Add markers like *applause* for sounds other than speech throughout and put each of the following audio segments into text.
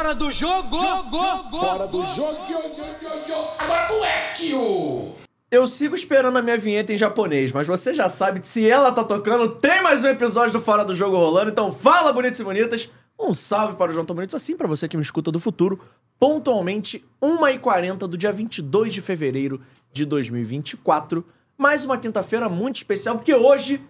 Fora do jogo! Jogo! Fora do jogo! Agora moleque! Eu sigo esperando a minha vinheta em japonês, mas você já sabe que se ela tá tocando, tem mais um episódio do Fora do Jogo rolando, então fala, bonitos e bonitas! Um salve para o João Tão Bonitos, assim para você que me escuta do futuro, pontualmente 1h40 do dia 22 de fevereiro de 2024. Mais uma quinta-feira muito especial, porque hoje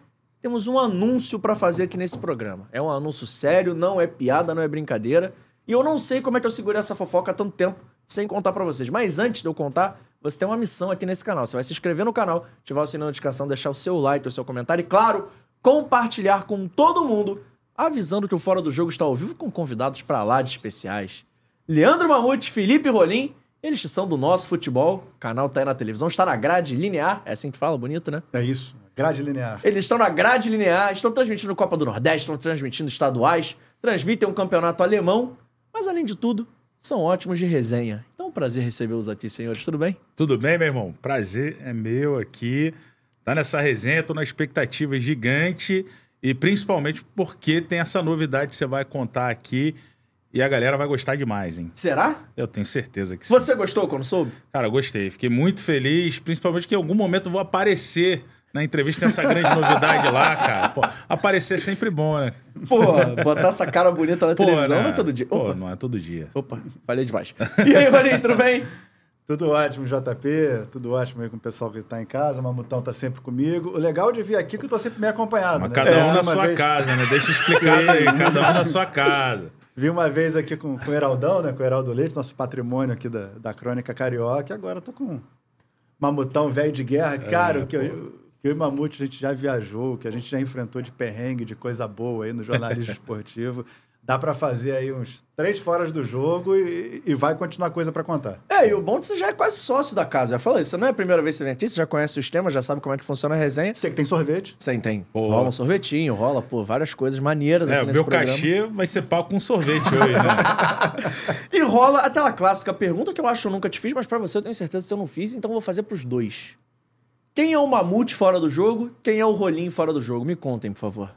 temos um anúncio para fazer aqui nesse programa. É um anúncio sério, não é piada, não é brincadeira. E eu não sei como é que eu segurei essa fofoca há tanto tempo sem contar para vocês. Mas antes de eu contar, você tem uma missão aqui nesse canal. Você vai se inscrever no canal, ativar o sininho de notificação, deixar o seu like, o seu comentário e, claro, compartilhar com todo mundo, avisando que o Fora do Jogo está ao vivo com convidados para lá de especiais. Leandro Mamute, Felipe Rolim, eles são do nosso futebol. O canal tá aí na televisão, está na grade linear. É assim que fala, bonito, né? É isso, grade linear. Eles estão na grade linear, estão transmitindo Copa do Nordeste, estão transmitindo estaduais, transmitem um campeonato alemão, mas além de tudo, são ótimos de resenha. Então, é um prazer recebê-los aqui, senhores. Tudo bem? Tudo bem, meu irmão? Prazer é meu aqui. Tá nessa resenha, tô na expectativa gigante e principalmente porque tem essa novidade que você vai contar aqui e a galera vai gostar demais, hein? Será? Eu tenho certeza que sim. Você gostou quando soube? Cara, gostei. Fiquei muito feliz, principalmente que em algum momento eu vou aparecer na entrevista nessa grande novidade lá, cara. Pô, aparecer é sempre bom, né? Pô, botar essa cara bonita na Pô, televisão né? não é todo dia. Pô, Opa, não é todo dia. opa, falei demais. E aí, Rolim, tudo bem? Tudo ótimo, JP, tudo ótimo aí com o pessoal que tá em casa, o Mamutão tá sempre comigo. O legal de vir aqui é que eu tô sempre meio acompanhado, Mas né? cada É, um na uma sua vez- casa, né? Deixa explicado Sim. aí, cada um na sua casa. Vi uma vez aqui com, com o Heraldão, né? Com o Heraldo Leite, nosso patrimônio aqui da, da Crônica Carioca, e agora eu tô com Mamutão velho de guerra. Cara, o que, eu, que eu e Mamute a gente já viajou, que a gente já enfrentou de perrengue, de coisa boa aí no jornalismo *laughs* esportivo. Dá pra fazer aí uns três foras do jogo e, e vai continuar coisa pra contar. É, e o bom é que você já é quase sócio da casa. Já falei, isso não é a primeira vez que você vem aqui, você já conhece os temas, já sabe como é que funciona a resenha. Você que tem sorvete? Você tem. Pô. Rola um sorvetinho, rola, pô, várias coisas maneiras É, aqui o nesse meu programa. cachê vai ser pau com sorvete hoje, né? *laughs* E rola aquela clássica pergunta que eu acho que eu nunca te fiz, mas pra você eu tenho certeza que eu não fiz, então eu vou fazer pros dois. Quem é o Mamute fora do jogo? Quem é o Rolim fora do jogo? Me contem, por favor.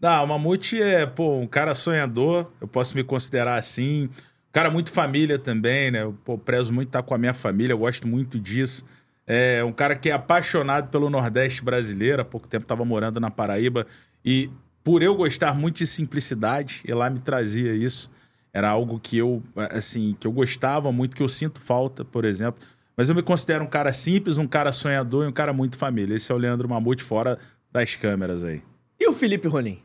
Não, o Mamute é, pô, um cara sonhador, eu posso me considerar assim. Um cara muito família também, né? Eu pô, prezo muito estar com a minha família, eu gosto muito disso. É um cara que é apaixonado pelo Nordeste brasileiro, há pouco tempo estava morando na Paraíba e por eu gostar muito de simplicidade, e lá me trazia isso. Era algo que eu, assim, que eu gostava muito, que eu sinto falta, por exemplo. Mas eu me considero um cara simples, um cara sonhador e um cara muito família. Esse é o Leandro Mamute fora das câmeras aí. E o Felipe Rolim?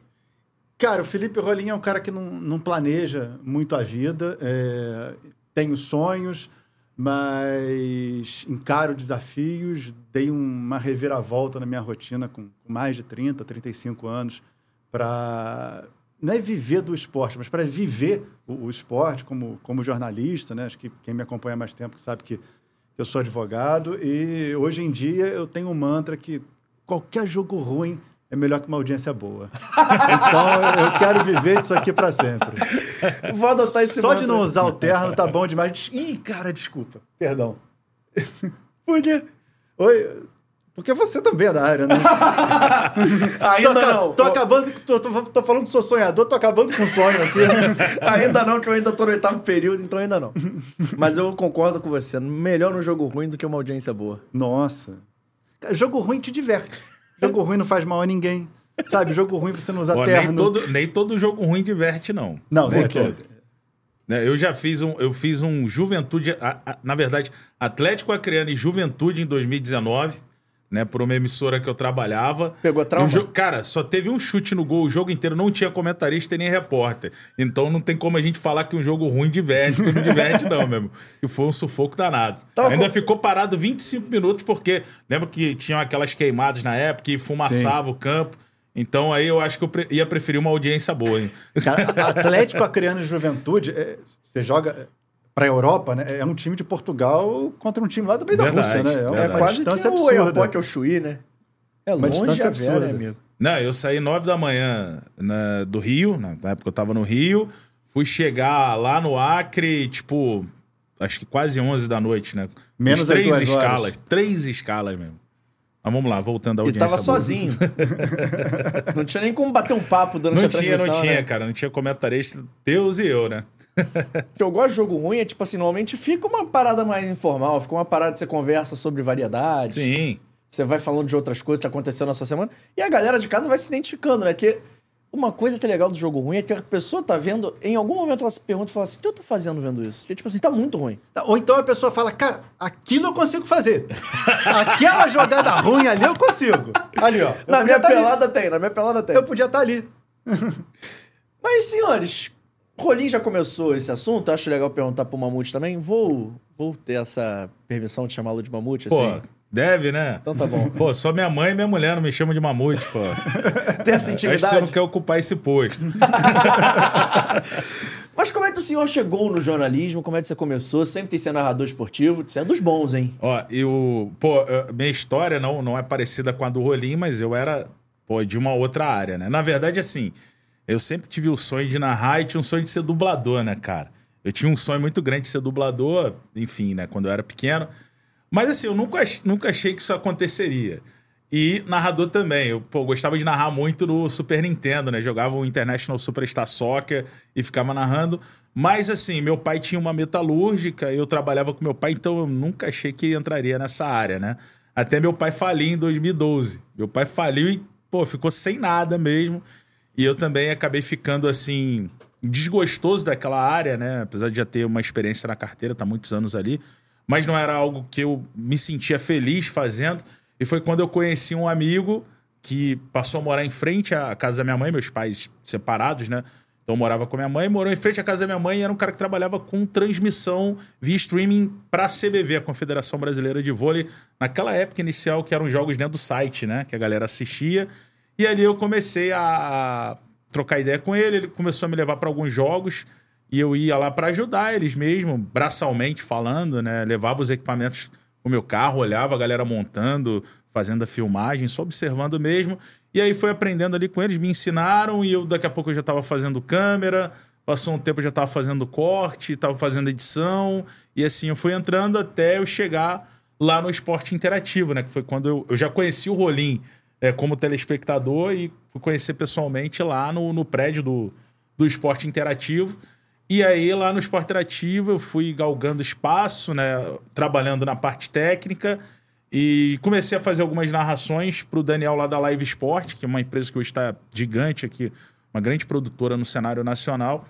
Cara, o Felipe Rolim é um cara que não, não planeja muito a vida, é, tenho sonhos, mas encaro desafios, dei uma reviravolta na minha rotina com, mais de 30, 35 anos, para não é viver do esporte, mas para viver o, o esporte como, como jornalista, né? Acho que quem me acompanha há mais tempo sabe que eu sou advogado e hoje em dia eu tenho um mantra que qualquer jogo ruim é melhor que uma audiência boa. Então eu quero viver disso aqui para sempre. Vou adotar esse Só de mantra. não usar o terno tá bom demais. Ih, cara, desculpa. Perdão. Por quê? Oi. Porque você também é da área, né? *laughs* Ainda tô, não. Tô acabando. Tô, tô, tô falando que sou sonhador, tô acabando com o sonho aqui. *laughs* Ainda não, que eu ainda tô no oitavo período, então ainda não. Mas eu concordo com você. Melhor no jogo ruim do que uma audiência boa. Nossa. Jogo ruim te diverte. Jogo ruim não faz mal a ninguém. Sabe, jogo ruim você não usa Ó, nem, terno. todo, nem todo jogo ruim diverte, não. Não, nem né, todo. Né, Eu já fiz um, eu fiz um Juventude, a- a- na verdade, Atlético Acreano e Juventude em 2019, né, por uma emissora que eu trabalhava. Pegou trauma? Cara, só teve um chute no gol o jogo inteiro, não tinha comentarista e nem repórter. Então não tem como a gente falar que um jogo ruim diverte, não diverte não, mesmo. E foi um sufoco danado. Tava Ainda com- ficou parado 25 minutos porque lembra que tinham aquelas queimadas na época e fumaçava o campo. Então aí eu acho que eu ia preferir uma audiência boa, hein? Atlético Acreano e Juventude, é, você joga para a Europa, né? É um time de Portugal contra um time lá do meio da Verdade, Rússia, né? É verdade. uma Quase que distância o absurda. Airport ao Chuí, né? É Uma longe distância vera, absurda. amigo. Não, eu saí nove da manhã na- do Rio, na época eu tava no Rio, fui chegar lá no Acre, tipo, acho que quase 11 da noite, né? Fiz Menos as três duas horas. escalas, três escalas mesmo. Mas vamos lá, voltando à E audiência. tava boa. sozinho. *laughs* não tinha nem como bater um papo durante Não a tinha, transmissão, não tinha, né? cara. Não tinha comentarista, Deus e eu, né? O que eu gosto de jogo ruim é, tipo assim, normalmente fica uma parada mais informal, fica uma parada que você conversa sobre variedades. Sim. Você vai falando de outras coisas que aconteceram nessa semana. E a galera de casa vai se identificando, né? Que uma coisa que é legal do jogo ruim é que a pessoa tá vendo, em algum momento ela se pergunta e fala assim: o que eu tô fazendo vendo isso? E, tipo assim, tá muito ruim. Ou então a pessoa fala, cara, aquilo eu consigo fazer. Aquela jogada ruim ali eu consigo. Ali, ó. Na minha tá ali. pelada tem, na minha pelada tem. Eu podia estar ali. *laughs* Mas, senhores, Rolim já começou esse assunto, acho legal perguntar pro Mamute também. Vou, vou ter essa permissão de chamá-lo de Mamute, Pô, assim. Deve, né? Então tá bom. Pô, só minha mãe e minha mulher não me chamam de mamute, pô. *laughs* Ter essa Acho que você intimidade. não quer ocupar esse posto. *laughs* Mas como é que o senhor chegou no jornalismo? Como é que você começou? Sempre tem ser narrador esportivo. Você é dos bons, hein? Ó, eu. Pô, minha história não, não é parecida com a do Rolim, mas eu era, pô, de uma outra área, né? Na verdade, assim, eu sempre tive o sonho de narrar e tinha um sonho de ser dublador, né, cara? Eu tinha um sonho muito grande de ser dublador, enfim, né, quando eu era pequeno. Mas, assim, eu nunca, nunca achei que isso aconteceria. E narrador também. Eu pô, gostava de narrar muito no Super Nintendo, né? Jogava o International Superstar Soccer e ficava narrando. Mas, assim, meu pai tinha uma metalúrgica, eu trabalhava com meu pai, então eu nunca achei que entraria nessa área, né? Até meu pai falir em 2012. Meu pai faliu e, pô, ficou sem nada mesmo. E eu também acabei ficando, assim, desgostoso daquela área, né? Apesar de já ter uma experiência na carteira, tá muitos anos ali. Mas não era algo que eu me sentia feliz fazendo. E foi quando eu conheci um amigo que passou a morar em frente à casa da minha mãe, meus pais separados, né? Então eu morava com minha mãe, morou em frente à casa da minha mãe e era um cara que trabalhava com transmissão via streaming para a CBV, a Confederação Brasileira de Vôlei, naquela época inicial que eram jogos dentro do site, né? Que a galera assistia. E ali eu comecei a trocar ideia com ele, ele começou a me levar para alguns jogos e eu ia lá para ajudar eles mesmo, braçalmente falando, né? Levava os equipamentos o meu carro, olhava a galera montando, fazendo a filmagem, só observando mesmo. E aí foi aprendendo ali com eles, me ensinaram e eu daqui a pouco eu já estava fazendo câmera, passou um tempo eu já estava fazendo corte, estava fazendo edição e assim eu fui entrando até eu chegar lá no esporte interativo, né? Que foi quando eu, eu já conheci o Rolim é, como telespectador e fui conhecer pessoalmente lá no, no prédio do, do esporte interativo. E aí, lá no Esporte Interativo, eu fui galgando espaço, né? Trabalhando na parte técnica. E comecei a fazer algumas narrações para o Daniel lá da Live Sport, que é uma empresa que hoje está gigante aqui, uma grande produtora no cenário nacional.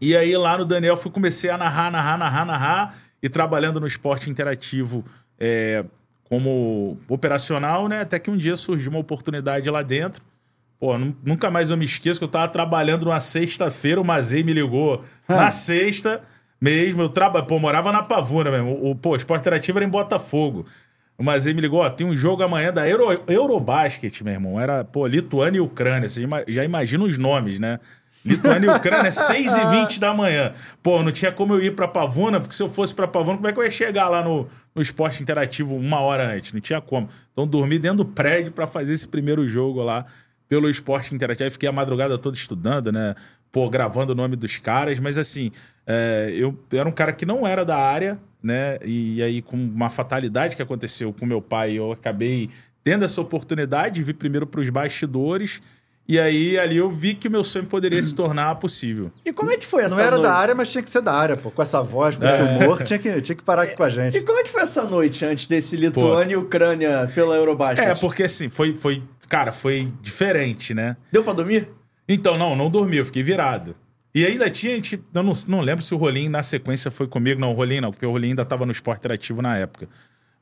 E aí, lá no Daniel, fui comecei a narrar, narrar, narrar, narrar. E trabalhando no esporte interativo é, como operacional, né? Até que um dia surgiu uma oportunidade lá dentro. Pô, nu- nunca mais eu me esqueço que eu tava trabalhando numa sexta-feira, o Mazei me ligou *laughs* na sexta mesmo. Eu traba... Pô, morava na Pavuna mesmo. O, pô, o esporte interativo era em Botafogo. O Mazei me ligou, ó, tem um jogo amanhã da Euro... Eurobasket, meu irmão. Era, pô, Lituânia e Ucrânia. Você já imagina os nomes, né? Lituânia e Ucrânia, *laughs* 6h20 da manhã. Pô, não tinha como eu ir pra Pavuna, porque se eu fosse pra Pavuna, como é que eu ia chegar lá no, no esporte interativo uma hora antes? Não tinha como. Então, dormi dentro do prédio pra fazer esse primeiro jogo lá pelo esporte interativo. Aí fiquei a madrugada toda estudando, né? Pô, gravando o nome dos caras, mas assim, é, eu era um cara que não era da área, né? E aí, com uma fatalidade que aconteceu com meu pai, eu acabei tendo essa oportunidade de vir primeiro para os bastidores. E aí, ali eu vi que o meu sonho poderia se tornar possível. E como é que foi essa Não era noite? da área, mas tinha que ser da área, pô. Com essa voz, com esse humor, tinha que, tinha que parar aqui com a E gente. como é que foi essa noite antes desse Lituânia e Ucrânia pela Eurobasket? É, porque assim, foi, foi, cara, foi diferente, né? Deu pra dormir? Então, não, não dormi, eu fiquei virado. E ainda tinha, a gente, eu não, não lembro se o Rolim na sequência foi comigo. Não, o Rolim não, porque o Rolim ainda estava no esporte interativo na época.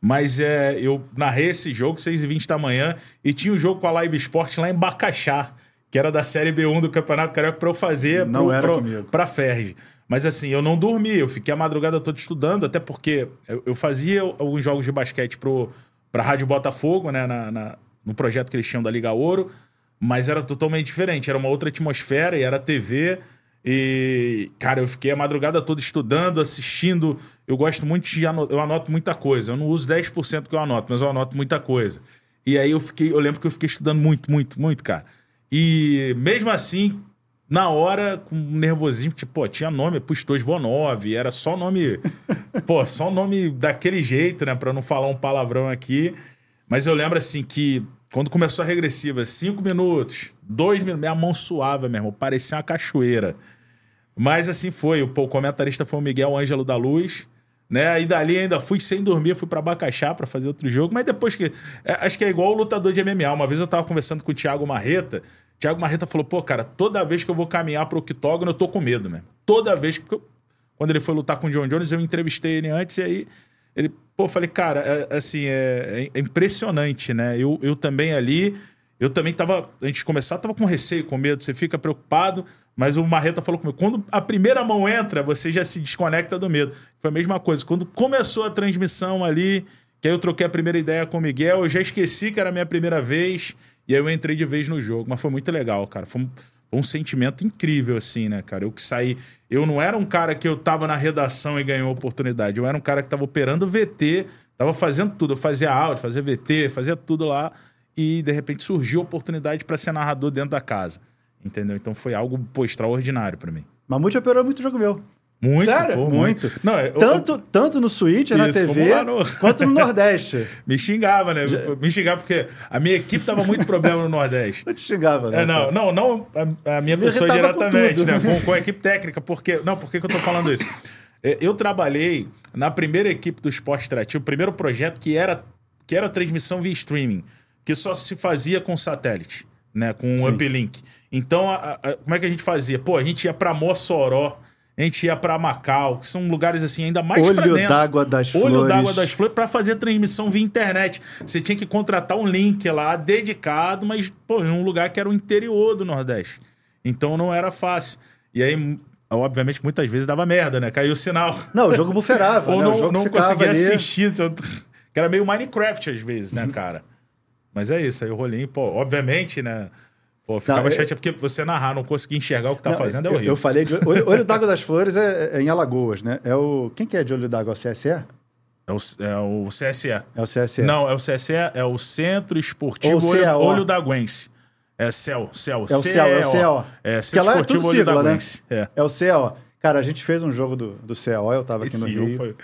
Mas é, eu narrei esse jogo, 6h20 da manhã, e tinha um jogo com a Live Sport lá em Bacaxá, que era da Série B1 do Campeonato Carioca, pra eu fazer Não pro, era pro, comigo. pra Ferg. Mas assim, eu não dormi, eu fiquei a madrugada toda estudando, até porque eu, eu fazia alguns jogos de basquete pro, pra Rádio Botafogo, né, na, na- no projeto que eles tinham da Liga Ouro, mas era totalmente diferente, era uma outra atmosfera e era TV. E, cara, eu fiquei a madrugada toda estudando, assistindo. Eu gosto muito de anotar, eu anoto muita coisa. Eu não uso 10% que eu anoto, mas eu anoto muita coisa. E aí eu fiquei, eu lembro que eu fiquei estudando muito, muito, muito, cara. E mesmo assim, na hora, com um nervosismo, tipo, pô, tinha nome, Pustos Vonov, era só nome, *laughs* pô, só nome daquele jeito, né, pra não falar um palavrão aqui. Mas eu lembro assim que quando começou a regressiva, cinco minutos, dois minutos, minha mão suava, meu irmão, parecia uma cachoeira. Mas assim foi. O, comentarista foi o Miguel Ângelo da Luz. Né? Aí dali ainda fui sem dormir, fui pra Bacaxá pra fazer outro jogo. Mas depois que. é, acho que é igual o lutador de MMA. Uma vez eu tava conversando com o Thiago Marreta. Thiago Marreta falou: pô, cara, toda vez que eu vou caminhar pro octógono, eu tô com medo mesmo. Toda vez que. eu- Quando ele foi lutar com o John Jones, eu entrevistei ele antes e aí. Ele, pô, falei, cara, é, assim, é, é impressionante, né? Eu, eu também ali, eu também tava, antes de começar, tava com receio, com medo, você fica preocupado, mas o Marreta falou comigo, quando a primeira mão entra, você já se desconecta do medo. Foi a mesma coisa, quando começou a transmissão ali, que aí eu troquei a primeira ideia com o Miguel, eu já esqueci que era a minha primeira vez, e aí eu entrei de vez no jogo, mas foi muito legal, cara, foi um, foi um sentimento incrível, assim, né, cara? Eu que saí. Eu não era um cara que eu tava na redação e ganhou oportunidade. Eu era um cara que tava operando VT, tava fazendo tudo. Eu fazia áudio, fazia VT, fazia tudo lá. E de repente surgiu a oportunidade para ser narrador dentro da casa. Entendeu? Então foi algo, pô, extraordinário para mim. Mamute operou muito jogo meu. Muito, Sério? pô, Muito. Não, eu- Tanto, tanto no Switch, na Isso, TV, como lá no- quanto no Nordeste. *laughs* me xingava, né? Me xingava porque a minha equipe tava muito problema no Nordeste. *laughs* Eu te xingava, né? É, não, não, não a, a minha Me pessoa com diretamente, tudo. né? Com, com a equipe técnica. Porque, não, por que, que eu tô falando isso? É, Eu trabalhei na primeira equipe do Esporte Interativo, o primeiro projeto que era, que era transmissão via streaming, que só se fazia com satélite, né? Com um uplink. Então, a- a- como é que a gente fazia? Pô, a gente ia pra Mossoró, a gente ia pra Macau, que são lugares assim ainda mais Olho dentro. d'água das Olho flores. d'água das flores para fazer transmissão via internet. Você tinha que contratar um link lá dedicado, mas pô, em um lugar que era o interior do Nordeste. Então não era fácil. E aí, obviamente, muitas vezes dava merda, né? Caiu o sinal. Não, o jogo buferava, *laughs* Ou né? não, não conseguia ali. assistir. *laughs* Que era meio Minecraft às vezes, né, cara? Mas é isso, aí o rolinho, pô, obviamente, né? Pô, ficava Não, eu- chateado porque você narrar, não conseguir enxergar o que tá Não, fazendo é eu, horrível. eu falei de olho, *laughs* olho d'água das flores é, é em Alagoas, né? É o quem que é de olho d'água? É o CSE? É É, o, é o CSE. o CSE. Não, é o CSE, é o Centro Esportivo Ou Olho. Olho da Guense. É CEL, CEL. É o CEL, é o CEL. É, Centro lá é Esportivo Olho da sigla, né? Guense. É. É o CO. Cara, a gente fez um jogo do, do CO, eu tava aqui no Esse Rio. jogo foi...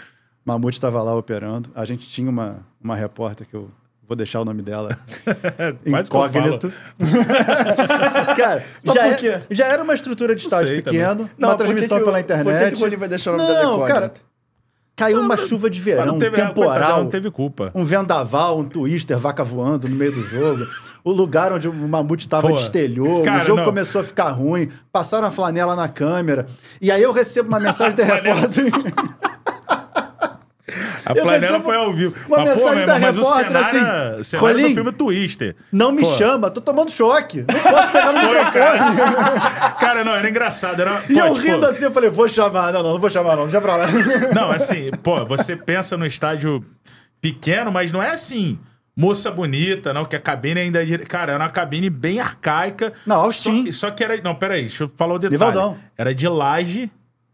Mamute estava lá operando. A gente tinha uma, uma repórter que eu vou deixar o nome dela. *laughs* Incógnito. *laughs* Cara, já, é- já era uma estrutura de estádio sei pequeno, Não, uma transmissão que pela por que internet. que o vai deixar o nome dela Não, incógnito? cara, caiu uma chuva de verão, não um teve, temporal, não teve culpa. um vendaval, um twister, vaca voando no meio do jogo. O lugar onde o mamute estava destelhou, cara, o jogo não. começou a ficar ruim, passaram a flanela na câmera. E aí eu recebo uma mensagem da *laughs* repórter. A Eu flanela foi ao vivo. uma mas, pô, mensagem meu da mas o repórter cenário, assim, é- o cenário "Rolim, do filme Twister. Não me Pô, chama, tô tomando choque. Não posso pegar no microfone. cara. cara, não, era engraçado. Era, E pô, eu tipo, rindo assim, eu falei, vou chamar. Não, não, não vou chamar, não. Deixa pra lá. Não, assim, pô, você pensa no estádio pequeno, mas não é assim. Moça bonita, não, que a cabine ainda é. Cara, era uma cabine bem arcaica. Não, Austin. Só, só que era. Não, peraí, deixa eu falar o detalhe. Nivaldão. Era de laje.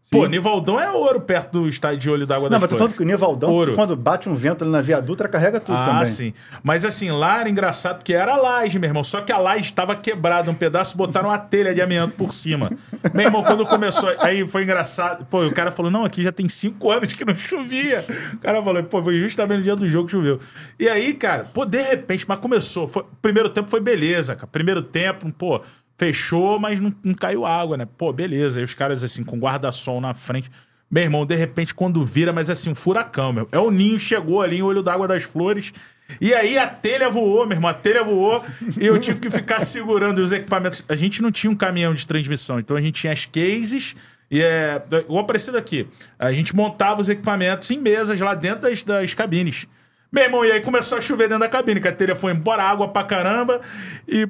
Pô, Nivaldão é ouro perto do estádio de Olho d'Água Não, das mas tô falando que o Nivaldão, Ouro. quando bate um vento ali na Via Dutra, carrega tudo Ah, também. sim. Mas assim, lá era engraçado porque era laje, meu irmão. Só que a laje estava quebrada, um pedaço, botaram uma telha de amianto por cima. meu irmão, quando começou, aí foi engraçado. Pô, o cara falou: não, aqui já tem cinco anos que não chovia. O cara falou, pô, foi justamente no dia do jogo que choveu. E aí, cara, pô, de repente, mas começou. Foi, primeiro tempo foi beleza, cara. Primeiro tempo, pô, fechou, mas não, não caiu água, né? Pô, beleza. Aí os caras, assim, com guarda-sol na frente. Meu irmão, de repente, quando vira, mas assim, um furacão, meu. É o ninho, chegou ali em olho d'água das flores. E aí a telha voou, meu irmão, a telha voou. e eu tive que ficar segurando os equipamentos. A gente não tinha um caminhão de transmissão, então a gente tinha as cases. E é. Igual aparecido aqui. A gente montava os equipamentos em mesas lá dentro das, das cabines. Meu irmão, e aí começou a chover dentro da cabine, que a telha foi embora, água pra caramba. E,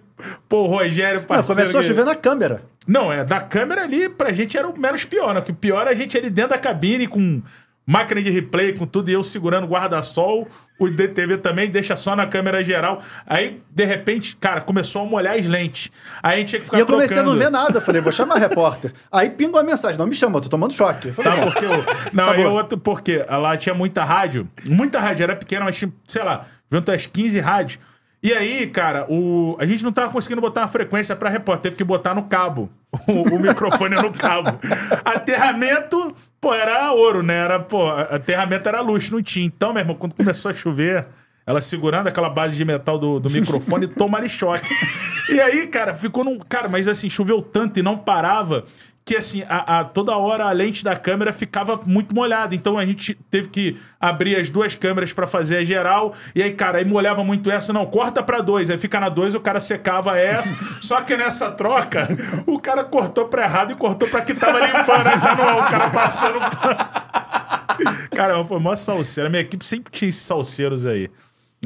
pô, o Rogério Não, parceiro... começou a que- chover na câmera. não, é, da câmera ali, pra gente era o menos pior, né? O que pior é a gente ali dentro da cabine com máquina de replay, com tudo, e eu segurando o guarda-sol, o DTV também deixa só na câmera geral. Aí, de repente, cara, começou a molhar as lentes. Aí a gente tinha que ficar E eu comecei a não trocando. ver nada. Eu falei, vou chamar a repórter. Aí pinga uma mensagem, não me chama, eu tô tomando choque. Eu falei, Tá, "Bom, porque o- Não, Acabou. e outro, porque lá tinha muita rádio. Muita rádio, era pequena, mas tinha, sei lá, junto às 15 rádios. E aí, cara, o... a gente não tava conseguindo botar uma frequência pra repórter, teve que botar no cabo. *laughs* O, o microfone no cabo. *laughs* Aterramento, pô, era ouro, né? Era, pô, aterramento era luxo, não tinha. Então, meu irmão, quando começou a chover, ela segurando aquela base de metal do, do microfone toma ali choque. *laughs* E aí, cara, ficou num. Cara, mas assim, choveu tanto e não parava que assim, a, a- toda hora a lente da câmera ficava muito molhada. Então a gente teve que abrir as duas câmeras pra fazer a geral. E aí, cara, aí molhava muito essa, não, corta pra dois. Aí fica na dois, o cara secava essa. *laughs* Só que nessa troca, o cara cortou pra errado e cortou pra que tava limpando. Aí tá no, o cara passando. *laughs* Cara, foi mó salseiro. A minha equipe sempre tinha esses salseiros aí.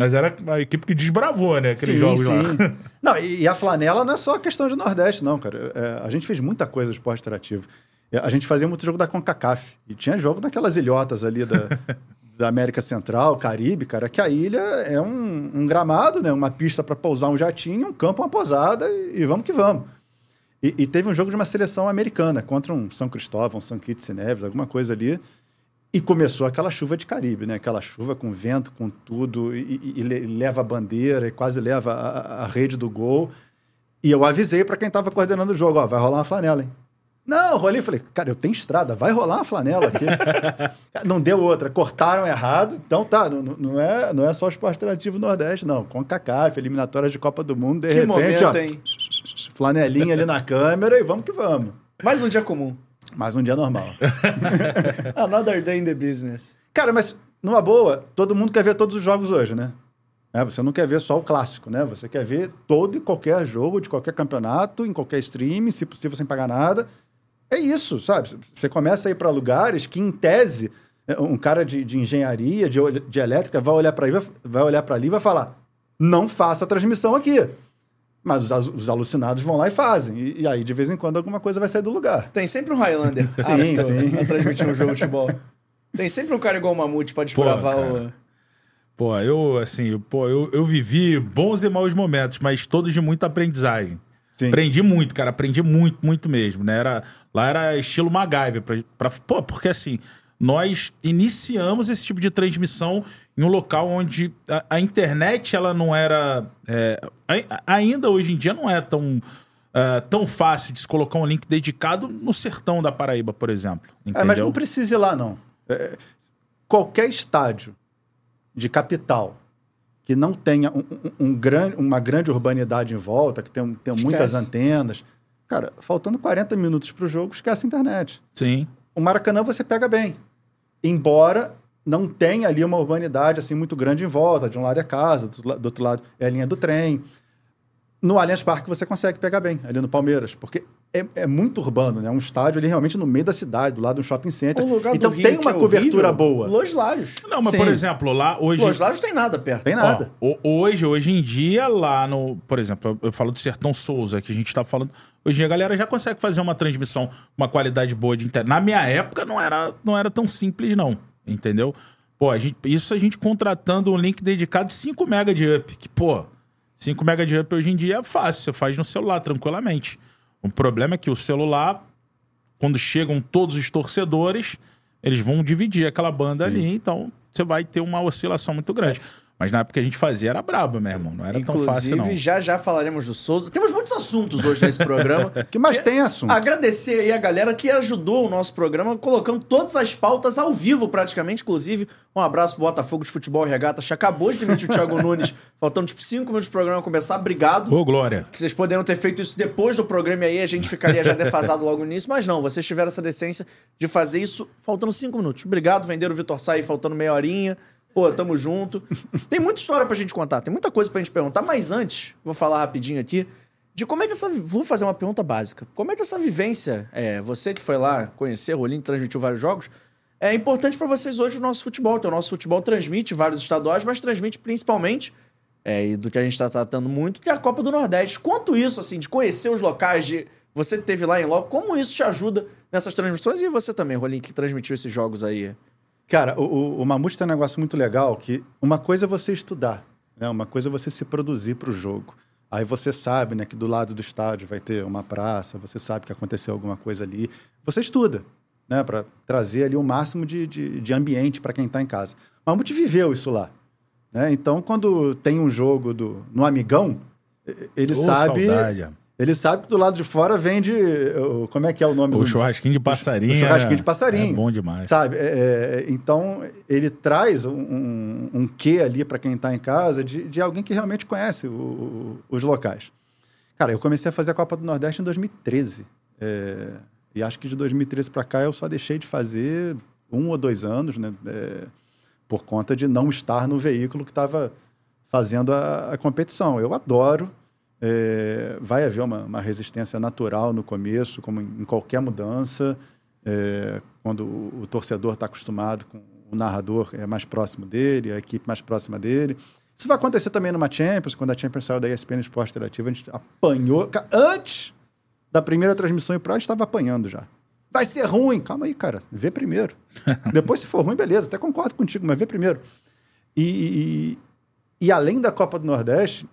Mas era a equipe que desbravou, né? Aqueles jogos lá. *laughs* Não, e, a flanela não é só questão de Nordeste, não, cara. É, a gente fez muita coisa de esporte interativo. É, A gente fazia muito jogo da CONCACAF. E tinha jogo daquelas ilhotas ali da, *laughs* da América Central, Caribe, cara, que a ilha é um, um gramado, né? Uma pista para pousar um jatinho, um campo, uma pousada e, e vamos que vamos. E, e teve um jogo de uma seleção americana contra um São Cristóvão, um São Kitts e Neves, alguma coisa ali. E começou aquela chuva de Caribe, né? Aquela chuva com vento, com tudo, e, e- e le- leva a bandeira, e quase leva a, a- rede do gol. E eu avisei para quem estava coordenando o jogo, ó, vai rolar uma flanela, hein? Não, rolei, falei, cara, eu tenho estrada, vai rolar uma flanela aqui. *laughs* Não deu outra, cortaram errado, então tá, não, não- é, não é só o esporte interativo Nordeste, não. Com CACAF, eliminatórias de Copa do Mundo, de Que repente, momento, ó, hein? flanelinha ali na câmera e vamos que vamos. Mais um dia comum. Mais um dia normal. *laughs* Another day in the business. Cara, mas numa boa, todo mundo quer ver todos os jogos hoje, né? É, você não quer ver só o clássico, né? Você quer ver todo e qualquer jogo de qualquer campeonato, em qualquer stream, se possível sem pagar nada. É isso, sabe? Você começa a ir para lugares que, em tese, é, um cara de, de engenharia, de, de elétrica, vai olhar para vai olhar para ali e vai falar: não faça a transmissão aqui. Mas os, os alucinados vão lá e fazem. E, e aí, de vez em quando, alguma coisa vai sair do lugar. Tem sempre um Highlander *laughs* Sim, apto sim. a transmitir um jogo de futebol. Tem sempre um cara igual o Mamute pra desbravar o... Pô, eu, assim, pô, eu, eu vivi bons e maus momentos, mas todos de muita aprendizagem. Sim. Aprendi muito, cara, aprendi muito, muito mesmo, né? Era, lá era estilo MacGyver. Pra, pra, pô, porque assim, nós iniciamos esse tipo de transmissão em um local onde a, a internet, ela não era... é, ai- ainda hoje em dia não é tão... é, tão fácil de se colocar um link dedicado no sertão da Paraíba, por exemplo. É, mas não precisa ir lá, não. É, qualquer estádio de capital que não tenha um, um- um gran- uma grande urbanidade em volta, que tenha, tenha muitas antenas, cara, faltando 40 minutos para o jogo, esquece a internet. Sim. O Maracanã você pega bem. Embora não tenha ali uma urbanidade assim muito grande em volta. De um lado é casa, do, do outro lado é a linha do trem. No Allianz Parque você consegue pegar bem, ali no Palmeiras, porque é, é muito urbano, né? É um estádio ali realmente no meio da cidade, do lado de um shopping center. O lugar do então Rio tem que uma é cobertura horrível, boa. Los Lários. Não, mas Sim. por exemplo, lá hoje... Los Lários tem nada perto. Tem nada. Ó, ho- hoje, hoje em dia, lá no. Por exemplo, eu, eu falo do Sertão Souza, que a gente tá falando. Hoje em dia a galera já consegue fazer uma transmissão, uma qualidade boa de internet. Na minha época não era, não era tão simples, não. Entendeu? Pô, a gente, isso a gente contratando um link dedicado de 5 MB de up. Que, pô, 5 MB de up hoje em dia é fácil, você faz no celular tranquilamente. O problema é que o celular, quando chegam todos os torcedores, eles vão dividir aquela banda ali, então você vai ter uma oscilação muito grande. Mas na época que a gente fazia era braba, meu irmão. Não era tão fácil, não. Inclusive, já já falaremos do Souza. Temos muitos assuntos hoje nesse programa. *laughs* que mais tem assunto? Agradecer aí a galera que ajudou o nosso programa, colocando todas as pautas ao vivo, praticamente. Inclusive, um abraço pro Botafogo de Futebol Regata. Já acabou de demitir o Thiago *laughs* Nunes, faltando tipo 5 minutos do programa começar. Obrigado. Ô, Glória. Que vocês poderiam ter feito isso depois do programa e aí a gente ficaria já defasado logo nisso, mas não, vocês tiveram essa decência de fazer isso faltando cinco minutos. Obrigado, venderam o Vitor Sá aí faltando meia horinha. Pô, tamo junto. Tem muita história pra gente contar, tem muita coisa pra gente perguntar, mas antes, vou falar rapidinho aqui de como é que essa. Vou fazer uma pergunta básica. Como é que essa vivência, é, você que foi lá conhecer, Rolinho transmitiu vários jogos, é importante pra vocês hoje o nosso futebol. Então, o nosso futebol transmite vários estaduais, mas transmite principalmente é, e do que a gente está tratando muito, que é a Copa do Nordeste. Quanto isso, assim, de conhecer os locais, de você que teve lá em loco, como isso te ajuda nessas transmissões? E você também, Rolim, que transmitiu esses jogos aí. Cara, o, o, o Mamute tem um negócio muito legal que uma coisa é você estudar, né? Uma coisa é você se produzir para o jogo. Aí você sabe, né, que do lado do estádio vai ter uma praça, você sabe que aconteceu alguma coisa ali. Você estuda, né, para trazer ali o máximo de, de, de ambiente para quem está em casa. O Mamute viveu isso lá, né? Então, quando tem um jogo do, no Amigão, ele Ô, sabe, saudade. Ele sabe que do lado de fora vende. Como é que é o nome O do churrasquinho de passarinho. o churrasquinho é- de passarinho. É bom demais. Sabe? É, é, então, ele traz um, um, um quê ali para quem está em casa de, de alguém que realmente conhece o- o- os locais. Cara, eu comecei a fazer a Copa do Nordeste em 2013. É, e acho que de 2013 para cá eu só deixei de fazer um ou dois anos, né? É, por conta de não estar no veículo que estava fazendo a, a competição. Eu adoro. É, vai haver uma, uma resistência natural no começo, como em, em qualquer mudança. É, quando o, o torcedor está acostumado com o narrador é mais próximo dele, a equipe mais próxima dele. Isso vai acontecer também numa Champions, quando a Champions saiu da ESPN Esporte Interativo, a gente apanhou. Antes da primeira transmissão em Pro, a gente estava apanhando já. Vai ser ruim. Calma aí, cara. Vê primeiro. *laughs* Depois, se for ruim, beleza. Até concordo contigo, mas vê primeiro. E, e, e além da Copa do Nordeste,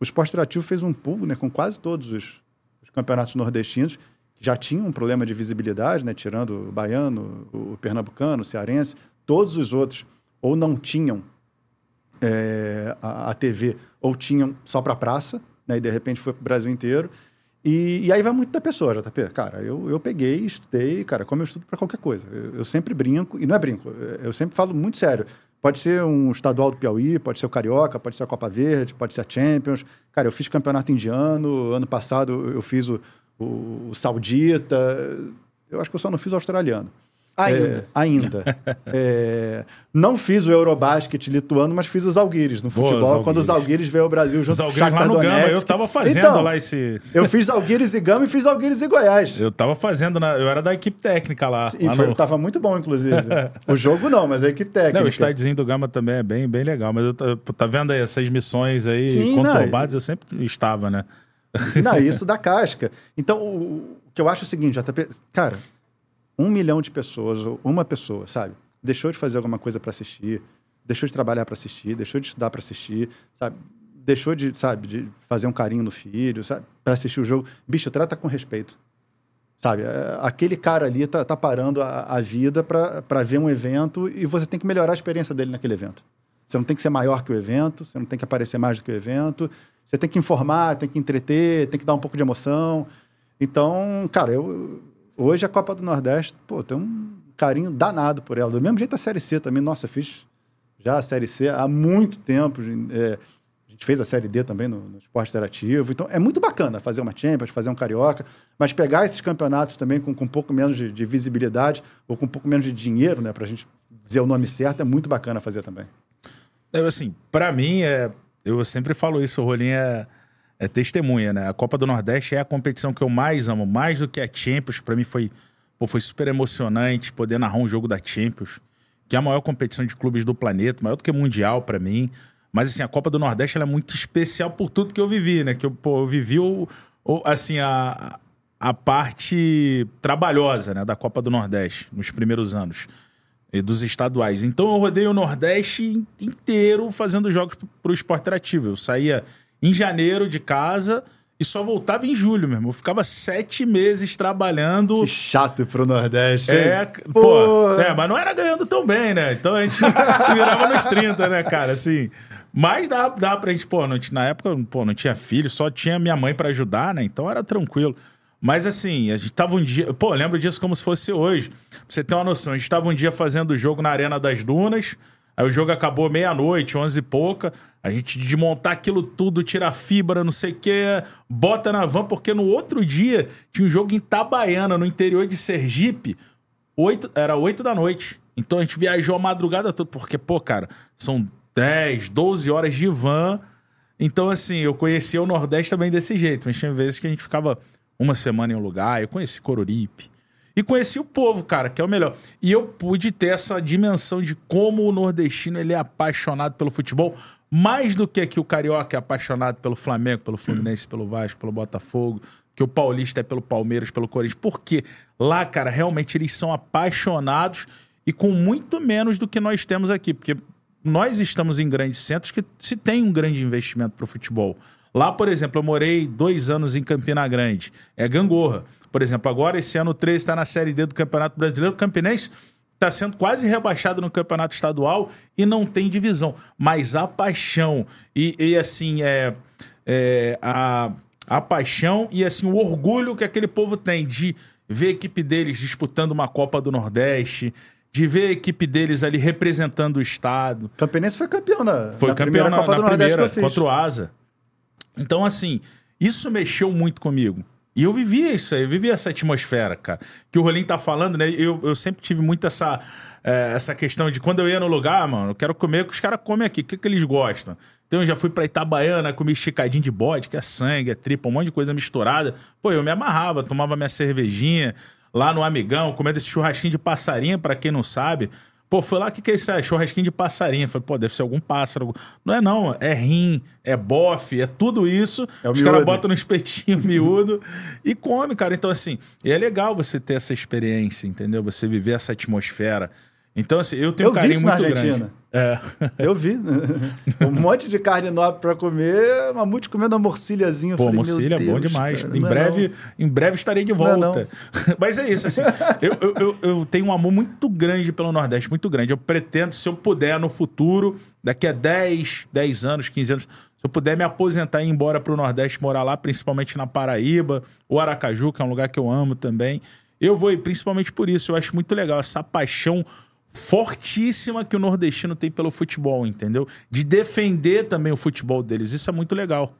o Esporte Interativo fez um pulo né, com quase todos os, os campeonatos nordestinos, que já tinham um problema de visibilidade, né, tirando o baiano, o pernambucano, o cearense, todos os outros ou não tinham é, a, a TV, ou tinham só para praça, né, e de repente foi para o Brasil inteiro. E, e aí vai muito da pessoa, JP. Cara, eu, eu peguei, estudei, cara, como eu estudo para qualquer coisa. Eu, eu sempre brinco, e não é brinco, eu sempre falo muito sério. Pode ser um estadual do Piauí, pode ser o Carioca, pode ser a Copa Verde, pode ser a Champions. Cara, eu fiz campeonato indiano, ano passado eu fiz o, o, o Saudita. Eu acho que eu só não fiz o australiano. Ainda. É, ainda. *laughs* É, não fiz o Eurobasket lituano, mas fiz os Alguires no futebol, os quando os Alguires. Veio ao Brasil junto com o Alguires lá Shakhtar no Gama, Donetsk. eu tava fazendo Então, lá esse. Eu fiz Alguires e Gama e fiz Alguires e Goiás. Eu tava fazendo, na- eu era da equipe técnica lá. E lá foi, no- tava muito bom, inclusive. *laughs* o jogo não, mas a equipe técnica. Não, o estádiozinho do Gama também é bem, bem legal. Mas eu tá vendo aí essas missões aí Sim, conturbadas, eu sempre estava, né? Não, isso da casca. Então, o, o que eu acho é o seguinte, JP, cara, um milhão de pessoas, ou uma pessoa, sabe? Deixou de fazer alguma coisa para assistir, deixou de trabalhar para assistir, deixou de estudar para assistir, sabe? Deixou de, sabe, de fazer um carinho no filho, sabe? Para assistir o jogo. Bicho, trata com respeito. Sabe? É, Aquele cara ali tá, tá parando a, a vida para ver um evento e você tem que melhorar a experiência dele naquele evento. Você não tem que ser maior que o evento, você não tem que aparecer mais do que o evento. Você tem que informar, tem que entreter, tem que dar um pouco de emoção. Então, cara, eu hoje a Copa do Nordeste, pô, tem um carinho danado por ela. Do mesmo jeito a Série C também. Nossa, eu fiz já a Série C há muito tempo. é, a gente fez a Série D também no, no Esporte Interativo. Então, é muito bacana fazer uma Champions, fazer um Carioca, mas pegar esses campeonatos também com, com um pouco menos de, de visibilidade ou com um pouco menos de dinheiro, né, pra gente dizer o nome certo, é muito bacana fazer também. Eu, assim, pra mim, é, eu sempre falo isso, o Rolinho é, é testemunha, né? A Copa do Nordeste é a competição que eu mais amo, mais do que a Champions. Pra mim foi, pô, foi super emocionante poder narrar um jogo da Champions, que é a maior competição de clubes do planeta, maior do que Mundial pra mim. Mas, assim, a Copa do Nordeste é muito especial por tudo que eu vivi, né? Que eu, pô, eu vivi, o, o- assim, a, a parte trabalhosa né, da Copa do Nordeste nos primeiros anos e dos estaduais. Então eu rodei o Nordeste in- inteiro fazendo jogos para o esporte interativo. Eu saía em janeiro de casa e só voltava em julho mesmo. Eu ficava sete meses trabalhando. Que chato pro Nordeste. hein? É, pô, é, mas não era ganhando tão bem, né? Então a gente *laughs* virava nos 30, né, cara? Assim. Mas dá, dá pra gente, pô, não, na época, pô, não tinha filho, só tinha minha mãe pra ajudar, né? Então era tranquilo. Mas assim, a gente tava um dia. Pô, lembro disso como se fosse hoje. Pra você ter uma noção, a gente tava um dia fazendo o jogo na Arena das Dunas. Aí o jogo acabou meia-noite, onze e pouca. A gente desmontar aquilo tudo, tira fibra, não sei o quê, bota na van, porque no outro dia tinha um jogo em Itabaiana, no interior de Sergipe. Oito, era 8 da noite. Então a gente viajou a madrugada toda, porque, pô, cara, são 10, 12 horas de van. Então, assim, eu conhecia o Nordeste também desse jeito. Mas tinha vezes que a gente ficava uma semana em um lugar. Eu conheci Coruripe. E conheci o povo, cara, que é o melhor. E eu pude ter essa dimensão de como o nordestino ele é apaixonado pelo futebol, mais do que aqui o carioca é apaixonado pelo Flamengo, pelo Fluminense, pelo Vasco, pelo Botafogo, que o paulista é pelo Palmeiras, pelo Corinthians. Porque lá, cara, realmente eles são apaixonados e com muito menos do que nós temos aqui. Porque nós estamos em grandes centros que se tem um grande investimento para o futebol. Lá, por exemplo, eu morei dois anos em Campina Grande. É gangorra. Por exemplo, agora esse ano o 13 está na Série D do Campeonato Brasileiro. O Campinense está sendo quase rebaixado no Campeonato Estadual e não tem divisão. Mas a paixão e, e, assim, é, é, a, a paixão e assim o orgulho que aquele povo tem de ver a equipe deles disputando uma Copa do Nordeste, de ver a equipe deles ali representando o estado. Campinense foi campeão na, Foi na campeão primeira na, Copa na do Nordeste primeira, contra o Asa. Então, assim, isso mexeu muito comigo. E eu vivia isso aí, eu vivia essa atmosfera, cara. Que o Rolim tá falando, né? Eu, eu sempre tive muito essa, é, essa questão de quando eu ia no lugar, mano, eu quero comer o que os caras comem aqui, o que, que eles gostam. Então eu já fui pra Itabaiana, comi esticadinho de bode, que é sangue, é tripa, um monte de coisa misturada. Pô, eu me amarrava, tomava minha cervejinha lá no Amigão, comendo esse churrasquinho de passarinho, pra quem não sabe. Pô, foi lá, que, que é isso aí? Churrasquinho de passarinho. Falei, pô, deve ser algum pássaro. Não é não, é rim, é bofe, é tudo isso. É Os caras botam no espetinho *laughs* miúdo e come, cara. Então, assim, é legal você ter essa experiência, entendeu? Você viver essa atmosfera. Então, assim, eu tenho Eu um carinho muito Argentina. grande. É. *laughs* Eu vi. *laughs* um monte de carne nobre pra comer, mamute comendo uma morcilhazinha. Pô, Mocília é bom demais. cara, em, não é breve, não. em breve estarei de Não é volta. *laughs* Mas é isso, assim. eu, eu, eu, eu tenho um amor muito grande pelo Nordeste, muito grande. Eu pretendo, se eu puder, no futuro, daqui a 10, 10 anos, 15 anos, se eu puder me aposentar e ir embora pro Nordeste, morar lá, principalmente na Paraíba, ou Aracaju, que é um lugar que eu amo também, eu vou ir principalmente por isso. Eu acho muito legal essa paixão fortíssima que o nordestino tem pelo futebol, entendeu? De defender também o futebol deles. Isso é muito legal.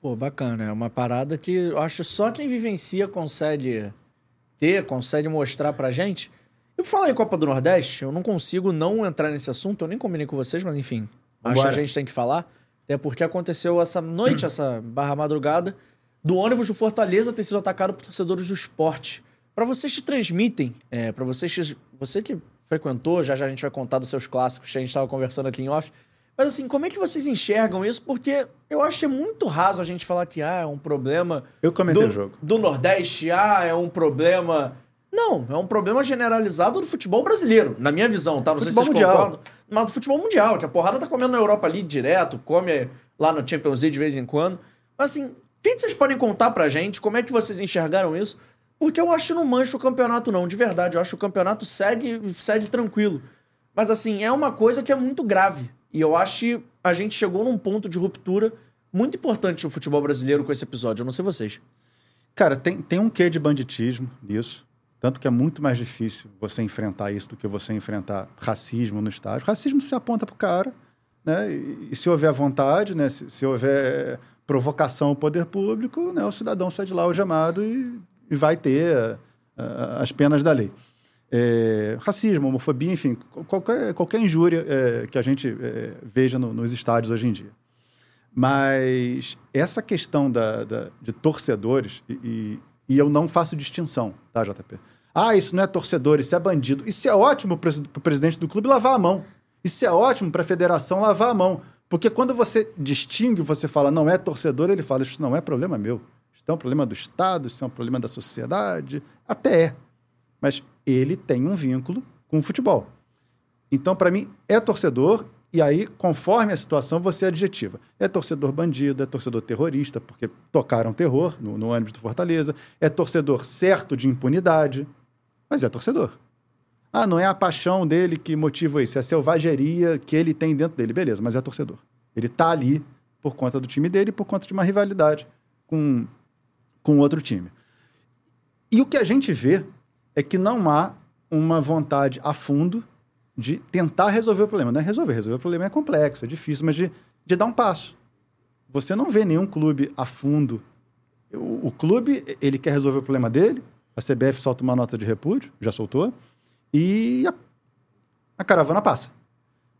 Pô, bacana. É uma parada que eu acho só quem vivencia consegue ter, consegue mostrar pra gente. Eu falar em Copa do Nordeste, eu não consigo não entrar nesse assunto, eu nem combinei com vocês, mas enfim. Acho que a gente tem que falar. Até porque aconteceu essa noite, *clears throat* essa barra madrugada, do ônibus do Fortaleza ter sido atacado por torcedores do esporte. Pra vocês que transmitem, é, para vocês que, você que frequentou, já já a gente vai contar dos seus clássicos que a gente estava conversando aqui em off. Mas assim, como é que vocês enxergam isso? Porque eu acho que é muito raso a gente falar que ah, é um problema Eu comentei do, o jogo. do Nordeste, ah, é um problema. Não, é um problema generalizado do futebol brasileiro, na minha visão, tá? Não Futebol sei se vocês mundial. concordam. Mas do futebol mundial, que a porrada tá comendo na Europa ali direto, come lá no Champions League de vez em quando. Mas assim, o que que vocês podem contar pra gente? Como é que vocês enxergaram isso? Porque eu acho que não mancha o campeonato, não, de verdade. Eu acho que o campeonato segue, segue tranquilo. Mas assim, é uma coisa que é muito grave. E eu acho que a gente chegou num ponto de ruptura muito importante no futebol brasileiro com esse episódio. Eu não sei vocês. Cara, tem, tem um quê de banditismo nisso. Tanto que é muito mais difícil você enfrentar isso do que você enfrentar racismo no estádio. Racismo se aponta pro cara, né? E, e se houver vontade, né? Se, se houver provocação ao poder público, né? O cidadão sai de lá algemado e, e vai ter ah, as penas da lei. É, racismo, homofobia, enfim, qualquer, qualquer injúria é, que a gente é, veja no- nos estádios hoje em dia. Mas essa questão da, da- de torcedores, e, e- e eu não faço distinção, tá, JP? Ah, isso não é torcedor, isso é bandido. Isso é ótimo para o presidente do clube lavar a mão. Isso é ótimo para a federação lavar a mão. Porque quando você distingue, você fala não é torcedor, ele fala isso não é problema meu. Isso é um problema do Estado, isso é um problema da sociedade. Até é. Mas ele tem um vínculo com o futebol. Então, para mim, é torcedor, e aí, conforme a situação, você adjetiva. É torcedor bandido, é torcedor terrorista, porque tocaram terror no, no do Fortaleza, é torcedor certo de impunidade, mas é torcedor. Ah, não é a paixão dele que motiva isso, é a selvageria que ele tem dentro dele. Beleza, mas é torcedor. Ele tá ali por conta do time dele, por conta de uma rivalidade com, com outro time. E o que a gente vê é que não há uma vontade a fundo de tentar resolver o problema. Não é resolver, resolver o problema é complexo, é difícil, mas de, de dar um passo. Você não vê nenhum clube a fundo. O, o clube, ele quer resolver o problema dele, a CBF solta uma nota de repúdio, já soltou, e a, a caravana passa.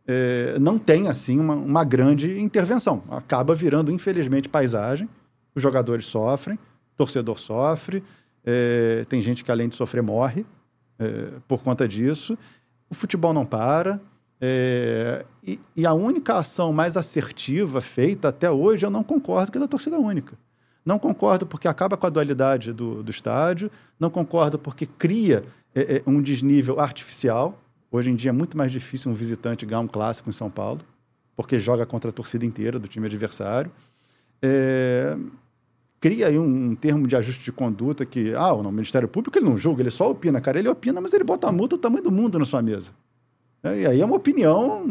É, não tem, assim, uma, uma grande intervenção. Acaba virando, infelizmente, paisagem. Os jogadores sofrem, torcedor sofre, é, tem gente que, além de sofrer, morre é, por conta disso. O futebol não para. é, e, e a única ação mais assertiva feita até hoje, eu não concordo, que é da torcida única. Não concordo porque acaba com a dualidade do, do estádio, não concordo porque cria é, é, um desnível artificial. Hoje em dia é muito mais difícil um visitante ganhar um clássico em São Paulo, porque joga contra a torcida inteira do time adversário. É, cria aí um, termo de ajuste de conduta que, ah, o Ministério Público ele não julga, ele só opina. Cara, ele opina, mas ele bota uma multa do tamanho do mundo na sua mesa. É, e aí é uma opinião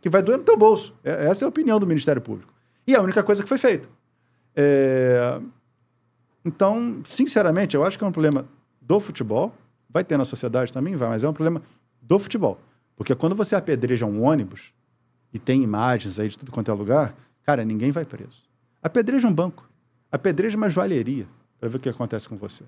que vai doer no teu bolso. É- essa é a opinião do Ministério Público. E é a única coisa que foi feita. É, Então, sinceramente, eu acho que é um problema do futebol. Vai ter na sociedade também, vai, mas é um problema do futebol. Porque quando você apedreja um ônibus e tem imagens aí de tudo quanto é lugar, cara, ninguém vai preso. Apedreja um banco, apedreja uma joalheria para ver o que acontece com você.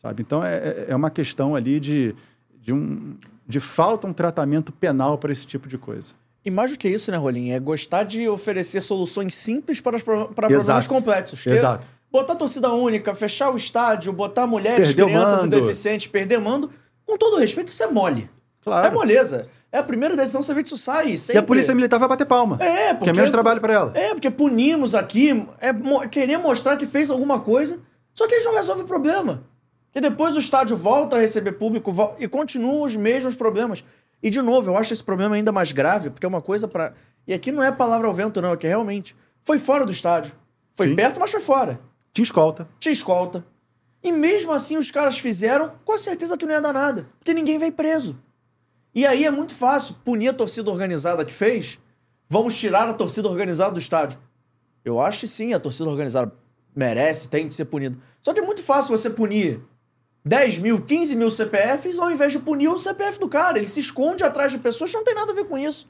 Sabe? Então, é, é- é uma questão ali de, de, um, de falta um tratamento penal para esse tipo de coisa. E mais do que isso, né, Rolim? É gostar de oferecer soluções simples para, pro- para problemas complexos. Que Exato. Botar torcida única, fechar o estádio, botar mulheres, Perder crianças e deficientes, perder mando, com todo respeito, isso é mole. Claro. É moleza. É a primeira decisão que vê disso sai. E a polícia militar vai bater palma. É, porque é menos trabalho para ela. É, porque punimos aqui, é mo- querer mostrar que fez alguma coisa, só que eles não resolvem o problema. Que depois o estádio volta a receber público e continuam os mesmos problemas. E, de novo, eu acho esse problema ainda mais grave, porque é uma coisa para E aqui não é palavra ao vento, não, é que realmente foi fora do estádio. Foi Sim. perto, mas foi fora. Te escolta. Tinha escolta. E mesmo assim os caras fizeram, com certeza que não ia dar nada. Porque ninguém vem preso. E aí é muito fácil punir a torcida organizada que fez. Vamos tirar a torcida organizada do estádio. Eu acho que sim, a torcida organizada merece, tem de ser punida. Só que é muito fácil você punir 10 mil, 15 mil CPFs ao invés de punir o CPF do cara. Ele se esconde atrás de pessoas que não tem nada a ver com isso.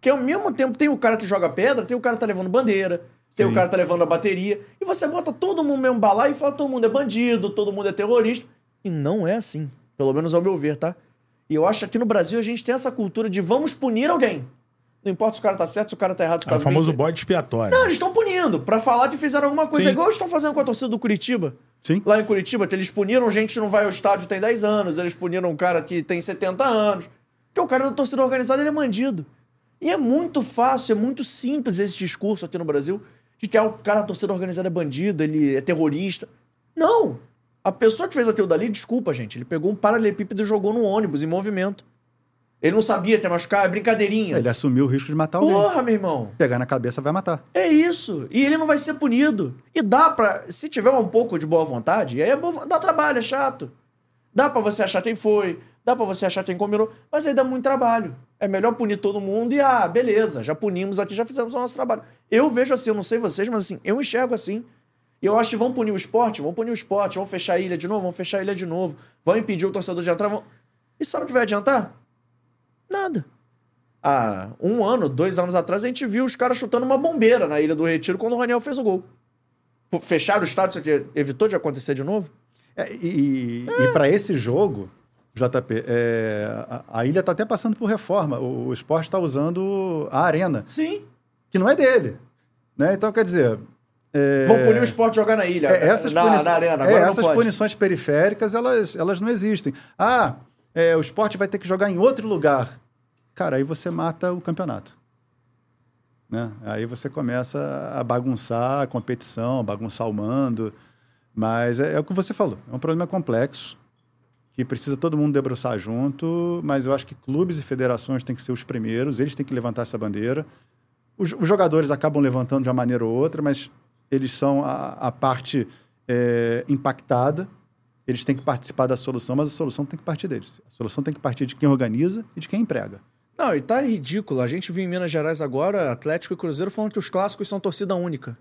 Que ao mesmo tempo tem o cara que joga pedra, tem o cara que tá levando bandeira, tem Sim. o cara que tá levando a bateria. E você bota todo mundo mesmo balaio e fala todo mundo é bandido, todo mundo é terrorista. E não é assim. Pelo menos ao meu ver, tá? E eu acho que aqui no Brasil a gente tem essa cultura de vamos punir alguém. Não importa se o cara tá certo, se o cara tá errado, se É tá o famoso bem feito. bode expiatório. Não, eles estão punindo pra falar que fizeram alguma coisa. Sim. Igual eles estão fazendo com a torcida do Curitiba. Sim. Lá em Curitiba, que eles puniram gente que não vai ao estádio tem 10 anos, eles puniram um cara que tem 70 anos. Porque o cara da torcida organizada ele é bandido. E é muito fácil, é muito simples esse discurso aqui no Brasil de que ah, o cara da torcida organizada é bandido, ele é terrorista. Não! A pessoa que fez aquilo dali, desculpa, gente, ele pegou um paralelepípedo e jogou no ônibus em movimento. Ele não sabia ter machucar, é brincadeirinha. Ele assumiu o risco de matar alguém. Porra, meu irmão. Pegar na cabeça vai matar. É isso. E ele não vai ser punido. E dá pra. Se tiver um pouco de boa vontade, aí é boa, dá trabalho, é chato. Dá pra você achar quem foi, dá pra você achar quem combinou, mas aí dá muito trabalho. É melhor punir todo mundo e, ah, beleza, já punimos aqui, já fizemos o nosso trabalho. Eu vejo assim, eu não sei vocês, mas assim, eu enxergo assim. E eu acho que vão punir o esporte, vão punir o esporte, vão fechar a ilha de novo, vão fechar a ilha de novo, vão impedir o torcedor de entrar. Vão... E sabe o que vai adiantar? Nada. Há um ano, dois anos atrás, a gente viu os caras chutando uma bombeira na Ilha do Retiro quando o Raniel fez o gol. Fecharam o estádio, isso aqui evitou de acontecer de novo? É, e e para esse jogo, JP, é, a, a ilha está até passando por reforma. O, o esporte está usando a arena, Sim. que não é dele. Né? Então, quer dizer. É, Vão punir o esporte jogar na ilha. é, essas, na, puni- na arena. é, Agora não essas punições periféricas, elas, elas não existem. Ah, é, o esporte vai ter que jogar em outro lugar. Cara, aí você mata o campeonato. Né? Aí você começa a bagunçar a competição, bagunçar o mando. Mas é, é o que você falou. É um problema complexo que precisa todo mundo debruçar junto. Mas eu acho que clubes e federações têm que ser os primeiros. Eles têm que levantar essa bandeira. Os, os jogadores acabam levantando de uma maneira ou outra, mas eles são a, a parte é, impactada. Eles têm que participar da solução, mas a solução tem que partir deles. A solução tem que partir de quem organiza e de quem emprega. Não, e tá ridículo. A gente viu em Minas Gerais agora, Atlético e Cruzeiro falando que os clássicos são torcida única.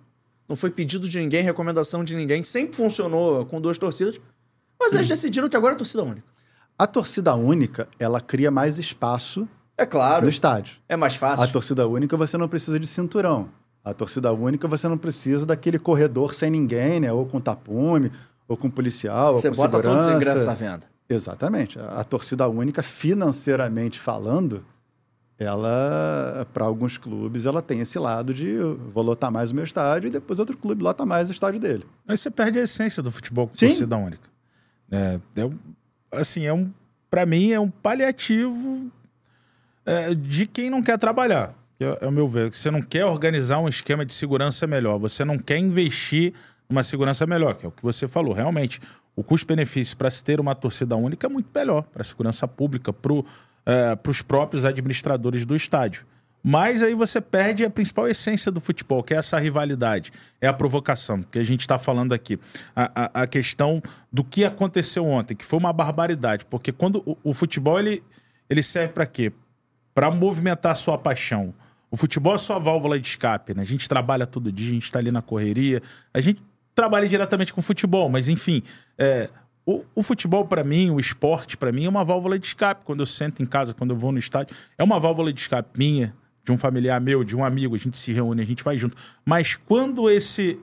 Não foi pedido de ninguém, recomendação de ninguém. Sempre funcionou com duas torcidas. Mas eles decidiram que agora é torcida única. A torcida única, ela cria mais espaço É claro. no estádio. É mais A fácil. torcida única você não precisa de cinturão. A torcida única você não precisa daquele corredor sem ninguém, né? Ou com tapume, ou com policial, Você ou com bota todos os segurança. ingressos à venda. Exatamente. A, a torcida única, financeiramente falando, ela, para alguns clubes, ela tem esse lado de vou lotar mais o meu estádio e depois outro clube lota mais o estádio dele. Aí você perde a essência do futebol com Sim. torcida única. É, é um- assim, é um, para mim, é um paliativo é, de quem não quer trabalhar. É, é o meu ver. Você não quer organizar um esquema de segurança melhor. Você não quer investir numa segurança melhor, que é o que você falou. Realmente, o custo-benefício para se ter uma torcida única é muito melhor para a segurança pública, para os próprios administradores do estádio. Mas aí você perde a principal essência do futebol, que é essa rivalidade, é a provocação, que a gente está falando aqui. A, a, a questão do que aconteceu ontem, que foi uma barbaridade, porque quando o, o futebol ele, ele serve para quê? Para movimentar a sua paixão. O futebol é sua válvula de escape, né? A gente trabalha todo dia, a gente está ali na correria, a gente trabalhe diretamente com futebol, mas enfim, é, o, o futebol para mim, o esporte para mim é uma válvula de escape. Quando eu sento em casa, quando eu vou no estádio, é uma válvula de escape minha, de um familiar meu, de um amigo, a gente se reúne, a gente vai junto. Mas quando esse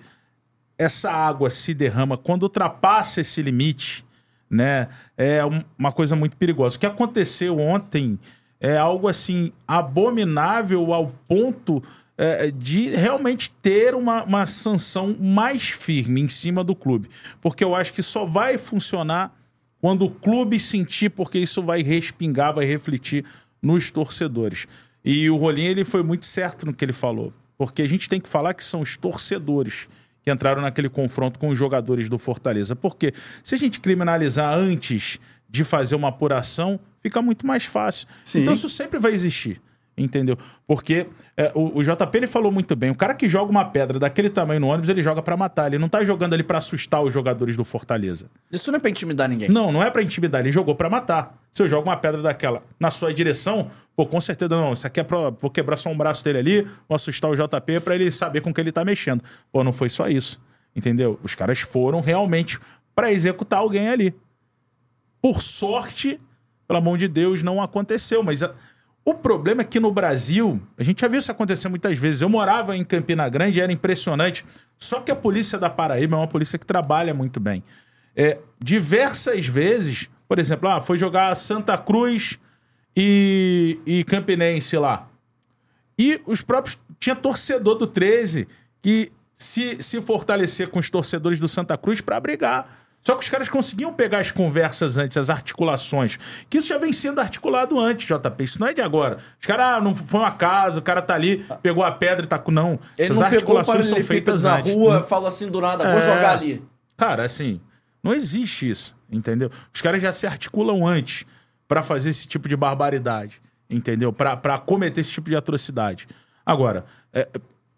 essa água se derrama, quando ultrapassa esse limite, né, é um- uma coisa muito perigosa. O que aconteceu ontem é algo assim abominável ao ponto é, de realmente ter uma, uma sanção mais firme em cima do clube. Porque eu acho que só vai funcionar quando o clube sentir, porque isso vai respingar, vai refletir nos torcedores. E o Rolim ele foi muito certo no que ele falou, porque a gente tem que falar que são os torcedores que entraram naquele confronto com os jogadores do Fortaleza. Porque se a gente criminalizar antes de fazer uma apuração, fica muito mais fácil. Sim. Então isso sempre vai existir. Entendeu? Porque é, o, o JP ele falou muito bem: o cara que joga uma pedra daquele tamanho no ônibus, ele joga pra matar. Ele não tá jogando ali pra assustar os jogadores do Fortaleza. Isso não é pra intimidar ninguém. Não, não é pra intimidar, ele jogou pra matar. Se eu jogo uma pedra daquela na sua direção, pô, com certeza não, isso aqui é pra. Vou quebrar só um braço dele ali, vou assustar o JP pra ele saber com que ele tá mexendo. Pô, não foi só isso. Entendeu? Os caras foram realmente pra executar alguém ali. Por sorte, pelo amor de Deus, não aconteceu. Mas a- o problema é que no Brasil, a gente já viu isso acontecer muitas vezes. Eu morava em Campina Grande, era impressionante. Só que a polícia da Paraíba é uma polícia que trabalha muito bem. É, diversas vezes, por exemplo, ah, foi jogar Santa Cruz e, e Campinense lá. E os próprios. Tinha torcedor do 13 que se, se fortalecer com os torcedores do Santa Cruz pra brigar. Só que os caras conseguiam pegar as conversas antes, as articulações. Que isso já vem sendo articulado antes, JP. Isso não é de agora. Os caras, ah, não foi um acaso, o cara tá ali, pegou a pedra e tá com. Não. Ele Essas não articulações são feitas na antes. rua, falou assim do nada, vou É. jogar ali. Cara, assim, não existe isso, entendeu? Os caras já se articulam antes pra fazer esse tipo de barbaridade, entendeu? Pra pra cometer esse tipo de atrocidade. Agora, é,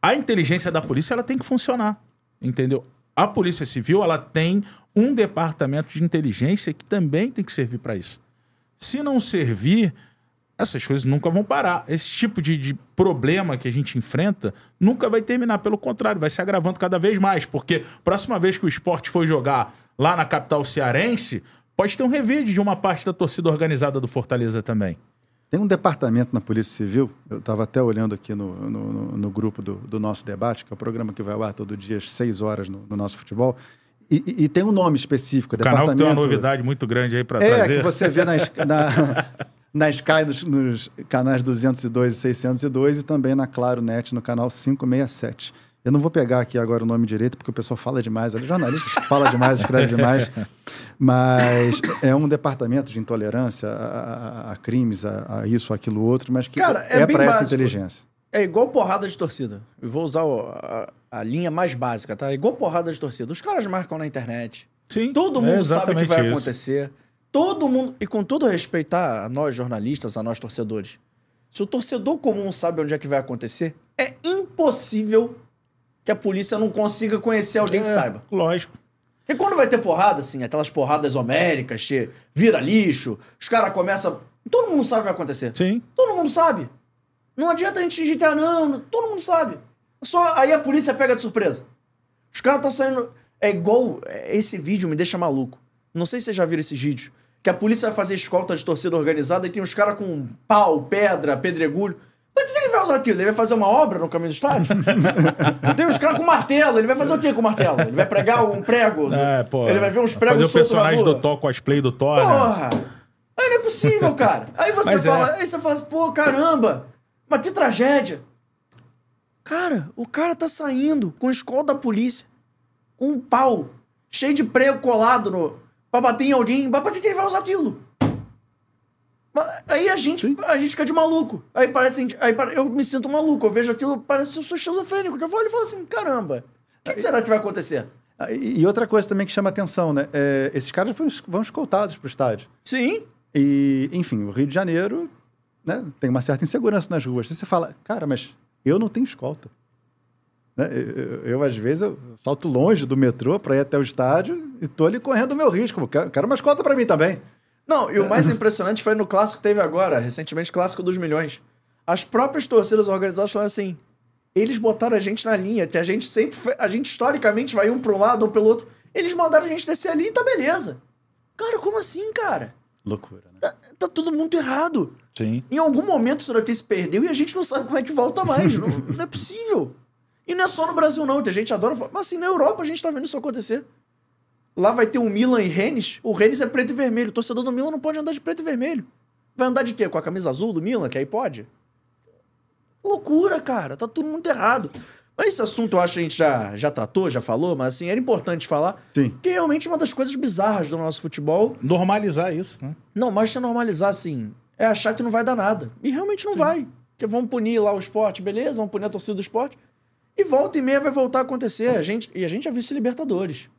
a inteligência da polícia ela tem que funcionar, entendeu? A Polícia Civil ela tem um departamento de inteligência que também tem que servir pra isso. Se não servir, essas coisas nunca vão parar. Esse tipo de, de problema que a gente enfrenta nunca vai terminar. Pelo contrário, vai se agravando cada vez mais. Porque próxima vez que o esporte for jogar lá na capital cearense, pode ter um revide de uma parte da torcida organizada do Fortaleza também. Tem um departamento na Polícia Civil, eu estava até olhando aqui no, no, no- no grupo do, do nosso debate, que é o programa que vai ao ar todo dia às 6 horas no, no nosso futebol, e, e- tem um nome específico. O canal que tem uma novidade muito grande aí pra É, trazer. que você vê na, Sky- *laughs* na, na Sky, nos, nos canais 202 e 602 e também na Claro Net no canal 567. Eu não vou pegar aqui agora o nome direito, porque o pessoal fala demais. ali, Jornalistas fala demais, escreve demais. Mas é um departamento de intolerância a, a- a crimes, a, a isso, aquilo, outro, mas que Cara, é é, para essa inteligência. É igual porrada de torcida. Eu vou usar o- a, a linha mais básica, tá? É igual porrada de torcida. Os caras marcam na internet. Sim, Todo é mundo sabe o que vai isso. acontecer. Todo mundo. E com todo respeito a nós jornalistas, a nós torcedores. Se o torcedor comum sabe onde é que vai acontecer, é impossível que a polícia não consiga conhecer alguém que É, saiba. Lógico. Porque quando vai ter porrada, assim, aquelas porradas homéricas, que vira lixo, os caras começam. Todo mundo sabe o que vai acontecer. Sim. Todo mundo sabe. Não adianta a gente digitar, não, todo mundo sabe. Só aí a polícia pega de surpresa. Os caras estão saindo. É igual. é, Esse vídeo me deixa maluco. Não sei se vocês já viram esses vídeos. Que a polícia vai fazer escolta de torcida organizada e tem uns caras com pau, pedra, pedregulho. Mas o que ele vai usar aquilo? Ele vai fazer uma obra no caminho do estádio? *laughs* tem uns caras com martelo. Ele vai fazer o quê com o martelo? Ele vai pregar um prego? É, pô. ele vai ver uns fazer pregos o soltos na personagem do Thor, cosplay do Thor, né? Porra! Aí não é possível, cara. Aí você Mas fala, é. aí você fala pô, caramba, mas que tragédia. Cara, o cara tá saindo com escola da polícia, com um pau, cheio de prego colado no. pra bater em alguém, mas pra que ele vai usar aquilo? Aí a gente, a gente fica de maluco. Aí parece. Aí eu me sinto maluco. Eu vejo aquilo, parece que eu sou esquizofrênico. Eu falo e falo assim: caramba, o que, que será que vai acontecer? Ah, E, outra coisa também que chama atenção, né? É, esses caras vão, escoltados para o estádio. Sim. E, enfim, o Rio de Janeiro né, tem uma certa insegurança nas ruas. Você fala, cara, mas eu não tenho escolta. Né? Eu, eu- eu, às vezes, eu salto longe do metrô para ir até o estádio e tô ali correndo o meu risco. Quero, quero uma escolta para mim também. Não, e o mais impressionante foi no clássico que teve agora, recentemente, clássico dos milhões. As próprias torcidas organizadas falaram assim: Eles botaram a gente na linha, que a gente sempre. foi- A gente historicamente vai um pro lado ou pelo outro. Eles mandaram a gente descer ali e tá beleza. Cara, como assim, cara? Loucura, né? Tá, tá tudo muito errado. Sim. Em algum momento daqui se perdeu e a gente não sabe como é que volta mais. não, *laughs* não é possível. E não é só no Brasil, não. que A gente adora falar. Mas assim, na Europa a gente tá vendo isso acontecer. Lá vai ter o Milan e Rennes. O Rennes é preto e vermelho. O torcedor do Milan não pode andar de preto e vermelho. Vai andar de quê? Com a camisa azul do Milan, que aí pode? Loucura, cara. Tá tudo muito errado. Mas esse assunto eu acho que a gente já, já tratou, já falou, mas assim, era importante falar. Sim. Que é realmente uma das coisas bizarras do nosso futebol. Normalizar isso, né? Não, mas se normalizar assim, é achar que não vai dar nada. E realmente não vai. Porque vamos punir lá o esporte, beleza? Vamos punir a torcida do esporte. E volta e meia vai voltar a acontecer. A gente, e a gente já viu isso em Libertadores.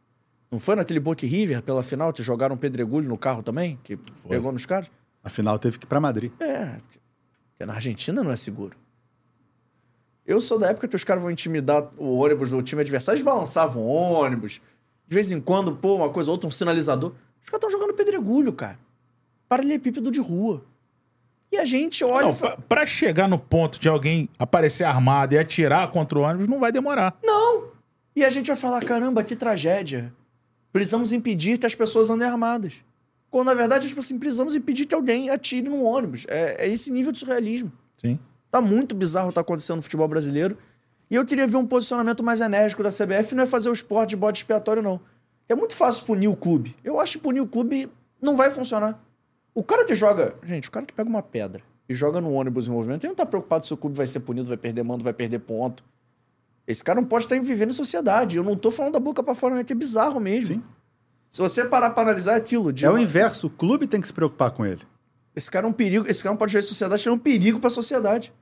Não foi naquele Boca River pela final que jogaram um pedregulho no carro também? Que pegou nos caras? Afinal, teve que ir pra Madrid. É. Porque na Argentina não é seguro. Eu sou da época que os caras vão intimidar o ônibus do time adversário, eles balançavam o ônibus. De vez em quando, pô, uma coisa ou outra, um sinalizador. Os caras estão jogando pedregulho, cara. Paralelepípedo de rua. E a gente olha. Não, fala, pra, pra chegar no ponto de alguém aparecer armado e atirar contra o ônibus, não vai demorar. Não! E a gente vai falar: caramba, que tragédia. Precisamos impedir que as pessoas andem armadas. Quando na verdade, é tipo assim, precisamos impedir que alguém atire num ônibus. É, é esse nível de surrealismo. Sim. Tá muito bizarro o que tá acontecendo no futebol brasileiro. E eu queria ver um posicionamento mais enérgico da CBF, não é fazer o esporte de bode expiatório, não. É muito fácil punir o clube. Eu acho que punir o clube não vai funcionar. O cara que joga. Gente, o cara que pega uma pedra e joga no ônibus em movimento, ele não tá preocupado se o clube vai ser punido, vai perder mando, vai perder ponto. Esse cara não pode estar vivendo em sociedade. Eu não tô falando da boca pra fora, né? Que é bizarro mesmo. Sim. Se você parar pra analisar é aquilo. De É o inverso. O clube tem que se preocupar com ele. esse cara é um perigo. Esse cara não pode jogar em sociedade, ele é um perigo pra sociedade.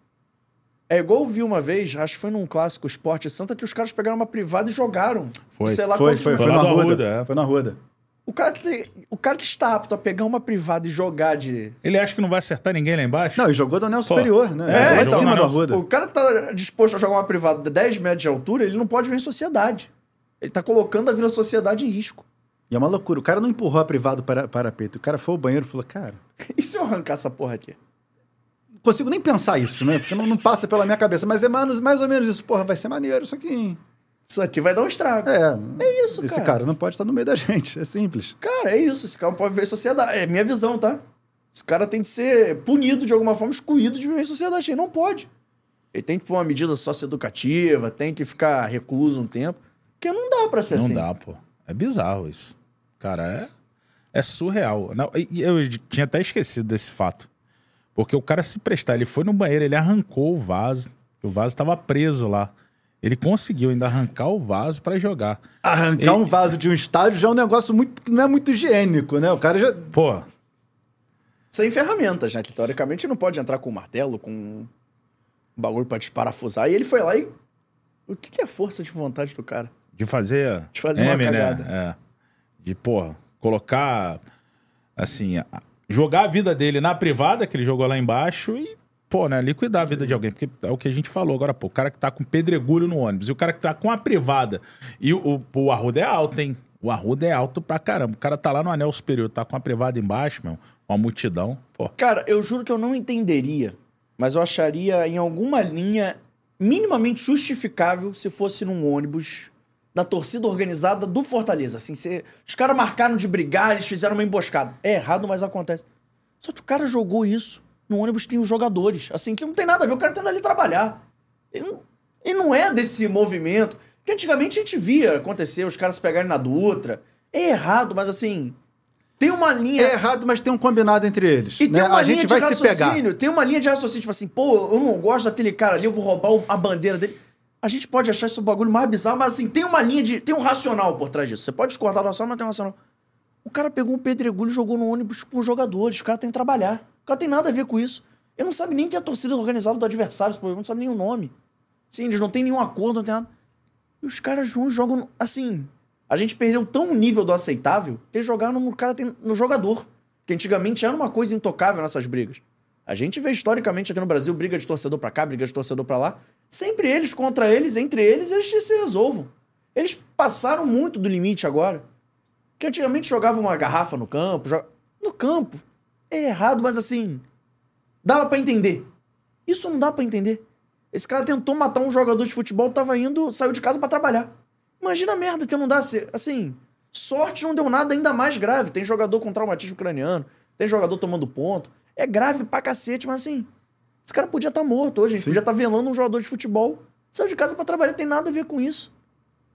É igual eu vi uma vez, acho que foi num clássico Esporte Santa, que os caras pegaram uma privada e jogaram. Foi. Sei lá Foi, quantos foi, foi, lá na Ruda. Arruda, é. Foi na Ruda. O cara, que o cara que está apto a pegar uma privada e jogar de. Ele acha que não vai acertar ninguém lá embaixo? Não, e jogou do anel superior, né? É, lá de então, cima do anel- Arruda. O cara que tá disposto a jogar uma privada de 10 metros de altura, ele não pode ver em sociedade. Ele tá colocando a vida da sociedade em risco. E é uma loucura. O cara não empurrou a privada para, para peito. O cara foi ao banheiro e falou, cara, *laughs* E se eu arrancar essa porra aqui? não consigo nem pensar isso, né? Porque não, não passa pela minha cabeça. Mas é mais, mais ou menos isso. Porra, vai ser maneiro isso aqui. hein? Isso aqui vai dar um estrago. É. É isso, Esse cara. cara não pode estar no meio da *laughs* gente. É simples. Cara, é isso. Esse cara não pode viver em sociedade. É minha visão, tá? Esse cara tem que ser punido de alguma forma, excluído de viver em sociedade. Ele não pode. Ele tem que pôr uma medida socioeducativa, tem que ficar recluso um tempo. Porque não dá pra ser Não assim. dá, pô. É bizarro isso. Cara, é, é surreal. Não, eu tinha até esquecido desse fato. Porque o cara se prestar, ele foi no banheiro, ele arrancou o vaso. O vaso tava preso lá. Ele conseguiu ainda arrancar o vaso pra jogar. Arrancar Ele- um vaso de um estádio já é um negócio muito, que não é muito higiênico, né? O cara já. Pô, Sem ferramentas, né? Que teoricamente não pode entrar com um martelo, com um bagulho pra desparafusar. E ele foi lá e. O que que é força de vontade do cara? de fazer. De fazer uma M, cagada. Né? É. De, pô, colocar. Assim, a- jogar a vida dele na privada, que ele jogou lá embaixo, e, pô, né, liquidar a vida de alguém. Porque é o que a gente falou agora, pô. O cara que tá com pedregulho no ônibus e o cara que tá com a privada. E o, o, o Arruda é alto, hein? O Arruda é alto pra caramba. O cara tá lá no anel superior, tá com a privada embaixo, meu. Uma multidão. Pô, Cara, eu juro que eu não entenderia, mas eu acharia em alguma linha minimamente justificável se fosse num ônibus da torcida organizada do Fortaleza. Assim, os caras marcaram de brigar, eles fizeram uma emboscada. É errado, mas acontece. Só que o cara jogou isso no ônibus tem os jogadores. Assim, que não tem nada a ver, o cara tá indo ali trabalhar. Ele não, ele não é desse movimento. Que antigamente a gente via acontecer, os caras se pegarem na Dutra. É errado, mas assim. Tem uma linha. É errado, mas tem um combinado entre eles. E né? tem uma A linha gente de vai se pegar. raciocínio, tem uma linha de raciocínio, tipo assim, pô, eu não gosto daquele cara ali, eu vou roubar a bandeira dele. A gente pode achar isso um bagulho mais bizarro, mas assim, tem uma linha de. Tem um racional por trás disso. Você pode discordar do racional, mas tem um racional. O cara pegou um pedregulho e jogou no ônibus com os jogadores. O cara tem que trabalhar. O cara tem nada a ver com isso. Ele não sabe nem que é a torcida organizada do adversário, ele não sabe nem o nome. Sim, eles não têm nenhum acordo, não tem nada. E os caras vão jogam. Assim. A gente perdeu tão o nível do aceitável que eles jogaram no cara tem- no jogador. Que antigamente era uma coisa intocável nessas brigas. A gente vê historicamente aqui no Brasil briga de torcedor pra cá, briga de torcedor pra lá. Sempre eles contra eles, entre eles, eles se resolvam. Eles passaram muito do limite agora. Que antigamente jogava uma garrafa no campo. joga- No campo. É errado, mas assim. Dava pra entender. Isso não dá pra entender. Esse cara tentou matar um jogador de futebol, tava indo, saiu de casa pra trabalhar. Imagina a merda que não dá, assim, sorte não deu nada ainda mais grave. Tem jogador com traumatismo craniano, tem jogador tomando ponto. É grave pra cacete, mas assim, esse cara podia estar morto hoje, a gente Sim. podia estar velando um jogador de futebol. Saiu de casa pra trabalhar, tem nada a ver com isso.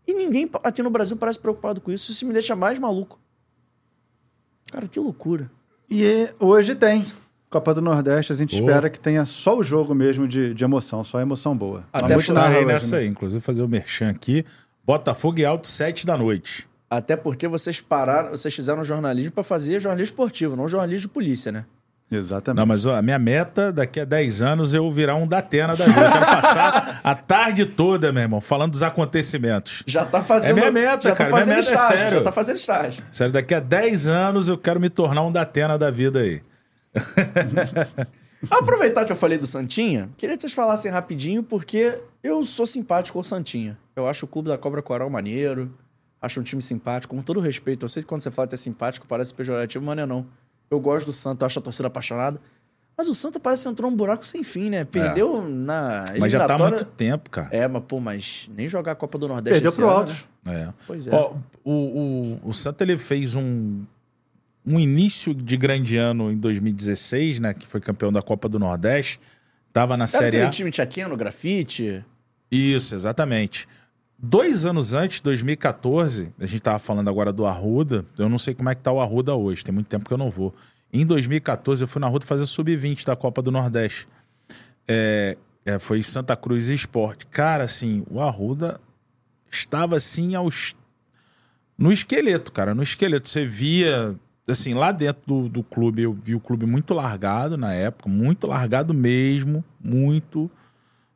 E ninguém aqui no Brasil parece preocupado com isso. Isso me deixa mais maluco. Cara, que loucura. E hoje tem. Copa do Nordeste, a gente Pô. espera que tenha só o jogo mesmo de, de emoção, só emoção boa. Até Vamos Narrei hoje, nessa né? aí, inclusive fazer o merchan aqui. Botafogo e Alto, 7 da noite. Até porque vocês pararam, vocês fizeram jornalismo pra fazer jornalismo esportivo, não jornalismo de polícia, né? Exatamente. Não, mas ó, a minha meta, daqui a 10 anos, eu virar um Datena da vida. Eu quero passar a tarde toda, meu irmão, falando dos acontecimentos. Já tá fazendo. É minha meta, já cara, Tá fazendo minha meta é estágio, sério. Já tá fazendo estágio. Sério, daqui a 10 anos eu quero me tornar um Datena da vida aí. *laughs* Aproveitar que eu falei do Santinha, queria que vocês falassem rapidinho, porque eu sou simpático ao Santinha. Eu acho o Clube da Cobra Coral maneiro, acho um time simpático, com todo respeito. Eu sei que quando você fala que é simpático parece pejorativo, mas não é não. Eu gosto do Santa, eu acho a torcida apaixonada. Mas o Santa parece que entrou num buraco sem fim, né? Perdeu na É. Mas já tá há eliminatória- muito tempo, cara. É, mas pô, mas nem jogar a Copa do Nordeste Perdeu esse pro ano, Altos. né? É. Pois é. Ó, o, o, o Santa ele fez um, um início de grande ano em 2016, né? Que foi campeão da Copa do Nordeste. Tava na Era Série A. time tchaqueno, grafite? Isso, exatamente. Dois anos antes, 2014, a gente tava falando agora do Arruda. Eu não sei como é que tá o Arruda hoje, tem muito tempo que eu não vou. Em 2014, eu fui na Arruda fazer sub-20 da Copa do Nordeste. É, é, foi Santa Cruz Esporte. Cara, assim, o Arruda estava assim aos. No esqueleto, cara, no esqueleto. Você via, assim, lá dentro do, do clube, eu vi o clube muito largado na época, muito largado mesmo, muito.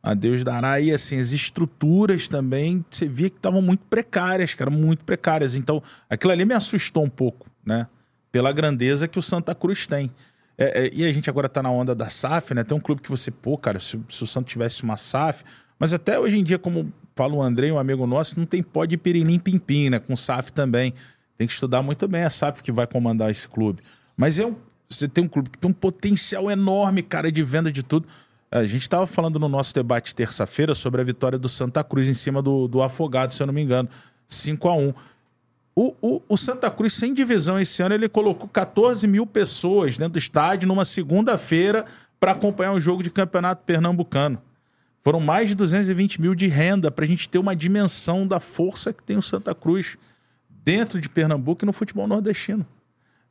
A Deus dará. E assim, as estruturas também, você via que estavam muito precárias, cara, muito precárias. Então, aquilo ali me assustou um pouco, né? Pela grandeza que o Santa Cruz tem. É, é, e a gente agora tá na onda da SAF, né? Tem um clube que você, pô, cara, se, se o Santos tivesse uma SAF. Mas até hoje em dia, como fala o Andrei, um amigo nosso, não tem pó de pirilim pim-pim, né? Com SAF também. Tem que estudar muito bem a SAF que vai comandar esse clube. Mas é um, você tem um clube que tem um potencial enorme, cara, de venda de tudo. A gente estava falando no nosso debate terça-feira sobre a vitória do Santa Cruz em cima do, do Afogado, se eu não me engano. 5 a 1 o, o, o Santa Cruz, sem divisão esse ano, ele colocou 14 mil pessoas dentro do estádio numa segunda-feira para acompanhar um jogo de campeonato pernambucano. Foram mais de 220 mil de renda para a gente ter uma dimensão da força que tem o Santa Cruz dentro de Pernambuco e no futebol nordestino.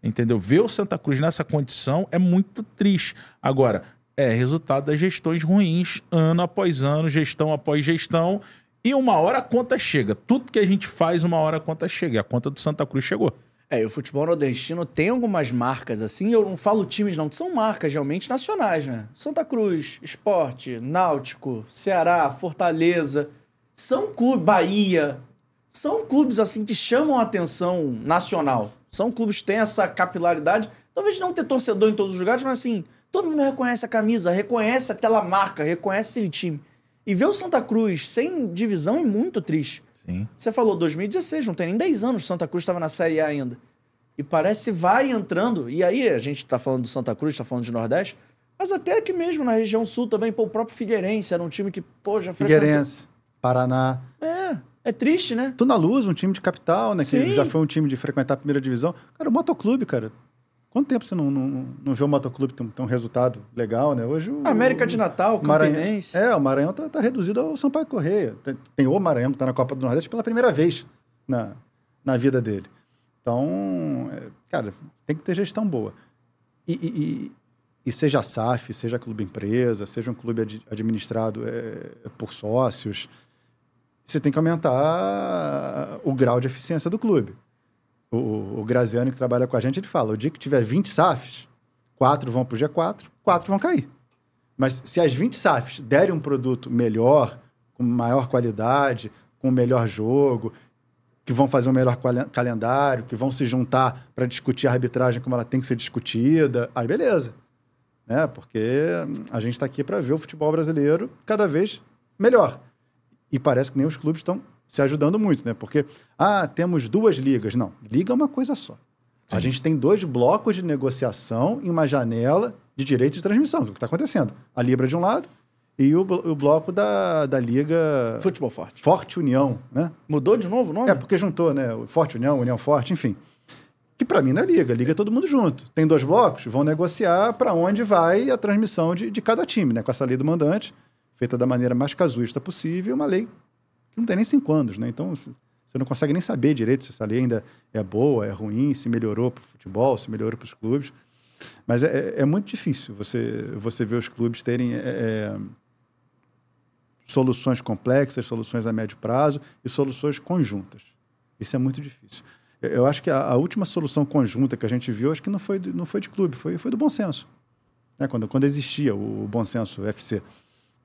Entendeu? Ver o Santa Cruz nessa condição é muito triste. Agora, é resultado das gestões ruins, ano após ano, gestão após gestão, e uma hora a conta chega. Tudo que a gente faz, uma hora a conta chega. E a conta do Santa Cruz chegou. É, o futebol nordestino tem algumas marcas assim, eu não falo times não, são marcas realmente nacionais, né? Santa Cruz, Esporte, Náutico, Ceará, Fortaleza, são clubes, Bahia, são clubes assim que chamam a atenção nacional. São clubes que têm essa capilaridade, talvez não ter torcedor em todos os lugares, mas assim, todo mundo reconhece a camisa, reconhece aquela marca, reconhece aquele time. E ver o Santa Cruz sem divisão é muito triste. Sim. Você falou 2016, não tem nem 10 anos, Santa Cruz estava na Série A ainda. E parece que vai entrando. E aí, a gente tá falando do Santa Cruz, tá falando de Nordeste, mas até aqui mesmo na região sul também, pô, o próprio Figueirense era um time que, pô, já frequentou- Figueirense, Paraná. É, é triste, né? Tuna Luz, um time de capital, né? Sim. Que já foi um time de frequentar a primeira divisão. Cara, o motoclube, cara. Quanto tempo você não, não, não vê o motoclube ter um, ter um resultado legal, né? Hoje o. América de Natal, o Maranhão, Campinense. É, o Maranhão tá, tá reduzido ao Sampaio Correia. Tem, tem o Maranhão que tá na Copa do Nordeste pela primeira vez na, na vida dele. Então, é, cara, tem que ter gestão boa. E, e- e- e seja SAF, seja clube empresa, seja um clube ad- administrado é, por sócios, você tem que aumentar o grau de eficiência do clube. O, o Graziano, que trabalha com a gente, ele fala: o dia que tiver 20 SAFs, quatro vão para o G4, quatro vão cair. Mas se as 20 SAFs derem um produto melhor, com maior qualidade, com melhor jogo, que vão fazer um melhor calendário, que vão se juntar para discutir a arbitragem como ela tem que ser discutida, aí beleza. Né? Porque a gente está aqui para ver o futebol brasileiro cada vez melhor. E parece que nem os clubes estão se ajudando muito, né? Porque, ah, temos duas ligas. Não, liga é uma coisa só. A gente tem dois blocos de negociação em uma janela de direito de transmissão, que é o que está acontecendo. A Libra de um lado e o, o bloco da, da Liga Futebol forte. Forte União, né? Mudou de novo o nome? É, porque juntou, né? Forte União, União Forte, enfim. Que pra mim não é liga, liga todo mundo junto. Tem dois blocos, vão negociar para onde vai a transmissão de, de cada time, né? Com essa lei do mandante, feita da maneira mais casuísta possível, uma lei não tem nem cinco anos, né? Então você não consegue nem saber direito se essa lei ainda é boa, é ruim, se melhorou para o futebol, se melhorou para os clubes. Mas é, é muito difícil você, você ver os clubes terem é, é, soluções complexas, soluções a médio prazo e soluções conjuntas. Isso é muito difícil. Eu- acho que a, a última solução conjunta que a gente viu, acho que não foi, não foi de clube, foi, foi do bom senso. Né? Quando, quando existia o, bom senso FC.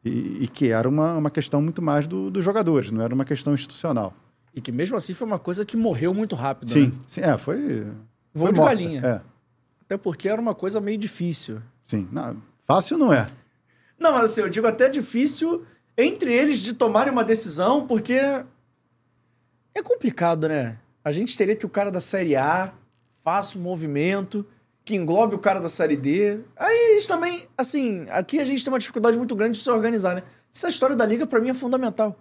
E, e que era uma, uma questão muito mais do- dos jogadores, não era uma questão institucional. E que mesmo assim foi uma coisa que morreu muito rápido. Sim, né? sim é, foi. Voo foi de morta. galinha. É, Até porque era uma coisa meio difícil. sim. Não, fácil não é. Não, mas assim, eu digo até difícil entre eles de tomarem uma decisão, porque é complicado, né? A gente teria que o cara da Série A faça um movimento que englobe o cara da Série D. Aí eles também, assim, aqui a gente tem uma dificuldade muito grande de se organizar, né? Essa história da liga pra mim é fundamental.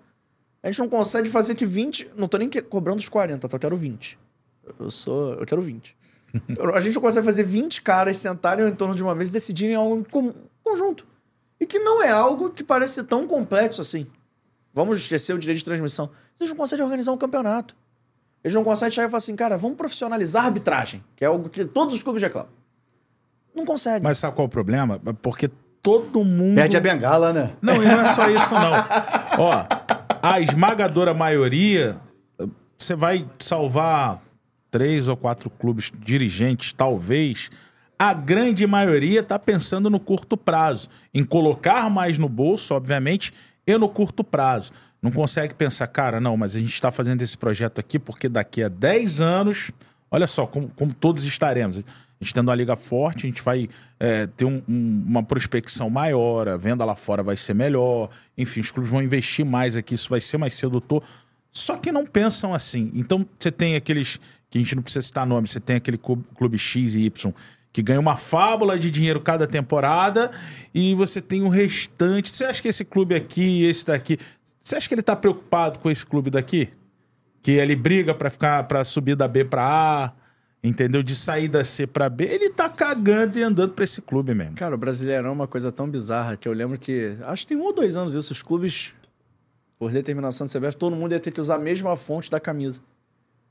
A gente não consegue fazer que 20, não tô nem cobrando os 40, tá? Eu quero 20. Eu sou, eu quero 20. *laughs* Eu- A gente não consegue fazer 20 caras sentarem em torno de uma mesa e decidirem algo em com- conjunto. E que não é algo que parece ser tão complexo assim. Vamos esquecer o direito de transmissão. Vocês não conseguem organizar um campeonato. Eles não conseguem chegar e falar assim, cara, vamos profissionalizar a arbitragem, que é algo que todos os clubes reclamam. Não consegue. Mas sabe qual é o problema? Porque todo mundo. Perde a bengala, né? Não, e não é só isso, não. Ó, a esmagadora maioria, você vai salvar três ou quatro clubes dirigentes, talvez. A grande maioria tá pensando no curto prazo, em colocar mais no bolso, obviamente, e no curto prazo. Não consegue pensar, cara, não, mas a gente está fazendo esse projeto aqui porque daqui a 10 anos, olha só como, como todos estaremos. A gente tendo uma liga forte, a gente vai é, ter um- um- uma prospecção maior, a venda lá fora vai ser melhor, enfim, os clubes vão investir mais aqui, isso vai ser mais sedutor. Só que não pensam assim. Então você tem aqueles, que a gente não precisa citar nome, você tem aquele clube, clube X e Y que ganha uma fábula de dinheiro cada temporada e você tem o restante. Você acha que esse clube aqui, esse daqui, você acha que ele tá preocupado com esse clube daqui? Que ele briga pra ficar para subir da B pra A, entendeu? De sair da C pra B, ele tá cagando e andando pra esse clube mesmo. Cara, o Brasileirão é uma coisa tão bizarra que eu lembro que. Acho que tem um ou dois anos isso. Os clubes, por determinação do CBF, todo mundo ia ter que usar a mesma fonte da camisa.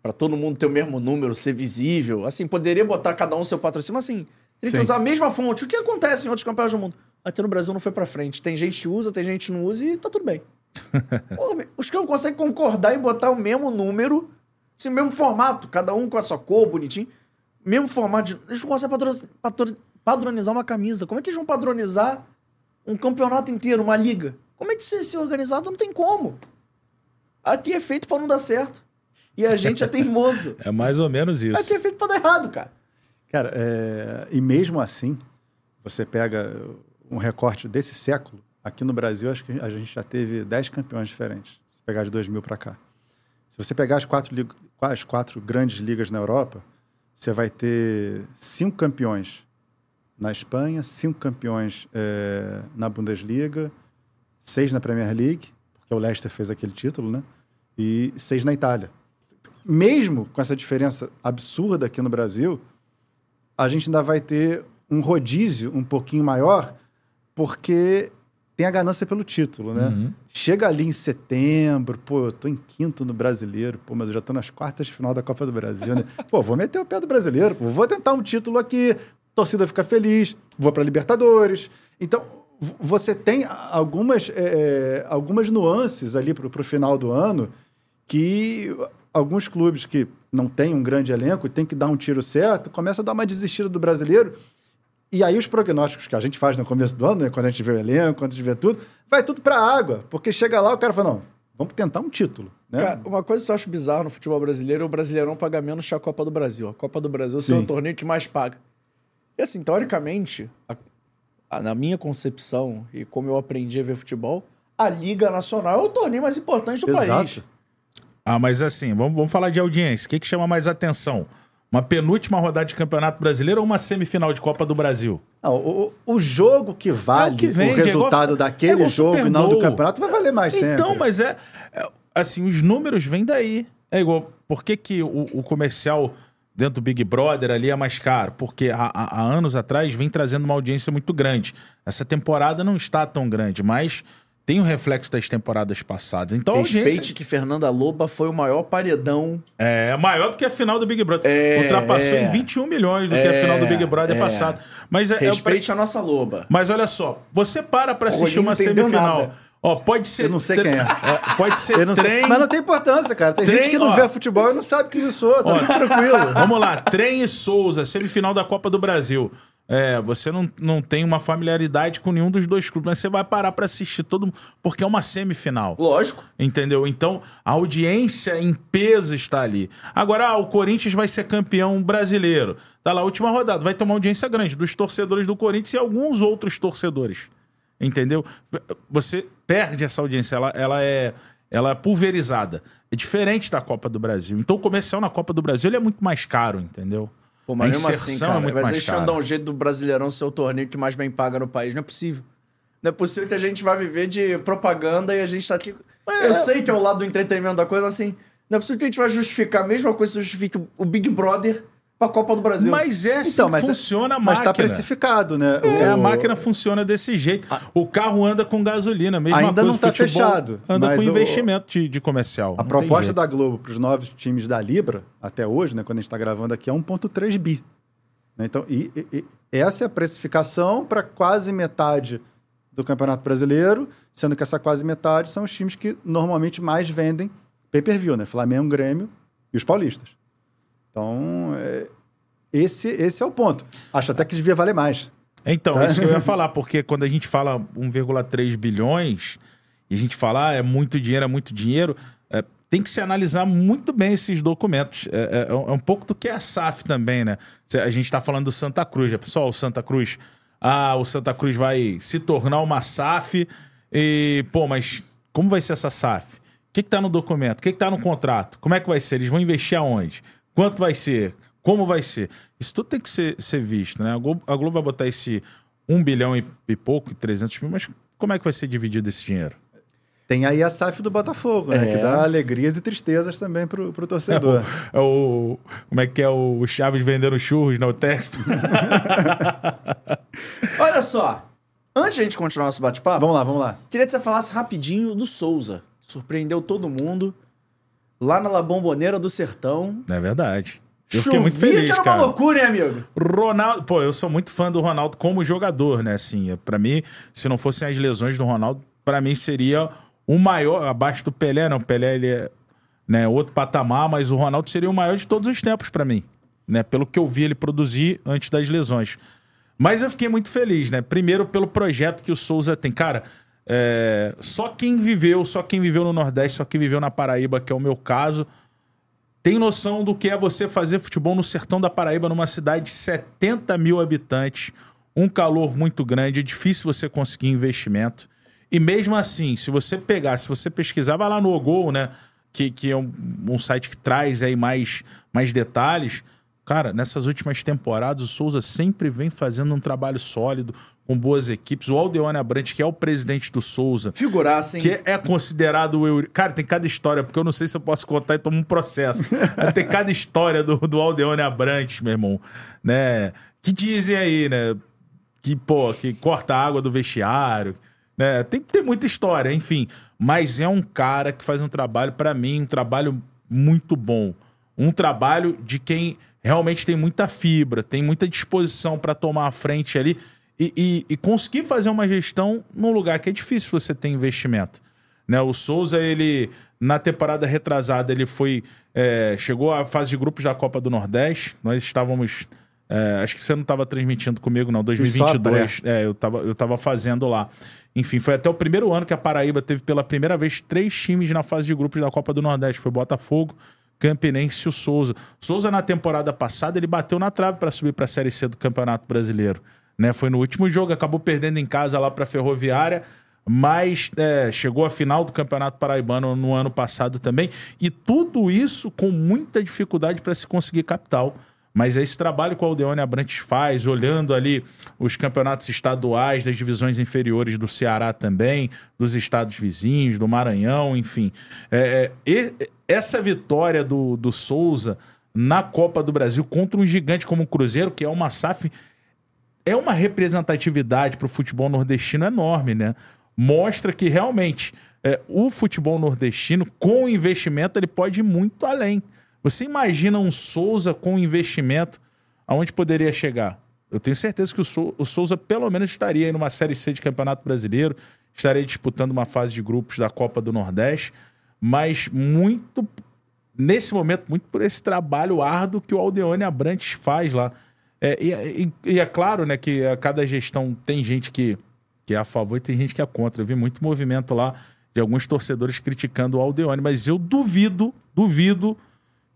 Pra todo mundo ter o mesmo número, ser visível. Assim, poderia botar cada um seu patrocínio, mas assim, teria Sim. que usar a mesma fonte. O que acontece em outros campeonatos do mundo? Aqui no Brasil não foi pra frente. Tem gente que usa, tem gente que não usa e tá tudo bem. *laughs* Meu, os caras conseguem concordar em botar o mesmo número, assim, o mesmo formato, cada um com a sua cor, bonitinho. Mesmo formato de. Eles não conseguem padronizar uma camisa. Como é que eles vão padronizar um campeonato inteiro, uma liga? Como é que se, se organizado? Não tem como. Aqui é feito pra não dar certo. E a gente é teimoso. *laughs* É mais ou menos isso. Aqui é feito pra dar errado, cara. Cara, é, e mesmo assim, você pega um recorte desse século, aqui no Brasil, acho que a gente já teve 10 campeões diferentes, se pegar de 2000 para cá. Se você pegar as quatro, as quatro grandes ligas na Europa, você vai ter cinco campeões na Espanha, cinco campeões é, na Bundesliga, seis na Premier League, porque o Leicester fez aquele título, né? E seis na Itália. Mesmo com essa diferença absurda aqui no Brasil, a gente ainda vai ter um rodízio um pouquinho maior, porque tem a ganância pelo título, né? Chega ali em setembro, pô, eu tô em quinto no brasileiro, pô, mas eu já tô nas quartas de final da Copa do Brasil, né? *laughs* Pô, vou meter o pé do brasileiro, pô, vou tentar um título aqui, torcida fica feliz, vou para Libertadores. Então, você tem algumas, é, algumas nuances ali pro, pro final do ano que alguns clubes que não têm um grande elenco e tem que dar um tiro certo, começa a dar uma desistida do brasileiro. E aí os prognósticos que a gente faz no começo do ano, né, quando a gente vê o elenco, quando a gente vê tudo, vai tudo pra água. Porque chega lá, o cara fala, não, vamos tentar um título. Né? Cara, uma coisa que eu acho bizarra no futebol brasileiro é o Brasileirão pagar menos que a Copa do Brasil. A Copa do Brasil é o torneio que mais paga. E assim, teoricamente, a- a- na minha concepção e como eu aprendi a ver futebol, a Liga Nacional é o torneio mais importante do país. Exato. Ah, mas assim, vamos, vamos falar de audiência. O que, que chama mais atenção? Uma penúltima rodada de Campeonato Brasileiro ou uma semifinal de Copa do Brasil? Não, o, o jogo que vale É o que vende, o é resultado igual- é daquele igual jogo Super e não do campeonato vai valer mais sempre. Então, mas é, é, Assim, os números vêm daí. É igual. Por que, que o, o comercial dentro do Big Brother ali é mais caro? Porque há, há- há anos atrás vem trazendo uma audiência muito grande. Essa temporada não está tão grande, mas tem o reflexo das temporadas passadas. Então, Respeite audiência que Fernanda Loba foi o maior paredão. é maior do que a final do Big Brother. É, Ultrapassou é. em 21 milhões do que a É, final do Big Brother é. passado. Mas é, é o- Respeite a nossa Loba. mas olha só, você para pra assistir uma semifinal. nada. Ó, pode ser. Eu não sei quem é. *laughs* Pode ser Eu não sei. trem. Mas não tem importância, cara. Tem Trem, gente que não ó. vê futebol e não sabe quem eu sou. Tá Ó, tudo tranquilo. Vamos lá, Trem e Souza, semifinal da Copa do Brasil. É, você não, não tem uma familiaridade com nenhum dos dois clubes, mas você vai parar pra assistir todo mundo, porque é uma semifinal. Lógico. Entendeu? Então, a audiência em peso está ali. Agora, ah, o Corinthians vai ser campeão brasileiro. Tá lá, última rodada. Vai ter uma audiência grande dos torcedores do Corinthians e alguns outros torcedores. Entendeu? Você perde essa audiência. Ela, ela é. Ela é pulverizada. É diferente da Copa do Brasil. Então, o comercial na Copa do Brasil é muito mais caro, entendeu? Pô, mas A mesmo assim, inserção cara, é muito mas eles cara. dar um jeito do Brasileirão ser o torneio que mais bem paga no país. Não é possível. Não é possível que a gente vá viver de propaganda e a gente tá aqui... É. Eu sei que é o lado do entretenimento da coisa, mas assim... Não é possível que a gente vai justificar a mesma coisa que justifique o Big Brother pra Copa do Brasil. Mas é assim Então, que mas, funciona a mas máquina. tá precificado, né? É, a O- máquina funciona desse jeito. O carro anda com gasolina, mesma Ainda coisa. não tá futebol fechado, Anda mas com o- investimento de, de comercial. A Não proposta da Globo para os novos times da Libra, até hoje, né, quando a gente está gravando aqui, é 1,3 bi. Né, Então, e, e- e essa é a precificação para quase metade do Campeonato Brasileiro, sendo que essa quase metade são os times que normalmente mais vendem pay-per-view, né? Flamengo, Grêmio e os paulistas. Então, é, esse, esse é o ponto. Acho até que devia valer mais. Então, Tá? isso que eu ia *laughs* falar, porque quando a gente fala 1,3 bilhões e a gente fala ah, é muito dinheiro, é muito dinheiro, é, tem que se analisar muito bem esses documentos. É, é- é um pouco do que é a SAF também, né? A gente está falando do Santa Cruz. Já, pessoal, o Santa Cruz. Ah, o Santa Cruz vai se tornar uma SAF. E, pô, mas como vai ser essa SAF? O que, que tá no documento? O que, que tá no contrato? Como é que vai ser? Eles vão investir aonde? Quanto vai ser? Como vai ser? Isso tudo tem que ser, ser visto, né? A Globo, a Globo vai botar esse 1 bilhão e, e pouco, e 300 mil, mas como é que vai ser dividido esse dinheiro? Tem aí a SAF do Botafogo, né? É. Que dá alegrias e tristezas também pro, pro torcedor. É o, como é que é o Chaves vendendo churros no texto? *laughs* Olha só. Antes de a gente continuar nosso bate-papo, Vamos lá, vamos lá. queria que você falasse rapidinho do Souza. Surpreendeu todo mundo. Lá na La Bomboneira do Sertão. é verdade. Eu fiquei muito feliz, era cara. uma loucura, hein, amigo? Ronaldo, pô, eu sou muito fã do Ronaldo como jogador, né? Assim, é, para mim, se não fossem as lesões do Ronaldo, pra mim seria o maior abaixo do Pelé, não, o Pelé ele é, né, outro patamar, mas o Ronaldo seria o maior de todos os tempos pra mim, né? Pelo que eu vi ele produzir antes das lesões. Mas eu fiquei muito feliz, né? Primeiro pelo projeto que o Souza tem, cara. É, só quem viveu, só quem viveu no Nordeste, só quem viveu na Paraíba, que é o meu caso, tem noção do que é você fazer futebol no sertão da Paraíba, numa cidade de 70 mil habitantes, um calor muito grande, é difícil você conseguir investimento. E mesmo assim, se você pegar, se você pesquisar, vai lá no Ogol, né? Que, que é um, um site que traz aí mais, mais detalhes. Cara, nessas últimas temporadas, o Souza sempre vem fazendo um trabalho sólido, com boas equipes. O Aldeone Abrantes, que é o presidente do Souza, Figuraça, hein? que é considerado o. Cara, tem cada história, porque eu não sei se eu posso contar e tomo um processo. *laughs* Tem cada história do, do Aldeone Abrantes, meu irmão, né? Que dizem aí, né? Que, pô, que corta a água do vestiário, né? Tem, tem muita história, enfim. Mas é um cara que faz um trabalho, pra mim, um trabalho muito bom. Um trabalho de quem realmente tem muita fibra, tem muita disposição pra tomar a frente ali e, e- e conseguir fazer uma gestão num lugar que é difícil você ter investimento. Né? O Souza, ele, na temporada retrasada, ele foi. é, chegou à fase de grupos da Copa do Nordeste. Nós estávamos. é, acho que você não estava transmitindo comigo, não. só a 2022. É, eu estava eu tava fazendo lá. Enfim, foi até o primeiro ano que a Paraíba teve pela primeira vez três times na fase de grupos da Copa do Nordeste. Foi Botafogo, Campinense o Souza. Souza, na temporada passada, ele bateu na trave para subir para a Série C do Campeonato Brasileiro. Né? Foi no último jogo, acabou perdendo em casa lá para Ferroviária, mas é, chegou à final do Campeonato Paraibano no ano passado também. E tudo isso com muita dificuldade para se conseguir capital. Mas esse trabalho que o Aldeone Abrantes faz, olhando ali os campeonatos estaduais das divisões inferiores do Ceará também, dos estados vizinhos, do Maranhão, enfim. É, é, essa vitória do, do Souza na Copa do Brasil contra um gigante como o Cruzeiro, que é uma SAF, é uma representatividade para o futebol nordestino enorme, né? Mostra que realmente é, o futebol nordestino, com investimento, ele pode ir muito além. Você imagina um Souza com investimento, aonde poderia chegar? Eu tenho certeza que o, Sou- o Souza pelo menos estaria aí numa Série C de Campeonato Brasileiro, estaria disputando uma fase de grupos da Copa do Nordeste, mas muito nesse momento, muito por esse trabalho árduo que o Aldeone Abrantes faz lá. É, e, e- e é claro né, que a cada gestão tem gente que, que é a favor e tem gente que é contra. Eu vi muito movimento lá de alguns torcedores criticando o Aldeone, mas eu duvido, duvido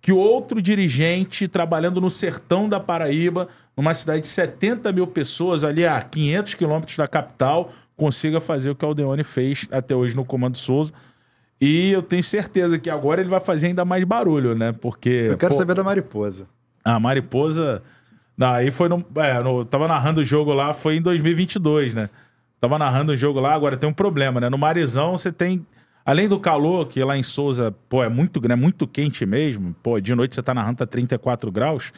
que outro dirigente trabalhando no sertão da Paraíba, numa cidade de 70 mil pessoas, ali a 500 quilômetros da capital, consiga fazer o que o Aldeone fez até hoje no Comando Souza. E eu tenho certeza que agora ele vai fazer ainda mais barulho, né? Porque. Eu quero pô, saber da mariposa. A Mariposa. Não, aí foi no. É, no, tava narrando o jogo lá, foi em 2022, né? Tava narrando o jogo lá, agora tem um problema, né? No Marizão você tem. Além do calor, que lá em Souza, pô, é muito, né, muito quente mesmo. Pô, de noite você tá narrando, tá 34 graus.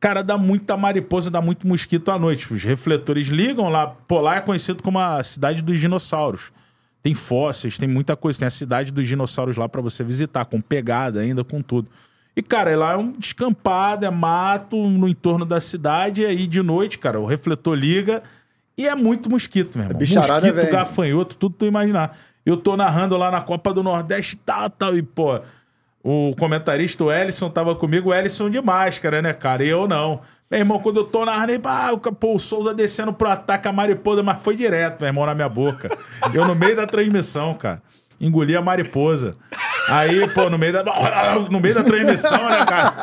Cara, dá muita mariposa, dá muito mosquito à noite. Os refletores ligam lá. Pô, lá é conhecido como a cidade dos dinossauros. Tem fósseis, tem muita coisa. Tem a cidade dos dinossauros lá pra você visitar, com pegada ainda, com tudo. E, cara, lá é um descampado, é mato no entorno da cidade. E aí, de noite, cara, o refletor liga e é muito mosquito, meu irmão. bicharada mosquito, vem. gafanhoto, tudo tu imaginar. Eu tô narrando lá na Copa do Nordeste, tal, tal, e, pô, o comentarista, o Ellison, tava comigo, o Ellison de máscara, né, cara? E eu não. Meu irmão, quando eu tô aí, pá, o, pô, o Souza descendo pro ataque, a mariposa, mas foi direto, meu irmão, na minha boca. Eu no meio da transmissão, cara. Engoli a mariposa. Aí, pô, no meio da, *laughs* no meio da transmissão, né, cara?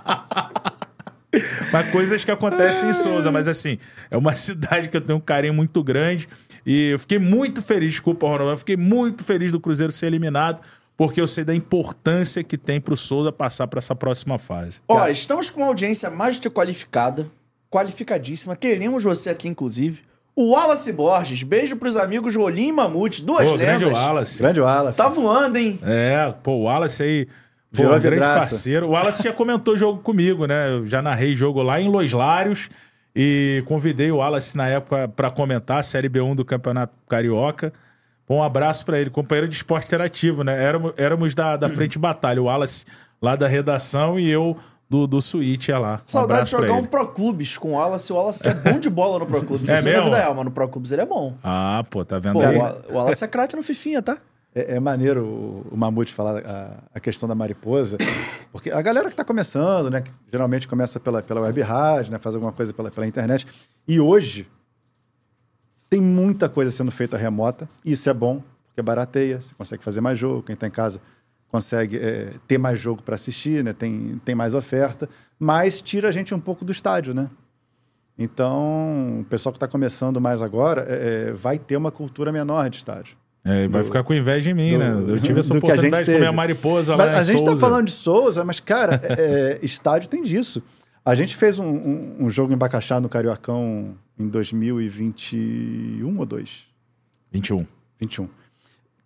*laughs* Mas coisas que acontecem em Souza, mas assim, é uma cidade que eu tenho um carinho muito grande. E eu fiquei muito feliz, desculpa, Ronaldo, eu fiquei muito feliz do Cruzeiro ser eliminado, porque eu sei da importância que tem pro Souza passar para essa próxima fase. Ó, estamos com uma audiência mais do que qualificada, qualificadíssima. Queremos você aqui, inclusive. O Wallace Borges, beijo pros amigos Rolim e Mamute, duas Pô, grande lendas. Wallace. Grande Wallace. Tá voando, hein? É, pô, o Wallace aí. Pô, Virou um grande vidraça. parceiro. O Wallace já comentou jogo comigo, né? Eu já narrei jogo lá em Los Lários e convidei o Wallace na época pra comentar a Série B1 do Campeonato Carioca. Bom, um abraço pra ele, companheiro de esporte interativo, né? Éramos, éramos da, da *clears throat* Frente Batalha, o Wallace lá da redação e eu do, do Suíte é lá. Um Saudade de jogar um. Pro Clubes com o Wallace. O Wallace é bom de bola no Pro *laughs* Clubes. É Isso é mesmo? vida real, mas no Pro Clubes ele é bom. Ah, pô, tá vendo Pô, aí? o Wa- o Wallace é craque no Fifinha, tá? É, é maneiro o, o Mamute falar a, a questão da mariposa, porque a galera que está começando, né, que geralmente começa pela, pela web rádio, né, faz alguma coisa pela, pela internet, e hoje tem muita coisa sendo feita remota, e isso é bom, porque barateia, você consegue fazer mais jogo, quem está em casa consegue é, ter mais jogo para assistir, né, tem, tem mais oferta, mas tira a gente um pouco do estádio, né? Então, o pessoal que está começando mais agora é, é, vai ter uma cultura menor de estádio. É, vai do- ficar com inveja em mim, do- né? Eu tive essa oportunidade de comer a mariposa Mas lá a gente está falando de Souza, mas, cara, é, é, *laughs* estádio tem disso. A gente fez um, um- um jogo em Bacaxá no Cariocão em 2021 ou 2? 21. 21.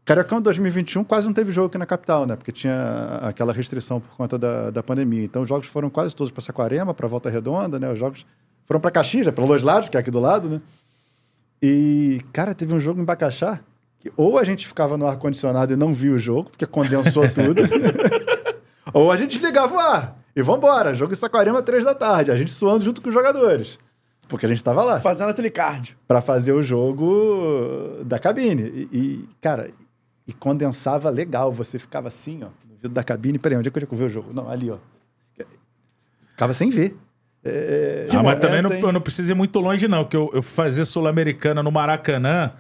Cariocão 2021 quase não teve jogo aqui na capital, né? Porque tinha aquela restrição por conta da, da pandemia. Então os jogos foram quase todos para Saquarema, para Volta Redonda, né? Os jogos foram para Caxias, né? pelos dois lados, que é aqui do lado, né? E, cara, teve um jogo em Bacaxá que ou a gente ficava no ar-condicionado e não via o jogo, porque condensou *laughs* tudo, ou a gente desligava o ar e vambora. Jogo em Saquarema, três da tarde. A gente suando junto com os jogadores. Porque a gente tava lá Fazendo aquele cardio. para fazer o jogo da cabine. E, e, cara, e condensava legal. Você ficava assim, ó, no vidro da cabine. Peraí, onde é que eu vou ver o jogo? Não, ali, ó. Ficava sem ver. É, ah, mas momento, também não, eu não preciso ir muito longe, não, que eu, eu fui fazer Sul-Americana no Maracanã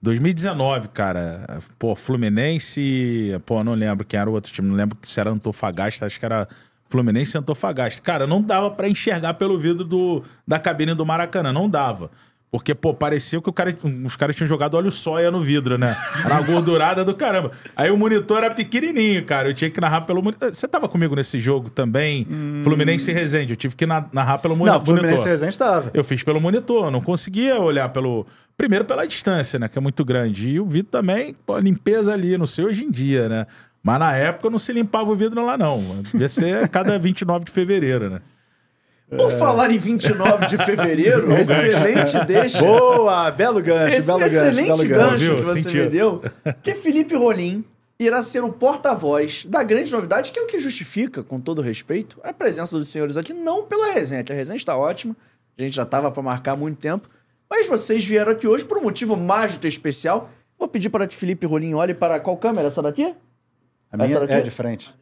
2019, cara. Pô, Fluminense. Pô, não lembro quem era o outro time, não lembro se era Antofagasta, acho que era Fluminense e Antofagasta. Cara, não dava pra enxergar pelo vidro do, da cabine do Maracanã, não dava. Porque, pô, parecia que o cara, os caras tinham jogado óleo soia no vidro, né? Era uma gordurada do caramba. Aí o monitor era pequenininho, cara. Eu tinha que narrar pelo monitor. Você tava comigo nesse jogo também? Fluminense e Resende. Eu tive que na- narrar pelo moni- Não, monitor. Fluminense e Resende estava. Eu fiz pelo monitor, não conseguia olhar pelo. Primeiro pela distância, né? Que é muito grande. E o vidro também, pô, limpeza ali, não sei hoje em dia, né? Mas na época não se limpava o vidro lá, não. Devia ser cada *laughs* 29 de fevereiro, né? Por falar em 29 de fevereiro, excelente *laughs* deixa. Boa! Belo gancho, Esse belo gancho, excelente gancho, gancho. Que você Sentiu. me deu, *laughs* que Felipe Rolim irá ser o porta-voz da grande novidade, que é o que justifica, com todo respeito, a presença dos senhores aqui, não pela resenha, que a resenha está ótima, a gente já estava para marcar há muito tempo, mas vocês vieram aqui hoje por um motivo mágico e especial. Vou pedir para que Felipe Rolim olhe para qual câmera? Essa daqui? A minha Essa daqui? é de frente.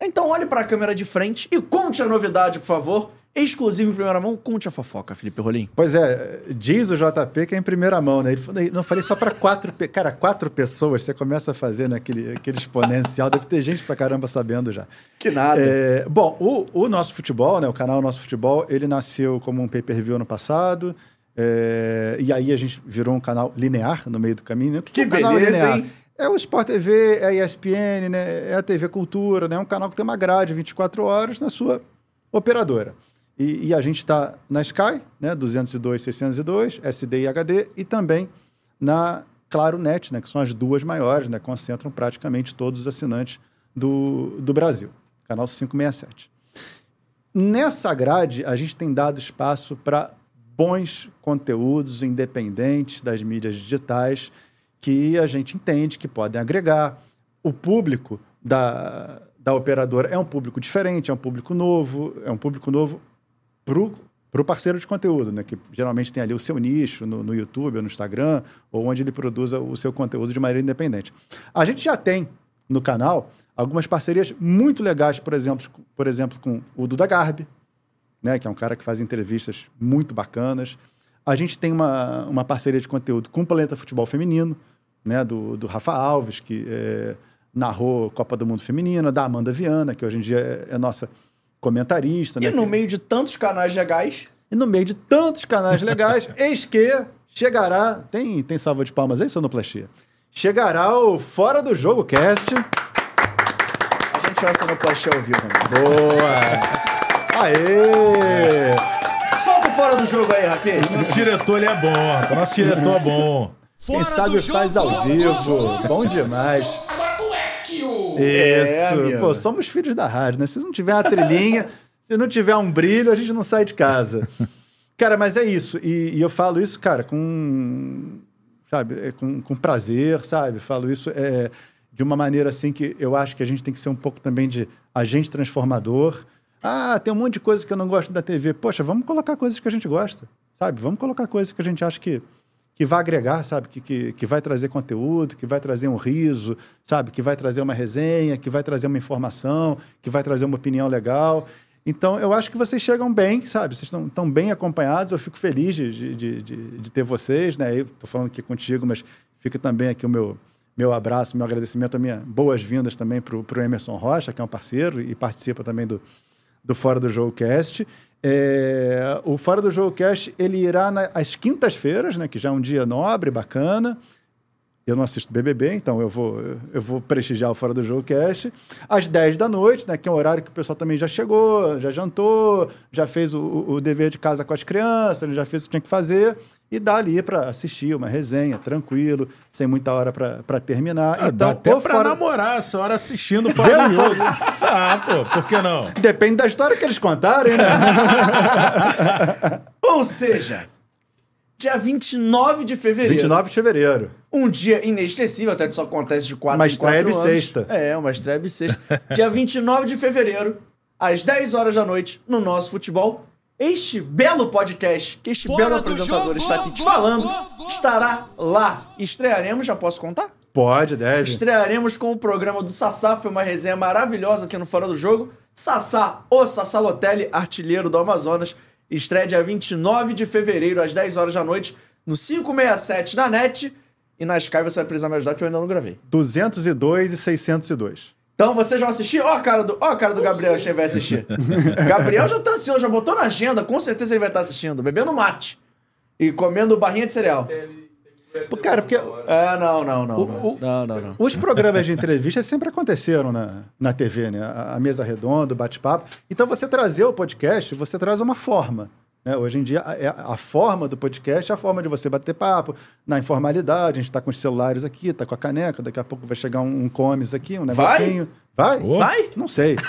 Então olhe para a câmera de frente e conte a novidade, por favor. Exclusivo em primeira mão, conte a fofoca, Felipe Rolim. Pois é, diz o JP que é em primeira mão, né? Ele falou, não falei só para quatro, pe- cara, quatro pessoas, você começa a fazer naquele aquele exponencial, deve ter gente pra caramba sabendo já. Que nada. É, bom, o, o nosso futebol, né, o canal Nosso Futebol, ele nasceu como um pay-per-view ano passado, é, e aí a gente virou um canal linear no meio do caminho. O que, Que é um canal beleza, linear? hein? É o Sport TV, é a ESPN, né, é a TV Cultura, né, é um canal que tem uma grade 24 horas na sua operadora. E, e a gente está na Sky, né, 202, 602, SD e HD, e também na Claro Net, né, que são as duas maiores, né, concentram praticamente todos os assinantes do, do Brasil. Canal 567. Nessa grade, a gente tem dado espaço para bons conteúdos independentes das mídias digitais que a gente entende que podem agregar. O público da, da operadora é um público diferente, é um público novo, é um público novo para o parceiro de conteúdo, né? que geralmente tem ali o seu nicho no, no YouTube ou no Instagram, ou onde ele produza o seu conteúdo de maneira independente. A gente já tem no canal algumas parcerias muito legais, por exemplo, por exemplo com o Duda Garbi, né? que é um cara que faz entrevistas muito bacanas. A gente tem uma, uma parceria de conteúdo com o Planeta Futebol Feminino, né? do, do Rafa Alves, que é, narrou Copa do Mundo Feminina, da Amanda Viana, que hoje em dia é, é nossa comentarista. E né? no que- meio de tantos canais legais, e no meio de tantos canais legais, *laughs* eis que chegará. Tem, tem salva de palmas aí, sonoplastia? Chegará o Fora do Jogo Cast. a gente vai sonoplastia ao vivo. Né? Boa! Aê! Solta o fora do jogo aí, Rafinha. Nosso diretor, ele é bom. Nosso diretor é bom. Quem Fora sabe faz jogo, ao vivo. Bom demais. Agora o Equio! É, Isso. amigo. Pô, somos filhos da rádio, né? Se não tiver uma trilhinha, *laughs* se não tiver um brilho, a gente não sai de casa. Cara, mas é isso. E, e eu falo isso, cara, com. Sabe? é, com, com prazer, sabe? Falo isso é, de uma maneira assim que eu acho que a gente tem que ser um pouco também de agente transformador. Ah, tem um monte de coisa que eu não gosto da TV. Poxa, vamos colocar coisas que a gente gosta, sabe? Vamos colocar coisas que a gente acha que, que vai agregar, sabe? Que, que, que vai trazer conteúdo, que vai trazer um riso, sabe? Que vai trazer uma resenha, que vai trazer uma informação, que vai trazer uma opinião legal. Então, eu acho que vocês chegam bem, sabe? Vocês estão, estão bem acompanhados. Eu fico feliz de, de, de, de- ter vocês, né? Estou falando aqui contigo, mas fica também aqui o meu, meu abraço, meu agradecimento, a minha boas-vindas também para o Emerson Rocha, que é um parceiro e participa também do, do Fora do Jogo Cast. É, o Fora do Jogo Cast ele irá na- às quintas-feiras, né, que já é um dia nobre, bacana. Eu não assisto BBB, então eu vou, eu vou prestigiar o Fora do Jogo Cast. Às 10 da noite, né, que é um horário que o pessoal também já chegou, já jantou, já fez o, o- dever de casa com as crianças, já fez o que tinha que fazer. E dá ali para assistir uma resenha, tranquilo, sem muita hora para terminar. Ah, então, dá até o pra Fora- namorar essa hora assistindo fora do jogo. Ah, pô, por que não? Depende da história que eles contarem, né? *laughs* Ou seja, dia 29 de fevereiro. 29 de fevereiro. Um dia inesquecível, até que só acontece de 4 Uma em 4 estreia anos. bissexta. É, uma estreia bissexta. dia 29 de fevereiro, às 10 horas da noite, no nosso futebol. Este belo podcast, que este Fora belo do apresentador jogo, está aqui te falando, gol, gol. estará lá. Estrearemos, já posso contar? Pode, deve. Estrearemos com o programa do Sassá, foi uma resenha maravilhosa aqui no Fora do Jogo. Sassá, o Sassá Lotelli, artilheiro do Amazonas, estreia dia 29 de fevereiro, às 10 horas da noite, no 567 na net. E na Sky você vai precisar me ajudar, que eu ainda não gravei. 202 e 602. Então você já assistiu? Ó a cara do, ó a cara do Gabriel que vai assistir. Gabriel já tá ansioso, já botou na agenda, com certeza ele vai estar assistindo, bebendo mate. E comendo barrinha de cereal. Cara, porque É, não, não, não. O- não. o- Não, não, não. Os programas de entrevista sempre aconteceram na, na TV, né? A, a mesa redonda, o bate-papo. Então, você trazer o podcast, você traz uma forma. Né? Hoje em dia, a, é- a forma do podcast é a forma de você bater papo, na informalidade. A gente está com os celulares aqui, tá com a caneca, daqui a pouco vai chegar um, um comes aqui, um Vai? negocinho. Vai? Ô. Vai? Não sei. *laughs*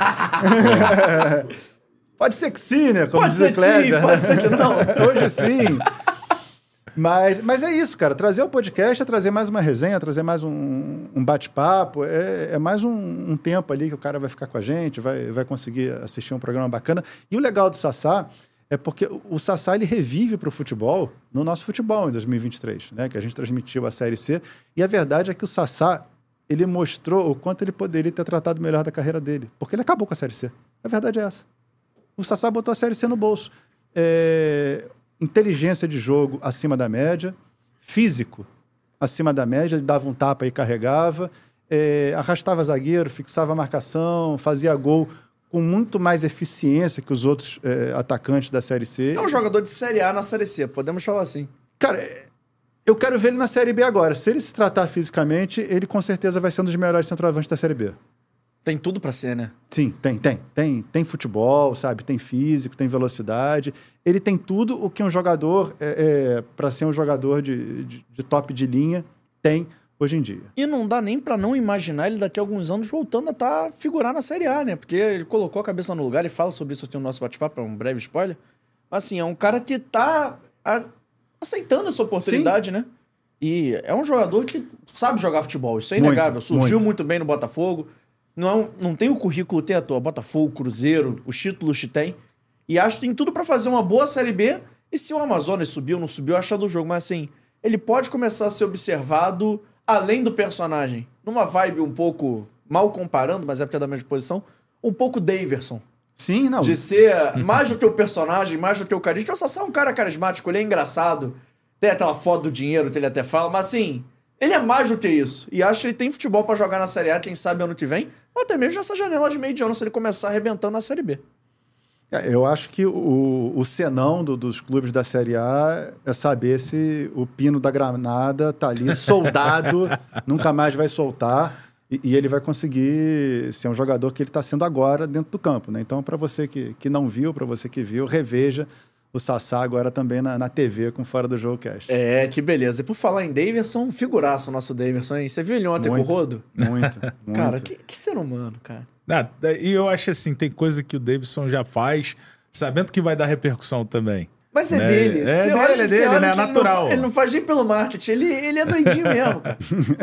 pode ser que sim, né? Como Pode ser que sim, pode ser que não. *laughs* Hoje sim. Mas, mas é isso, cara. Trazer o podcast é trazer mais uma resenha, trazer mais um, um bate-papo. É, é mais um, um tempo ali que o cara vai ficar com a gente, vai, vai conseguir assistir um programa bacana. E o legal do Sassá é porque o- Sassá ele revive para o futebol no nosso futebol em 2023, né? Que a gente transmitiu a Série C. E a verdade é que o Sassá ele mostrou o quanto ele poderia ter tratado melhor da carreira dele. Porque ele acabou com a Série C. A verdade é essa. O Sassá botou a Série C no bolso. É, inteligência de jogo acima da média, físico acima da média, ele dava um tapa e carregava, é, arrastava zagueiro, fixava a marcação, fazia gol com muito mais eficiência que os outros é, atacantes da Série C. É um jogador de Série A na Série C, podemos falar assim. Cara, eu quero ver ele na Série B agora. Se ele se tratar fisicamente, ele com certeza vai ser um dos melhores centroavantes da Série B. Tem tudo pra ser, né? Sim, tem, tem. Tem, tem futebol, sabe? Tem físico, tem velocidade. Ele tem tudo o que um jogador, é, é, para ser um jogador de, de, de top de linha, tem hoje em dia. E não dá nem pra não imaginar ele daqui a alguns anos voltando a tá, figurar na Série A, né? Porque ele colocou a cabeça no lugar e fala sobre isso aqui no nosso bate-papo, é um breve spoiler. Mas assim, é um cara que tá a- aceitando essa oportunidade, né? E é um jogador que sabe jogar futebol, isso é Muito, inegável. Surgiu muito. muito. bem no Botafogo. Não, é não tem o currículo ter à toa. Botafogo, Cruzeiro, os títulos que tem. E acho que tem tudo pra fazer uma boa Série B. E se o Amazonas subiu ou não subiu, acha do jogo. Mas assim, ele pode começar a ser observado além do personagem. Numa vibe um pouco, mal comparando, mas é porque é da mesma posição, um pouco Daverson. Sim, não. De ser mais do teu personagem, mais do teu carisma. O Sassá é um cara carismático, ele é engraçado. Tem aquela foto do dinheiro que ele até fala, mas assim, ele é mais do que isso. E acho que ele tem futebol pra jogar na Série A, quem sabe ano que vem, ou até mesmo nessa janela de meio de ano, se ele começar arrebentando na Série B. É, Eu acho que o, o senão do- dos clubes da Série A é saber se o pino da granada tá ali *laughs* soldado, nunca mais vai soltar e, e ele vai conseguir ser um jogador que ele está sendo agora dentro do campo. Né? Então, para você que, que não viu, para você que viu, reveja o Sassá agora também na, na TV com Fora do Jogo Cast. É, que beleza. E por falar em Daverson, um figuraço o nosso Daverson, hein? Você viu ele ontem Muito. com o Rodo? Muito, *laughs* muito. Cara, que, que ser humano, cara. Ah, e eu acho assim, tem coisa que o Davidson já faz, sabendo que vai dar repercussão também. Mas é Né? dele. É Você dele, olha- é dele, né? que ele não Natural. Ele não, faz nem pelo marketing, ele, ele é doidinho *laughs* mesmo, cara.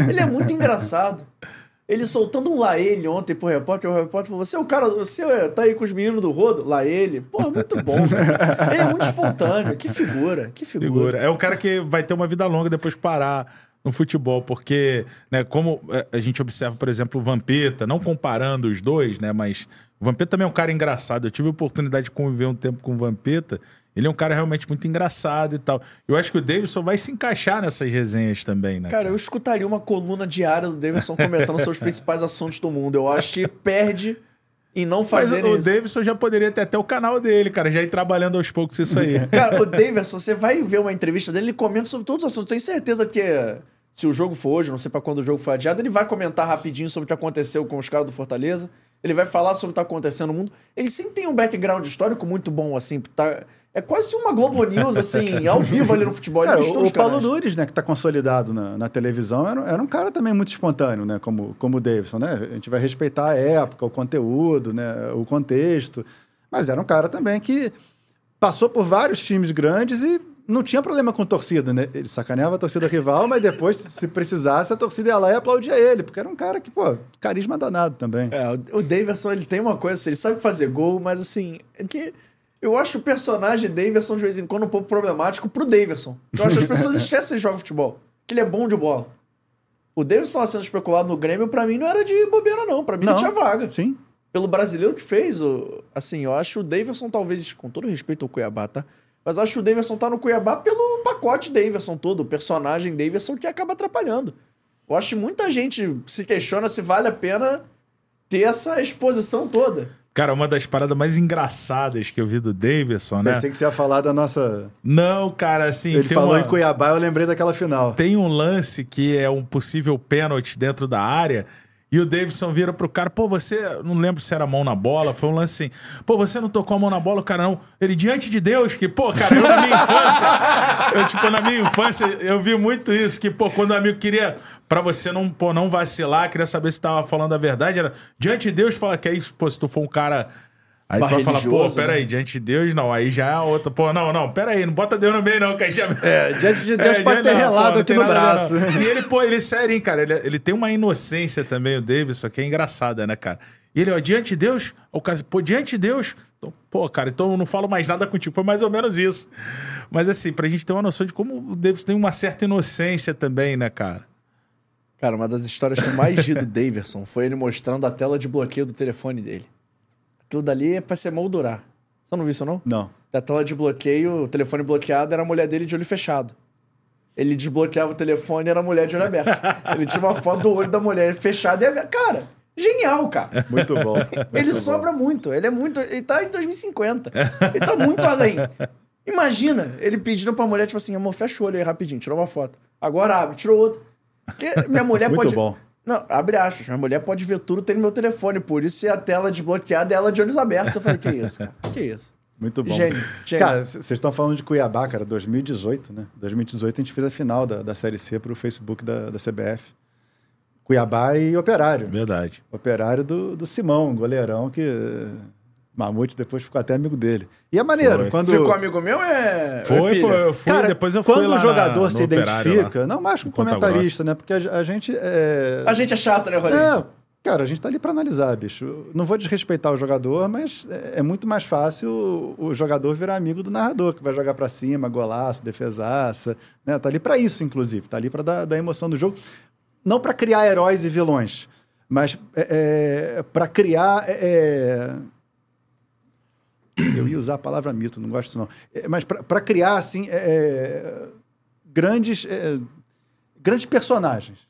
Ele é muito engraçado. Ele soltando um lá ele ontem pro repórter, o repórter falou: Você é o cara, você é- tá aí com os meninos do rodo? Lá ele. Pô, muito bom, cara. Ele é muito espontâneo. Que figura, que figura. Figura. É um cara que vai ter uma vida longa depois parar no futebol, porque, né, como é, a gente observa, por exemplo, o Vampeta, não comparando os dois, né, mas o Vampeta também é um cara engraçado. Eu tive a oportunidade de conviver um tempo com o Vampeta. Ele é um cara realmente muito engraçado e tal. Eu acho que o Davidson vai se encaixar nessas resenhas também, né? Cara, eu escutaria uma coluna diária do Davidson comentando sobre os principais assuntos do mundo. Eu acho que perde em não Mas fazer o, o isso. Davidson já poderia ter até o canal dele, cara, já ir trabalhando aos poucos isso aí. Cara, o Davidson, você vai ver uma entrevista dele, ele comenta sobre todos os assuntos. Tenho certeza que se o jogo for hoje, não sei pra quando o jogo foi adiado, ele vai comentar rapidinho sobre o que aconteceu com os caras do Fortaleza. Ele vai falar sobre o que tá acontecendo no mundo. Ele sempre tem um background histórico muito bom, assim. Tá... É quase uma Globo News, assim, *laughs* ao vivo ali no futebol. Cara, o, o Paulo. Nunes, né, que está consolidado na, na televisão, era, era um cara também muito espontâneo, né, como, como o Davidson, né? A gente vai respeitar a época, o conteúdo, né, o contexto, mas era um cara também que passou por vários times grandes e não tinha problema com torcida, né? Ele sacaneava a torcida rival, mas depois, se precisasse, a torcida ia lá e aplaudia ele, porque era um cara que, pô, carisma danado também. É, o- Davidson, ele tem uma coisa assim, ele sabe fazer gol, mas assim, é que eu acho o personagem Davidson de vez em quando um pouco problemático pro Davidson. Eu acho que as pessoas *laughs* esquecem que ele joga futebol, que ele é bom de bola. O Davidson lá sendo especulado no Grêmio, pra mim, não era de bobeira, não. Pra mim, ele tinha vaga. Sim. Pelo brasileiro que fez, assim, eu acho o Davidson, talvez, com todo respeito ao Cuiabá, tá? Mas acho que o Davidson tá no Cuiabá pelo pacote Davidson todo, o personagem Davidson que acaba atrapalhando. Eu acho que muita gente se questiona se vale a pena ter essa exposição toda. Cara, uma das paradas mais engraçadas que eu vi do Davidson, né? Pensei que você ia falar da nossa. Não, cara, assim. Ele tem falou uma- em Cuiabá, eu lembrei daquela final. Tem um lance que é um possível pênalti dentro da área. E o Davidson vira pro cara, pô, você. Não lembro se era mão na bola, foi um lance assim. Pô, você não tocou a mão na bola, o cara não. Ele, diante de Deus, que, pô, cara, eu na minha infância. eu, tipo, na minha infância, eu vi muito isso, que, pô, quando o amigo queria, pra você não, pô, não vacilar, queria saber se tava falando a verdade, era diante de Deus, fala que aí, pô, se tu for um cara. Aí tu vai falar, pô, peraí, né? diante de Deus, não. Aí já é a outra. Pô, não, não, peraí, não bota Deus no meio, não, que aí já. *laughs* É, diante de Deus *laughs* É, pode ter não, relado pô, aqui no braço. não. E ele, pô, ele é sério, hein, cara. Ele, ele tem uma inocência também, o Davidson, que é engraçada, né, cara? E ele, ó, diante de Deus, o cara, pô, diante de Deus. Então, pô, cara, então eu não falo mais nada contigo. Foi mais ou menos isso. Mas assim, pra gente ter uma noção de como o Davidson tem uma certa inocência também, né, cara? Cara, uma das histórias que eu mais ri do Daverson foi ele mostrando a tela de bloqueio do telefone dele. Aquilo dali é pra se moldurar. Você não viu isso, não? Não. Da tela de bloqueio, o telefone bloqueado era a mulher dele de olho fechado. Ele desbloqueava o telefone e era a mulher de olho aberto. *laughs* Ele tinha uma foto do olho da mulher fechado e aberto. Cara, genial, cara. Muito bom. *laughs* Ele sobra muito. Ele é muito. Ele tá em 2050. Ele tá muito além. Imagina ele pedindo pra mulher, tipo assim, amor, fecha o olho aí rapidinho, tirou uma foto. Agora abre, tirou outra. Porque minha mulher Muito pode. bom. Não, abre aspas. Minha mulher pode ver tudo, tem no meu telefone. Por isso, se a tela desbloqueada é ela de olhos abertos. Eu falei, que *laughs* isso, cara? Que isso? Muito bom. Gênio, gênio. Cara, vocês estão falando de Cuiabá, cara, 2018, né? 2018 a gente fez a final da, da Série C pro Facebook da, da CBF. Cuiabá e Operário. Verdade. Operário do, do Simão, goleirão, que Mamute depois ficou até amigo dele. E é maneiro, Foi. quando... Ficou amigo meu é. Foi, é pô, pilha? eu fui, Cara, depois eu fui quando lá o jogador na- se identifica, lá. não mais com Ponta comentarista, né? Porque a, a gente é... A gente é chato, né, Rolinho? Não, cara, a gente tá ali para analisar, bicho. Não vou desrespeitar o jogador, mas é é muito mais fácil o, o jogador virar amigo do narrador, que vai jogar para cima, golaço, defesaça, né? Tá ali para isso, inclusive. Tá ali para dar, dar emoção do jogo. Não para criar heróis e vilões, mas é, para criar. É, eu ia usar a palavra mito, não gosto disso não. É, mas para criar, assim, é, grandes, é, grandes personagens,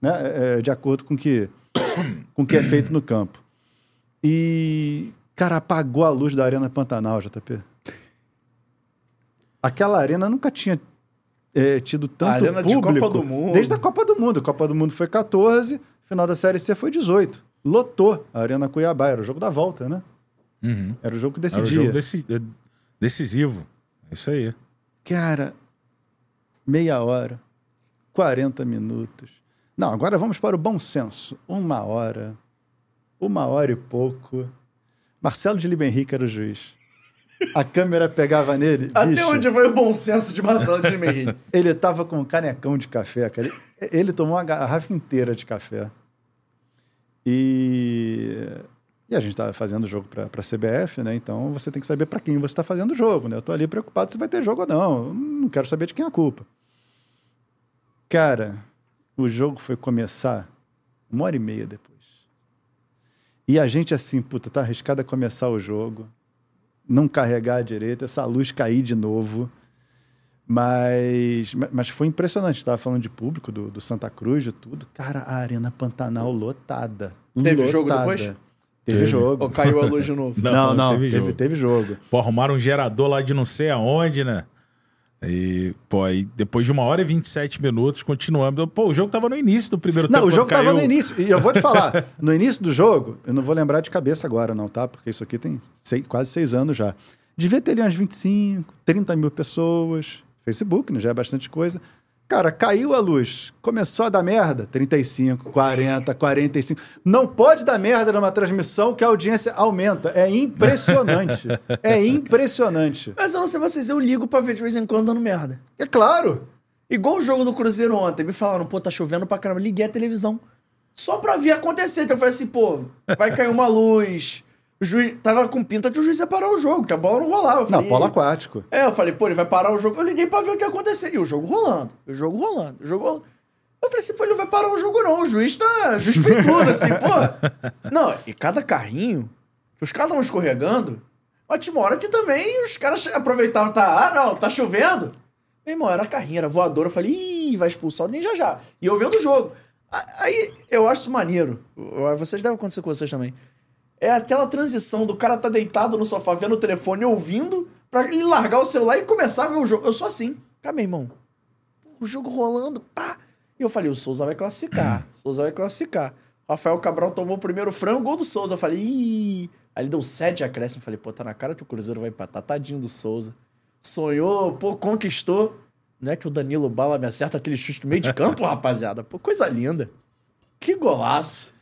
né? É, de acordo com que, com o que é feito no campo. E, cara, apagou a luz da Arena Pantanal, JP. Aquela arena nunca tinha é, tido tanto Arena de público. Copa do Mundo. Desde a Copa do Mundo. A Copa do Mundo foi 14, final da Série C foi 18. Lotou a Arena Cuiabá, era o jogo da volta, né? Uhum. Era o jogo que Era o decidia. jogo deci- decisivo. É Isso aí. Cara, meia hora, 40 minutos. Não, agora vamos para o bom senso. Uma hora, uma hora e pouco. Marcelo de Libenrique era o juiz. A câmera pegava nele. Até bicho, onde vai o bom senso de Marcelo de Meirelles? *laughs* Ele tava com um canecão de café, cara. Ele, ele tomou uma garrafa inteira de café. E, e a gente estava fazendo o jogo para a CBF, né? Então você tem que saber para quem você está fazendo o jogo, né? Eu tô ali preocupado se vai ter jogo ou não. Eu Não quero saber de quem é a culpa. Cara, o jogo foi começar uma hora e meia depois. E a gente assim, puta, tá arriscado a começar o jogo, não carregar direito, essa luz cair de novo. Mas, ma- mas foi impressionante. Estava falando de público, do, do Santa Cruz, de tudo. Cara, a Arena Pantanal lotada. Teve jogo Lotada. depois? Teve, Teve. jogo. Ou caiu a luz de novo? *laughs* Não, Não, não, teve teve, jogo. teve jogo. Pô, arrumaram um gerador lá de não sei aonde, né? E, pô, aí depois de uma hora e 27 minutos, continuamos. Pô, o jogo tava no início do primeiro Não, tempo. o jogo quando estava no caiu. início. E eu vou te falar, *laughs* no início do jogo, eu não vou lembrar de cabeça agora, não, tá? Porque isso aqui tem seis- quase seis anos já. Devia ter ali umas 25, 30 mil pessoas. Facebook, né? Já é bastante coisa. Cara, caiu a luz, começou a dar merda, 35, 40, 45. Não pode dar merda numa transmissão que a audiência aumenta. É impressionante. *laughs* é impressionante. Mas eu não sei vocês, eu ligo pra ver de vez em quando dando merda. É claro. Igual o jogo do Cruzeiro ontem. Me falaram, pô, tá chovendo pra caramba. Liguei a televisão. Só pra ver acontecer. Então eu falei assim, pô, vai cair uma luz. O juiz tava com pinta de o juiz ia parar o jogo, que a bola não rolava. Eu Não, falei, polo aquático. É, eu falei, pô, ele vai parar o jogo. Eu liguei pra ver o que ia acontecer. E o jogo rolando. O jogo rolando. O jogo rolando. Eu falei assim, pô, ele não vai parar o jogo, não. O juiz tá. O juiz peitudo, assim, pô. *laughs* Não, e cada carrinho, os caras estavam escorregando, mas tinha uma hora que também os caras aproveitavam, tá, ah, não, tá chovendo. Meu irmão, era carrinho, era voador. Eu falei, ih, vai expulsar o Ninja já. E eu vendo o jogo. Aí eu acho isso maneiro. Vocês devem acontecer com vocês também. É aquela transição do cara tá deitado no sofá vendo o telefone, ouvindo, pra ele largar o celular e começar a ver o jogo. Eu sou assim. Cara, meu irmão, o jogo rolando, pá. E eu falei, o Souza vai classificar. O Souza vai classificar. Rafael Cabral tomou o primeiro frango, gol do Souza. Eu falei, ih. Aí ele deu sete acréscimos. Eu falei, pô, tá na cara que o Cruzeiro vai empatar. Tadinho do Souza. Sonhou, pô, conquistou. Não é que o Danilo Bala me acerta aquele chute no meio de campo, *laughs* rapaziada? Pô, coisa linda. Que golaço.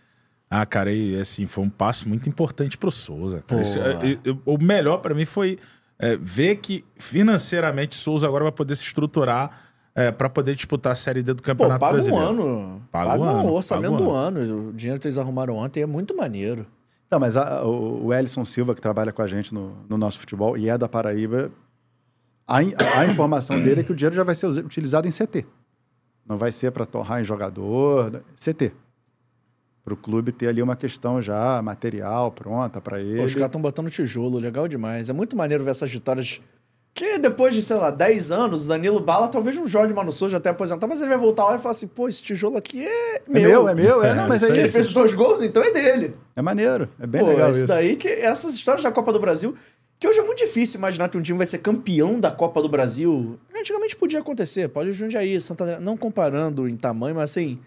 Ah, cara, e assim, foi um passo muito importante pro Souza. cara. Pô. Esse- é, é, o melhor pra mim foi é, ver que financeiramente Souza agora vai poder se estruturar é, para poder disputar a Série D do Pô, Campeonato paga um Brasileiro. ano. Paga Paga, um um ano, orçamento paga um do ano. O dinheiro que eles arrumaram ontem é muito maneiro. Não, mas a- o, o Ellison Silva, que trabalha com a gente no, no nosso futebol e é da Paraíba, a, a informação dele é que o dinheiro já vai ser utilizado em CT. Não vai ser para torrar em jogador, né? CT. Para o clube ter ali uma questão já material pronta para ele. Pô, os caras estão botando tijolo, legal demais. É muito maneiro ver essas vitórias. Que depois de, sei lá, 10 anos, o Danilo Bala talvez não jogue Sul, já até aposentar, mas ele vai voltar lá e falar assim: pô, esse tijolo aqui é É meu. meu, é meu, é, *laughs* não, mas é Ele fez os dois gols, então é dele. É maneiro, é bem Pô, legal isso daí, que essas histórias da Copa do Brasil, que hoje é muito difícil imaginar que um time vai ser campeão da Copa do Brasil. Antigamente podia acontecer, pode Jundiaí, Santa não comparando em tamanho, mas assim,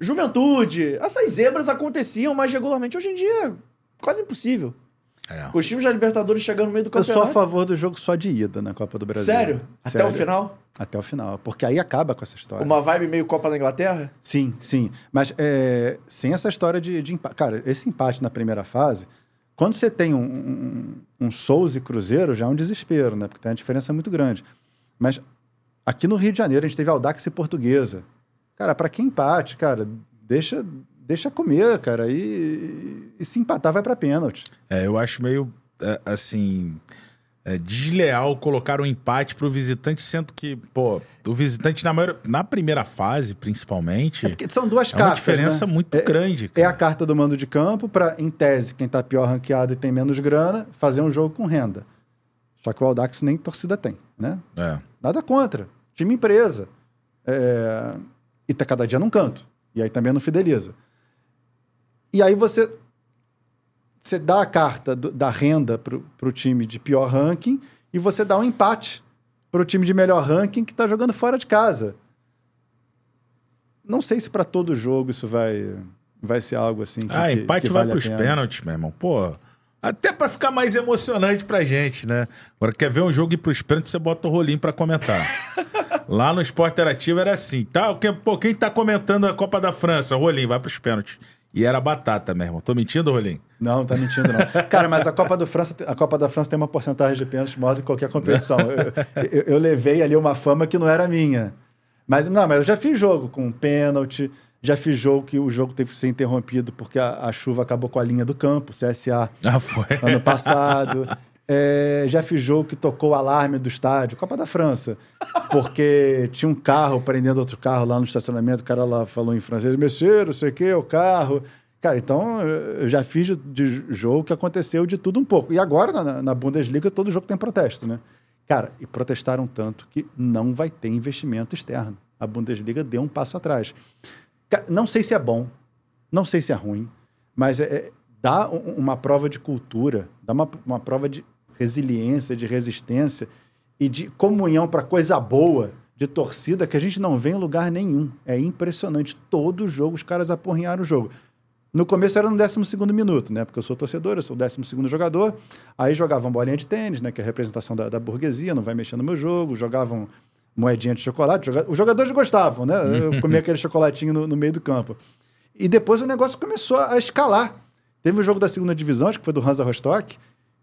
juventude, essas zebras aconteciam mais regularmente. Hoje em dia, é quase impossível. É. Com os times da Libertadores chegando no meio do Eu sou campeonato. a favor do jogo só de ida na Copa do Brasil. Sério? Até Sério. o final? Até o final. Porque aí acaba com essa história. Uma vibe meio Copa da Inglaterra? Sim, sim. Mas é, sem essa história de, de empate. Cara, esse empate na primeira fase, quando você tem um, um, um Souza e Cruzeiro, já é um desespero, né? Porque tem uma diferença muito grande. Mas aqui no Rio de Janeiro, a gente teve Audax e Portuguesa. Cara, para que empate, cara? Deixa, deixa comer, cara. E, e se empatar, vai para pênalti. É, eu acho meio é, assim. é, desleal colocar um empate pro visitante, sendo que, pô, o visitante na, maior, na primeira fase, principalmente, Porque são duas é uma cartas. diferença né? muito É- grande. É cara. a carta do mando de campo para, em tese, quem tá pior ranqueado e tem menos grana, fazer um jogo com renda. Só que o Audax nem torcida tem, né? É. Nada contra. Time empresa. É, E tá cada dia num canto. E aí também não fideliza. E aí você, você dá a carta do- da renda pro, pro time de pior ranking e você dá um empate pro time de melhor ranking que tá jogando fora de casa. Não sei se para todo jogo isso vai, vai ser algo assim que, Ah, que- empate que vai vale a pros pena. pênaltis, meu irmão. Pô. Até pra ficar mais emocionante pra gente, né? Agora, quer ver um jogo ir pros pênaltis, você bota o rolinho pra comentar. Lá no Esporte Interativo era assim, tá? Quem, pô, quem tá comentando a Copa da França? Rolinho, vai pros pênaltis. E era batata, meu irmão. Tô mentindo, Rolinho? Não, tá mentindo, não. Cara, mas a Copa, do França, a Copa da França tem uma porcentagem de pênaltis maior do que qualquer competição. Eu, eu- eu levei ali uma fama que não era minha. Mas não, mas eu já fiz jogo com pênalti, já fiz jogo que o jogo teve que ser interrompido porque a, a chuva acabou com a linha do campo, CSA, Ah, foi. *laughs* ano passado. É, já fiz jogo que tocou o alarme do estádio, Copa da França, porque tinha um carro prendendo outro carro lá no estacionamento, o cara lá falou em francês, monsieur, não sei o que, o carro. Cara, então eu já fiz de, de jogo que aconteceu de tudo um pouco. E agora na, na Bundesliga todo jogo tem protesto, né? Cara, e protestaram tanto que não vai ter investimento externo. A Bundesliga deu um passo atrás. Não sei se é bom, não sei se é ruim, mas é, é- dá um- uma prova de cultura, dá uma, uma prova de resiliência, de resistência e de comunhão para coisa boa, de torcida, que a gente não vê em lugar nenhum. É impressionante. Todo jogo os caras aporrinharam o jogo. No começo era no 12 minuto, né? Porque eu sou torcedor, eu sou o 12 jogador. Aí jogavam bolinha de tênis, né? Que é a representação da, da burguesia, não vai mexer no meu jogo. Jogavam moedinha de chocolate. Os jogadores gostavam, né? Eu *laughs* comia aquele chocolatinho no, no meio do campo. E depois o negócio começou a escalar. Teve um jogo da segunda divisão, acho que foi do Hansa Rostock,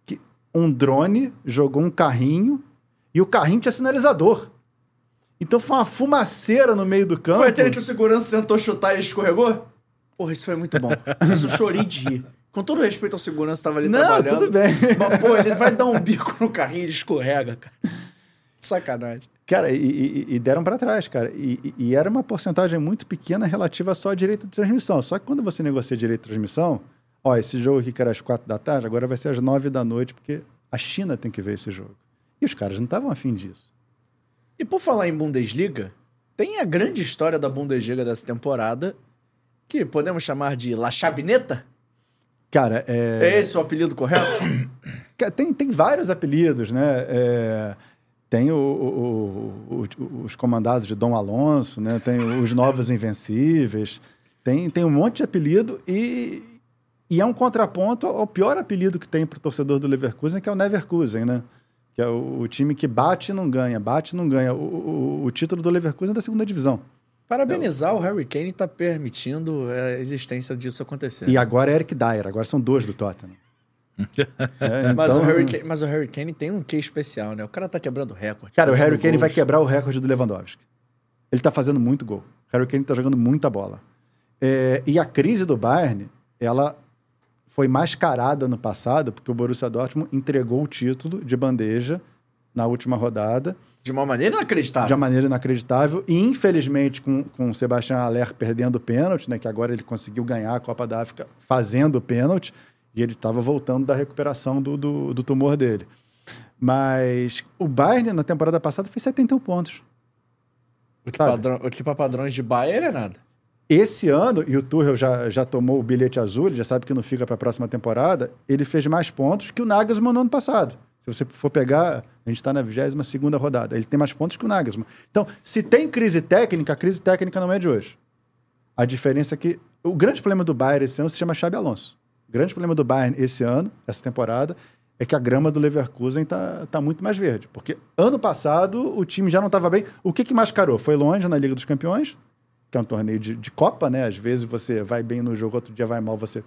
que um drone jogou um carrinho e o carrinho tinha sinalizador. Então foi uma fumaceira no meio do campo. Foi aquele que o segurança tentou chutar e escorregou? Porra, isso foi muito bom. *laughs* Isso eu chorei de rir. Com todo respeito ao segurança tava ali Não, trabalhando. tudo bem. Mas, pô, ele vai dar um bico no carrinho e ele escorrega, cara. Sacanagem. Cara, e, e- e deram para trás, cara. E, e- era uma porcentagem muito pequena relativa só a direito de transmissão. Só que quando você negocia direito de transmissão, ó, esse jogo aqui que era às quatro da tarde, agora vai ser às nove da noite, porque a China tem que ver esse jogo. E os caras não estavam afim disso. E por falar em Bundesliga, tem a grande história da Bundesliga dessa temporada, que podemos chamar de La Chabineta. Cara, é... É esse o apelido correto? *coughs* Tem, tem vários apelidos, né? É, tem o- o- o- os comandados de Dom Alonso, né? Tem os Novos Invencíveis. Tem, tem um monte de apelido e, e é um contraponto ao pior apelido que tem para o torcedor do Leverkusen, que é o Neverkusen, né? Que é o, o time que bate e não ganha, bate e não ganha. O, o- o título do Leverkusen é da segunda divisão. Parabenizar o Harry Kane tá permitindo a existência disso acontecer. E agora é Eric Dyer, agora são dois do Tottenham. É, Mas, então- o Harry Kane, mas o Harry Kane tem um quê especial, né? O cara tá quebrando recorde. Cara, o Harry Kane gols. vai quebrar o recorde do Lewandowski. Ele tá fazendo muito gol. O Harry Kane tá jogando muita bola. É, e a crise do Bayern, ela foi mascarada no passado, porque o Borussia Dortmund entregou o título de bandeja na última rodada, De uma maneira de inacreditável. uma maneira inacreditável. E, infelizmente, com, com o Sebastian Haller perdendo o pênalti, né, que agora ele conseguiu ganhar a Copa da África fazendo o pênalti, e ele estava voltando da recuperação do, do, do tumor dele. Mas o Bayern, na temporada passada, fez 71 pontos. O que, Sabe? padrão, o que pra padrões de Bayern é nada. Esse ano, e o Tuchel já, já tomou o bilhete azul, ele já sabe que não fica para a próxima temporada, ele fez mais pontos que o Nagelsmann no ano passado. Se você for pegar, a gente está na 22ª rodada, ele tem mais pontos que o Nagelsmann. Então, se tem crise técnica, a crise técnica não é de hoje. A diferença é que o grande problema do Bayern esse ano se chama Xabi Alonso. O grande problema do Bayern esse ano, essa temporada, é que a grama do Leverkusen tá, tá muito mais verde. Porque ano passado o time já não estava bem. O que, que mascarou? Foi longe na Liga dos Campeões, que é um torneio de, de Copa, né? Às vezes você vai bem no jogo, outro dia vai mal, você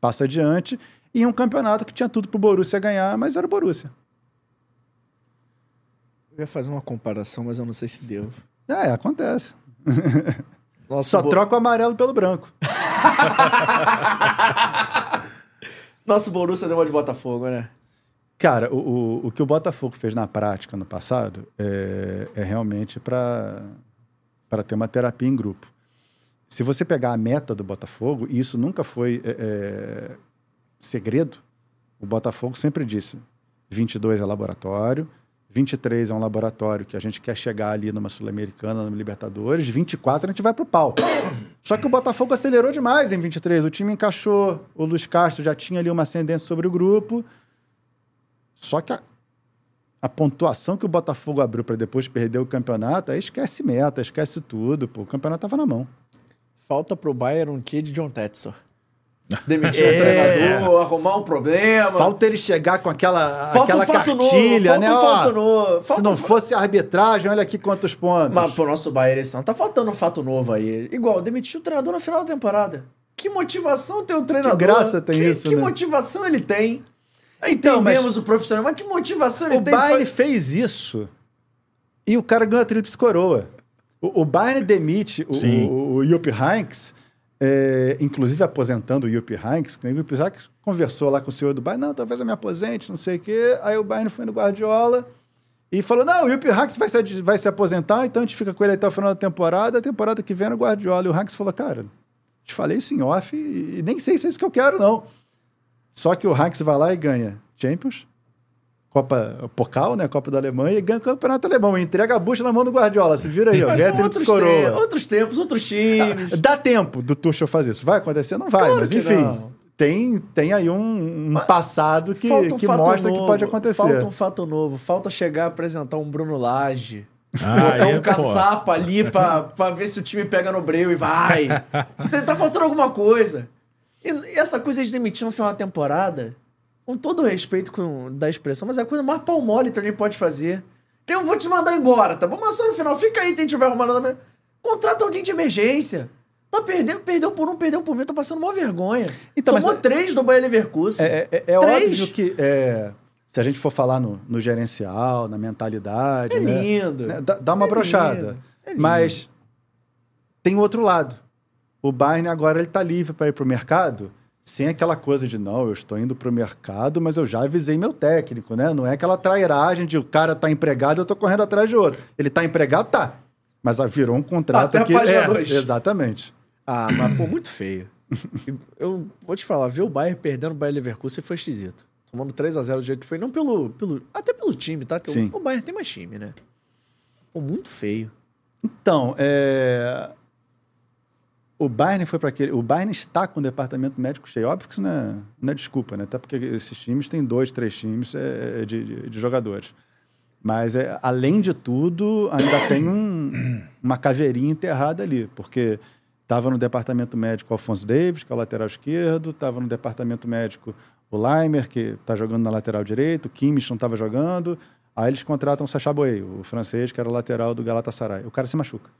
passa adiante. E um campeonato que tinha tudo pro Borussia ganhar, mas era o Borussia. Eu ia fazer uma comparação, mas eu não sei se devo. É, acontece. Só Bo- troca o amarelo pelo branco. *laughs* Nosso Borussia deu uma de Botafogo, né? Cara, o, o, o que o Botafogo fez na prática no passado é, é realmente para ter uma terapia em grupo. Se você pegar a meta do Botafogo, e isso nunca foi é, é, segredo, o Botafogo sempre disse: 22 é laboratório, 23 é um laboratório que a gente quer chegar ali numa Sul-Americana, numa Libertadores, 24 a gente vai pro pau. Só que o Botafogo acelerou demais em 23. O time encaixou, o Luiz Castro já tinha ali uma ascendência sobre o grupo. Só que a, a pontuação que o Botafogo abriu para depois perder o campeonato, aí esquece meta, esquece tudo. Pô. O campeonato tava na mão. Falta pro Bayern um quê de John Tetson. Demitir É. o treinador, arrumar um problema. Falta ele chegar com aquela, Falta aquela um fato novo, cartilha, falta né? um Ó, fato novo, Se não um- fosse a arbitragem, olha aqui quantos pontos. Mas pro nosso Bayern esse ano tá faltando um fato novo aí. Igual, demitiu o treinador no final da temporada. Que motivação tem o treinador? graça tem que, isso, Que né? motivação ele tem? Então, mas- Entendemos o profissional, mas que motivação ele O tem? Bayern pra- fez isso e o cara ganhou a tríplice coroa. O, o Bayern demite o, o, o Jupp Heynckes, é, inclusive aposentando o Jupp Heynckes. né? O Jupp Heynckes conversou lá com o senhor do Bayern, não, talvez eu me aposente, não sei o quê. Aí o Bayern foi no Guardiola e falou, não, o Jupp Heynckes vai se, vai se aposentar, então a gente fica com ele até o final da temporada, a temporada que vem é no Guardiola. E o Heynckes falou, cara, te falei isso em off e, e nem sei se é isso que eu quero, não. Só que o Heynckes vai lá e ganha Champions, Copa Pokal, né? Copa da Alemanha, e ganha o Campeonato Alemão. Entrega a bucha na mão do Guardiola. Se vira aí, ó. Mas são outros, te- outros tempos, outros times. Dá tempo do Tuchel fazer isso. Vai acontecer? Não vai, Claro mas que enfim. não. Tem, tem aí um, um passado que, um que mostra que novo, pode acontecer. Falta um fato novo. Falta chegar a apresentar um Bruno Lage. Ah, Botar um pô. caçapa ali pra, pra ver se o time pega no breu e vai. *laughs* tá faltando alguma coisa. E, e essa coisa de demitir no final da temporada, com todo o respeito com, da expressão, mas é a coisa mais pau mole que alguém pode fazer. Que eu vou te mandar embora, tá bom? Mas só no final, fica aí, tem tiver arrumando nada. Contrata alguém de emergência. Tá perdendo, perdeu por um, perdeu por mil, tá passando uma vergonha. Então, Tomou mas- três do Bayer Leverkusen. É, é- é óbvio que é, se a gente for falar no, no gerencial, na mentalidade, É né, lindo. né, dá, dá uma É brochada. é. Mas tem o outro lado. O Bayern agora ele está livre para ir para o mercado sem aquela coisa de não, eu estou indo para o mercado, mas eu já avisei meu técnico, né? Não é aquela trairagem de o cara tá empregado, eu tô correndo atrás de outro. Ele tá empregado, tá. Mas ah, virou um contrato Até a que é, dois. exatamente. Ah, mas pô, muito feio. *laughs* Eu vou te falar, ver o Bayern perdendo o Bayern Leverkusen foi esquisito. Tomando 3x0 do jeito que foi, não pelo, pelo. Até pelo time, tá? Que o- Sim. O Bayern tem mais time, né? Pô, muito feio. Então, é... O Bayern foi para aquele. O Bayern está com o departamento médico cheio. Óbvio que isso não é, não é desculpa, né? Até porque esses times têm dois, três times é, de, de, de jogadores. Mas, é, além de tudo, ainda tem um- *coughs* uma caveirinha enterrada ali, porque estava no departamento médico Alfonso Davis, que é o lateral esquerdo, estava no departamento médico o Leimer, que está jogando na lateral direito, o Kimmich não estava jogando. Aí eles contratam o Sacha Boey, o francês, que era o lateral do Galatasaray. O cara se machuca.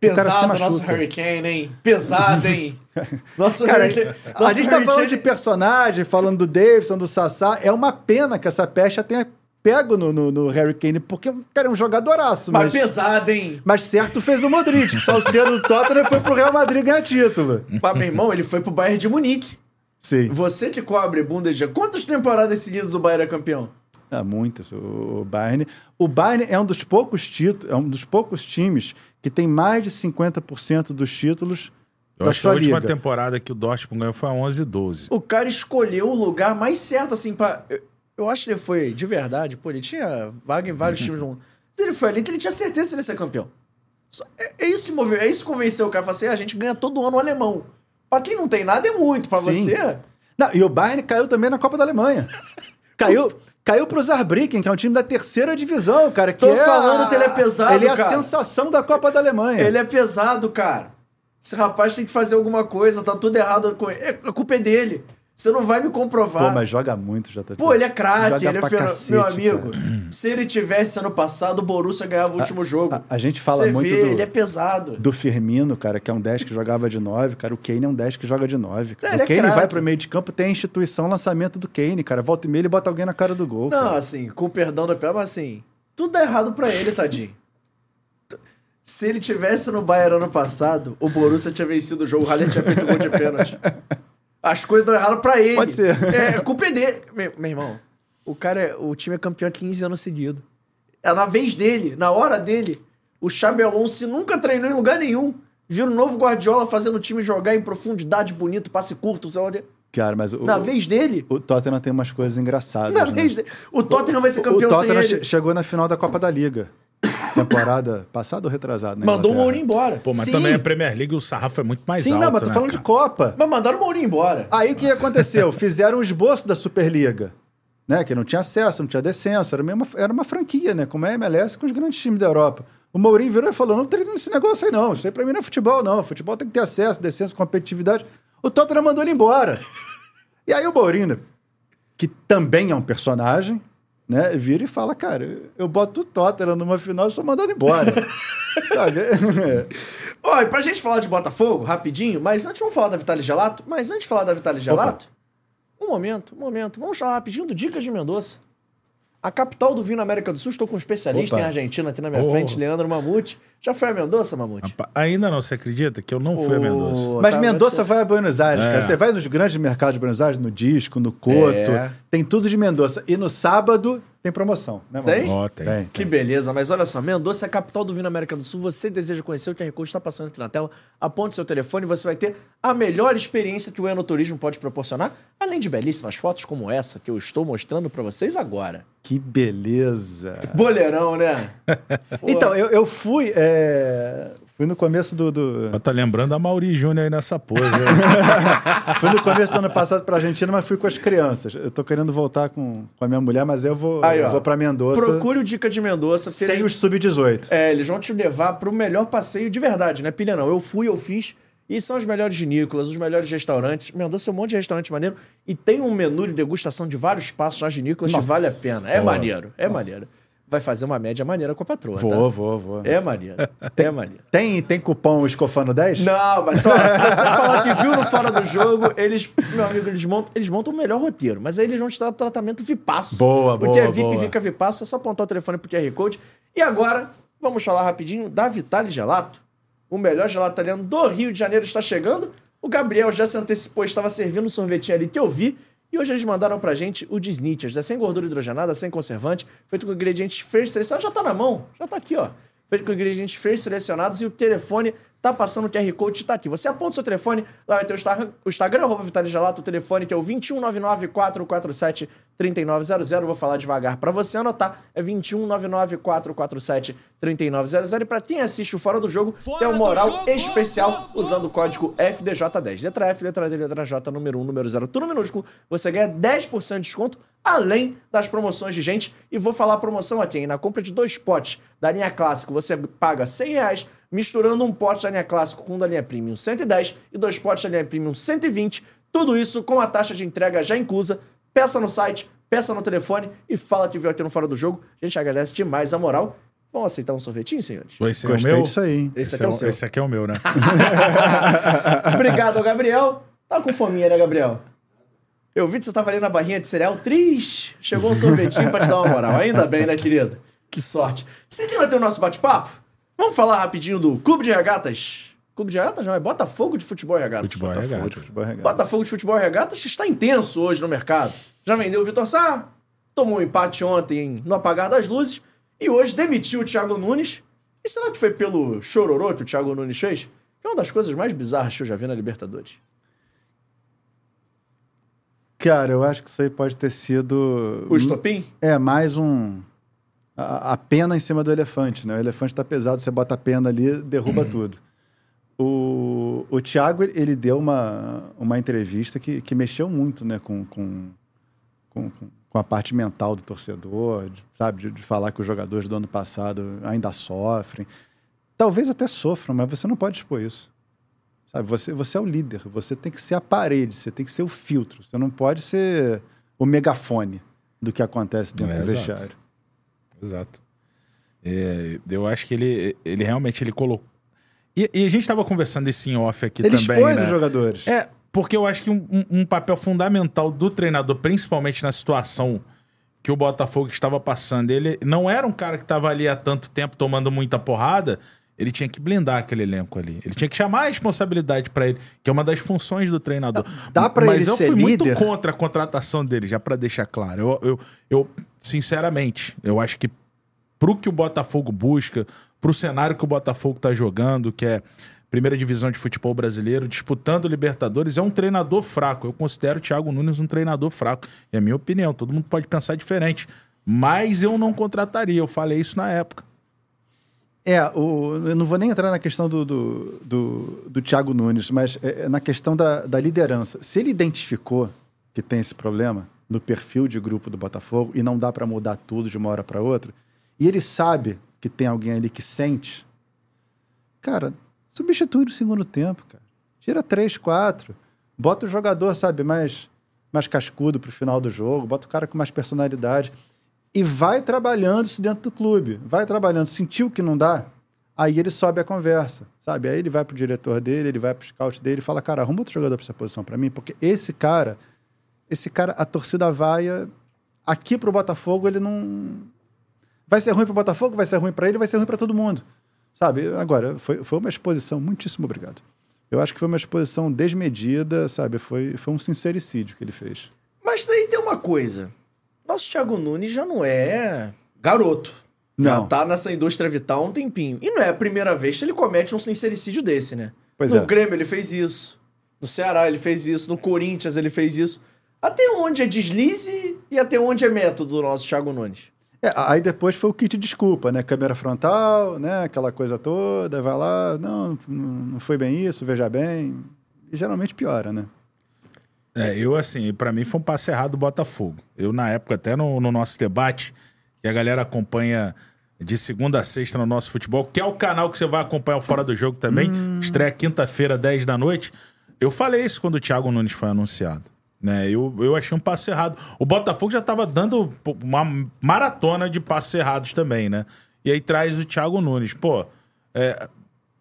Pesado nosso. Hurricane, hein? Pesado, hein? *laughs* Nosso Cara, Hurricane. a nosso gente tá falando de personagem, falando do Davidson, do Sassá. É uma pena que essa pecha tenha pego no, no, no Harry Kane, porque, cara, é um jogadoraço. Mas Mas, pesado, hein? mas certo fez o Modric, que Salcedo do Tottenham foi pro Real Madrid ganhar título. Mas, meu irmão, ele foi pro Bayern de Munique. Sim. Você que cobre Bundesliga, quantas temporadas seguidas o Bayern é campeão? É, muitas. O, o Bayern. O Bayern é um dos poucos títulos, é um dos poucos times que tem mais de 50% dos títulos Eu da acho que a sua última liga. temporada que o Dortmund ganhou foi a 11 e 12. O cara escolheu o lugar mais certo, assim, pra. Eu, eu acho que ele foi de verdade, pô, ele tinha vaga em vários times do mundo. Se ele foi ali, ele tinha certeza que ele ia ser campeão. É, é isso que moveu, é isso que convenceu o cara. Falar assim, "Ah, a gente ganha todo ano o alemão. Pra quem não tem nada é muito, pra Sim. você. Não, e o Bayern caiu também na Copa da Alemanha. *laughs* Caiu, caiu pro Saarbrücken, que é um time da terceira divisão, cara. Que Tô é falando a- que ele é pesado, Ele é a cara. sensação da Copa da Alemanha. Ele é pesado, cara. Esse rapaz tem que fazer alguma coisa, tá tudo errado com ele. É, A culpa é dele. Você não vai me comprovar. Pô, mas joga muito, JP. Pô, ele é craque, ele é feno- cacete, meu amigo. cara. Se ele tivesse ano passado, o Borussia ganhava o último jogo. a- a gente fala Você muito vê, do- ele é pesado. Do Firmino, cara, que é um 10 que jogava de 9, cara. O Kane é um 10 que joga de 9. Cara. Ele é o Kane craque. vai pro meio de campo, tem a instituição lançamento do Kane, cara. Volta e meia ele bota alguém na cara do gol. Não, cara. assim, com o perdão da piada, mas assim, tudo dá errado pra ele, tadinho. *laughs* Se ele tivesse no Bayern ano passado, o Borussia tinha vencido o jogo, o Haller tinha feito gol de pênalti. As coisas dão errado pra ele. Pode ser. É, a culpa é dele. Meu, meu irmão, o cara, é- o time é campeão há 15 anos seguidos. É na vez dele, na hora dele. O Xabi Alonso nunca treinou em lugar nenhum. Vira o novo Guardiola fazendo o time jogar em profundidade, bonito, passe curto, sei lá onde. Cara, mas o, Na vez dele. o Tottenham tem umas coisas engraçadas. Na né? vez dele. O Tottenham vai ser O campeão sem Tottenham ele. che- chegou na final da Copa da Liga. Temporada passada ou retrasada? Mandou o? Mourinho embora. Pô, mas Sim. também a Premier League o sarrafo é muito mais Sim, alto, não, mas tô né, falando cara? de Copa. Mas mandaram o Mourinho embora. Aí o que aconteceu? Fizeram o esboço da Superliga, né? Que não tinha acesso, não tinha descenso, era, mesmo, era uma franquia, né? Como é a MLS com os grandes times da Europa. O Mourinho virou e falou: não treino nesse negócio aí, não. Isso aí pra mim não é futebol, não. Futebol tem que ter acesso, descenso, competitividade. O Tottenham mandou ele embora. E aí o Mourinho, que também é um personagem, né? Vira e fala: cara, eu boto o Tottenham numa final e sou mandado embora. *laughs* Sabe? E pra gente falar de Botafogo, rapidinho, mas antes vamos falar da Vitale Gelato. Mas antes de falar da Vitale Gelato, um momento, um momento. Vamos falar rapidinho do Dicas de Mendoza. A capital do vinho na América do Sul, estou com um especialista Opa. em Argentina aqui na minha Oh. frente, Leandro Mamute. Já foi a Mendoza, Mamute? Rapaz, Ainda não, você acredita que eu não fui a Mendoza? Ô, Mas tá, Mendoza você- vai a Buenos Aires, É. cara. Você vai nos grandes mercados de Buenos Aires, no Disco, no Coto, É. tem tudo de Mendoza. E no sábado tem promoção, né, mano? Tem? Ó, tem. Que beleza, mas olha só, Mendoza é a capital do vinho na América do Sul. Você deseja conhecer o QR Code está passando aqui na tela. Aponte seu telefone e você vai ter a melhor experiência que o enoturismo pode proporcionar, além de belíssimas fotos como essa que eu estou mostrando para vocês agora. Que beleza. Boleirão, né? *laughs* Então, eu, eu fui. é, Fui no começo do. do- Mas tá lembrando a Mauri Júnior aí nessa pose. *laughs* Fui no começo do ano passado pra Argentina, mas fui com as crianças. Eu tô querendo voltar com, com a minha mulher, mas eu vou, Aí, eu ó. vou pra Mendoza procure o Dica de Mendoza. porque sem ele- os sub-18. É, eles vão te levar pro melhor passeio de verdade, né, pilha não. Eu fui, eu fiz. E são as melhores vinícolas, os melhores restaurantes. Mendoza tem um monte de restaurante maneiro. E tem um menu de degustação de vários passos nas vinícolas que Nossa. vale a pena. É maneiro, é maneiro. Vai fazer uma média maneira com a patroa, Vou, tá? vou, vou. É maneiro, é maneiro. Tem, tem cupom Escofano 10? Não, mas ó, se você *laughs* falar que viu no Fora do Jogo, eles, meu amigo, eles montam, eles montam o melhor roteiro. Mas aí eles vão te dar tratamento VIPaço. Boa, Porque boa, é VIP, boa. fica VIPaço, é só apontar o telefone pro QR Code. E agora, vamos falar rapidinho da Vitale Gelato. O melhor gelato italiano do Rio de Janeiro está chegando. O Gabriel já se antecipou, estava servindo um sorvetinho ali que eu vi. E hoje eles mandaram pra gente o Disniters. É sem gordura hidrogenada, sem conservante, feito com ingredientes frescos selecionados. Já tá na mão, já tá aqui, ó. Feito com ingredientes frescos selecionados e o telefone tá passando o QR Code, tá aqui. Você aponta o seu telefone, lá vai ter o Instagram, o Instagram arroba Vitale Gelato, o telefone que é o 2199-447-3900. Vou falar devagar pra você anotar. É 2199-447-3900. E pra quem assiste o Fora do Jogo, Fora tem um moral Jogo, especial jogo. usando o código FDJ10. Letra F, letra D, letra J, número 1, número 0, tudo minúsculo. Você ganha 10% de desconto, além das promoções de gente. E vou falar a promoção aqui, hein? Na compra de dois potes da linha Clássico, você paga 100 reais, misturando um pote da linha Clássico com o da linha Premium 110 e dois potes da linha Premium 120. Tudo isso com a taxa de entrega já inclusa. Peça no site, peça no telefone e fala que viu aqui no Fora do Jogo. A gente agradece demais a moral. Vamos aceitar um sorvetinho, senhores? Esse Gostei é o meu? disso aí. hein? Esse, Esse, aqui é, o seu. esse aqui é o meu, né? *laughs* Obrigado, Gabriel. Tá com fominha, né, Gabriel? Eu vi que você tava ali na barrinha de cereal. Tris! Chegou um sorvetinho pra te dar uma moral. Ainda bem, né, querido? Que sorte. Seguindo até o nosso bate-papo, vamos falar rapidinho do Clube de Regatas. Clube de Regatas não, é Botafogo de Futebol e Regatas. Futebol Botafogo gato. de futebol regado. Botafogo de Futebol e Regatas que está intenso hoje no mercado. Já vendeu o Vitor Sá, tomou um empate ontem no apagar das luzes e hoje demitiu o Thiago Nunes. E será que foi pelo chororô que o Thiago Nunes fez? Que é uma das coisas mais bizarras que eu já vi na Libertadores. Cara, eu acho que isso aí pode ter sido. O estopim? É, mais um. A, a pena em cima do elefante, né? O elefante tá pesado, você bota a pena ali, derruba *clears throat* tudo. O, o Thiago, ele deu uma, uma entrevista que, que mexeu muito, né? Com, com, com, com- a parte mental do torcedor, de- sabe? De, de falar que os jogadores do ano passado ainda sofrem. Talvez até sofram, mas você não pode expor isso. Sabe? Você, você é o líder, você tem que ser a parede, você tem que ser o filtro. Você não pode ser o megafone do que acontece dentro É, do vestiário. Exato. É, eu acho que ele, ele realmente ele colocou. E, e a gente tava conversando isso em off aqui Ele também. expôs né? os jogadores. É, porque eu acho que um, um- um papel fundamental do treinador, principalmente na situação que o Botafogo estava passando, ele não era um cara que estava ali há tanto tempo tomando muita porrada. Ele tinha que blindar aquele elenco ali. Ele tinha que chamar a responsabilidade pra ele, que é uma das funções do treinador. Dá pra Mas ele eu ser fui muito líder? contra a contratação dele, já pra deixar claro. Eu, eu, eu, sinceramente, eu acho que pro que o Botafogo busca, pro cenário que o Botafogo tá jogando, que é primeira divisão de futebol brasileiro, disputando Libertadores, é um treinador fraco. Eu considero o Thiago Nunes um treinador fraco. É a minha opinião. Todo mundo pode pensar diferente. Mas eu não contrataria. Eu falei isso na época. É, o, eu não vou nem entrar na questão do, do, do, do Thiago Nunes, mas é, é na questão da, da liderança. Se ele identificou que tem esse problema no perfil de grupo do Botafogo e não dá para mudar tudo de uma hora para outra, e ele sabe que tem alguém ali que sente, cara, substitui no segundo tempo, cara. Tira três, quatro. Bota o jogador, sabe, mais, mais cascudo pro final do jogo, bota o cara com mais personalidade e vai trabalhando isso dentro do clube. Vai trabalhando. Sentiu que não dá, aí ele sobe a conversa, sabe? Aí ele vai pro diretor dele, ele vai pro scout dele e fala, cara, arruma outro jogador pra essa posição pra mim, porque esse cara, esse cara, a torcida vai aqui pro Botafogo, ele não... Vai ser ruim pro Botafogo, vai ser ruim pra ele, vai ser ruim pra todo mundo, sabe? Agora, foi, foi uma exposição, muitíssimo obrigado. Eu acho que foi uma exposição desmedida, sabe? Foi, foi um sincericídio que ele fez. Mas daí tem uma coisa. Nosso Thiago Nunes já não é garoto. Já Não. tá nessa indústria vital há um tempinho. E não é a primeira vez que ele comete um sincericídio desse, né? Pois no é. Grêmio ele fez isso. No Ceará ele fez isso. No Corinthians ele fez isso. Até onde é deslize e até onde é método do nosso Thiago Nunes? É, aí depois foi o kit desculpa, né? Câmera frontal, né? Aquela coisa toda, vai lá, não, não foi bem isso, veja bem. E geralmente piora, né? É, eu, assim, pra mim foi um passo errado do Botafogo. Eu, na época, até no, no nosso debate, que a galera acompanha de segunda a sexta no nosso futebol, que é o canal que você vai acompanhar o Fora do Jogo também, estreia quinta-feira, 10 da noite. Eu falei isso quando o Thiago Nunes foi anunciado. Né? Eu, eu achei um passo errado. O Botafogo já tava dando uma maratona de passos errados também, né? E aí traz o Thiago Nunes. Pô, é,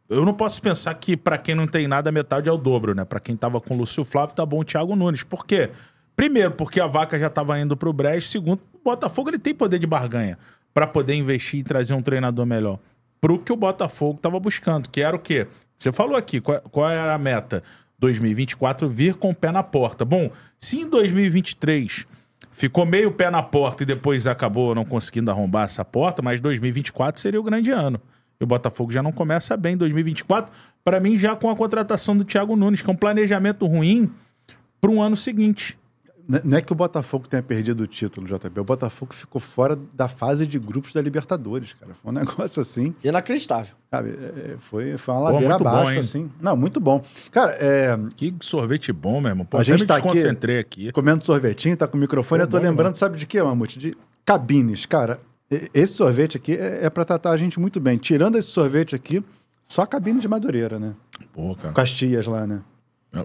eu não posso pensar que pra quem não tem nada, metade é o dobro, né? Pra quem tava com o Lúcio Flávio, tá bom o Thiago Nunes. Por quê? Primeiro, porque a vaca já tava indo pro Brecht. Segundo, o Botafogo ele tem poder de barganha pra poder investir e trazer um treinador melhor. Pro que o Botafogo tava buscando, que era o quê? Você falou aqui, qual, qual era a meta? 2024 vir com o pé na porta. Bom, se em 2023 ficou meio pé na porta e depois acabou não conseguindo arrombar essa porta, mas 2024 seria o grande ano. E o Botafogo já não começa bem em 2024. Para mim, já com a contratação do Thiago Nunes, que é um planejamento ruim para um ano seguinte. N- Não é que o Botafogo tenha perdido o título, JP. O Botafogo ficou fora da fase de grupos da Libertadores, cara. Foi um *laughs* negócio assim. Inacreditável. Sabe, é, é, foi, foi uma Pô, ladeira bom, abaixo, assim. Não, muito bom. Cara, é, Que sorvete bom, meu irmão. Pô, A gente me tá aqui- desconcentrei aqui. comendo sorvetinho, tá com o microfone. Pô, eu tô bom, lembrando, mano. sabe de quê, Mamute? De cabines. Cara, e- esse sorvete aqui é, é pra tratar a gente muito bem. Tirando esse sorvete aqui, só cabine de Madureira, né? Pô, cara. Com as tias lá, né?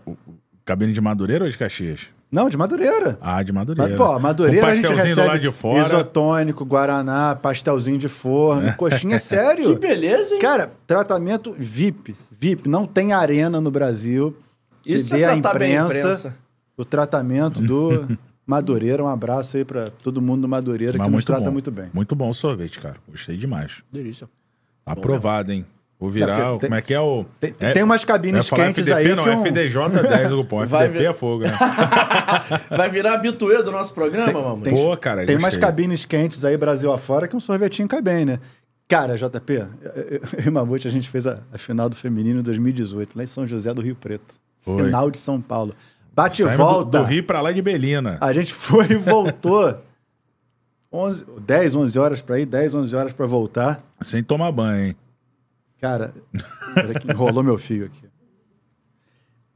O- o- Cabine de Madureira ou de Caxias? Não, de Madureira. Ah, de Madureira. Mas, pô, Madureira Com a gente pastelzinho do recebe lado de fora. isotônico, guaraná, pastelzinho de forno, *laughs* coxinha, é sério. Que beleza, hein? Cara, tratamento VIP. VIP. Não tem arena no Brasil que Isso é dê bem a imprensa, imprensa. o tratamento do *laughs* Madureira. Um abraço aí pra todo mundo do Madureira Mas que nos trata bom. muito bem. Muito bom o sorvete, cara. Gostei demais. Delícia. Aprovado, hein? Vou virar. O- porque tem- como é que é o. Tem, é, tem umas eu cabines quentes FDP, aí não, que um- FDJ 10, *laughs* o pô. FDP ver- é fogo, né? *laughs* Vai virar habituê do nosso programa, mamãe? tem- Pô, cara, Tem umas cabines quentes aí, Brasil afora, que um sorvetinho cai bem, né? Cara, JP, eu eu e o Mamute, a gente fez a, a final do feminino em 2018, lá em São José do Rio Preto. Foi. Final de São Paulo. Bate e Saímos do, volta. do Rio pra lá de Belina. A gente foi e voltou. 11, 10, 11 horas pra ir, 10, 11 horas pra voltar. Sem tomar banho, hein? Cara, que enrolou meu fio aqui.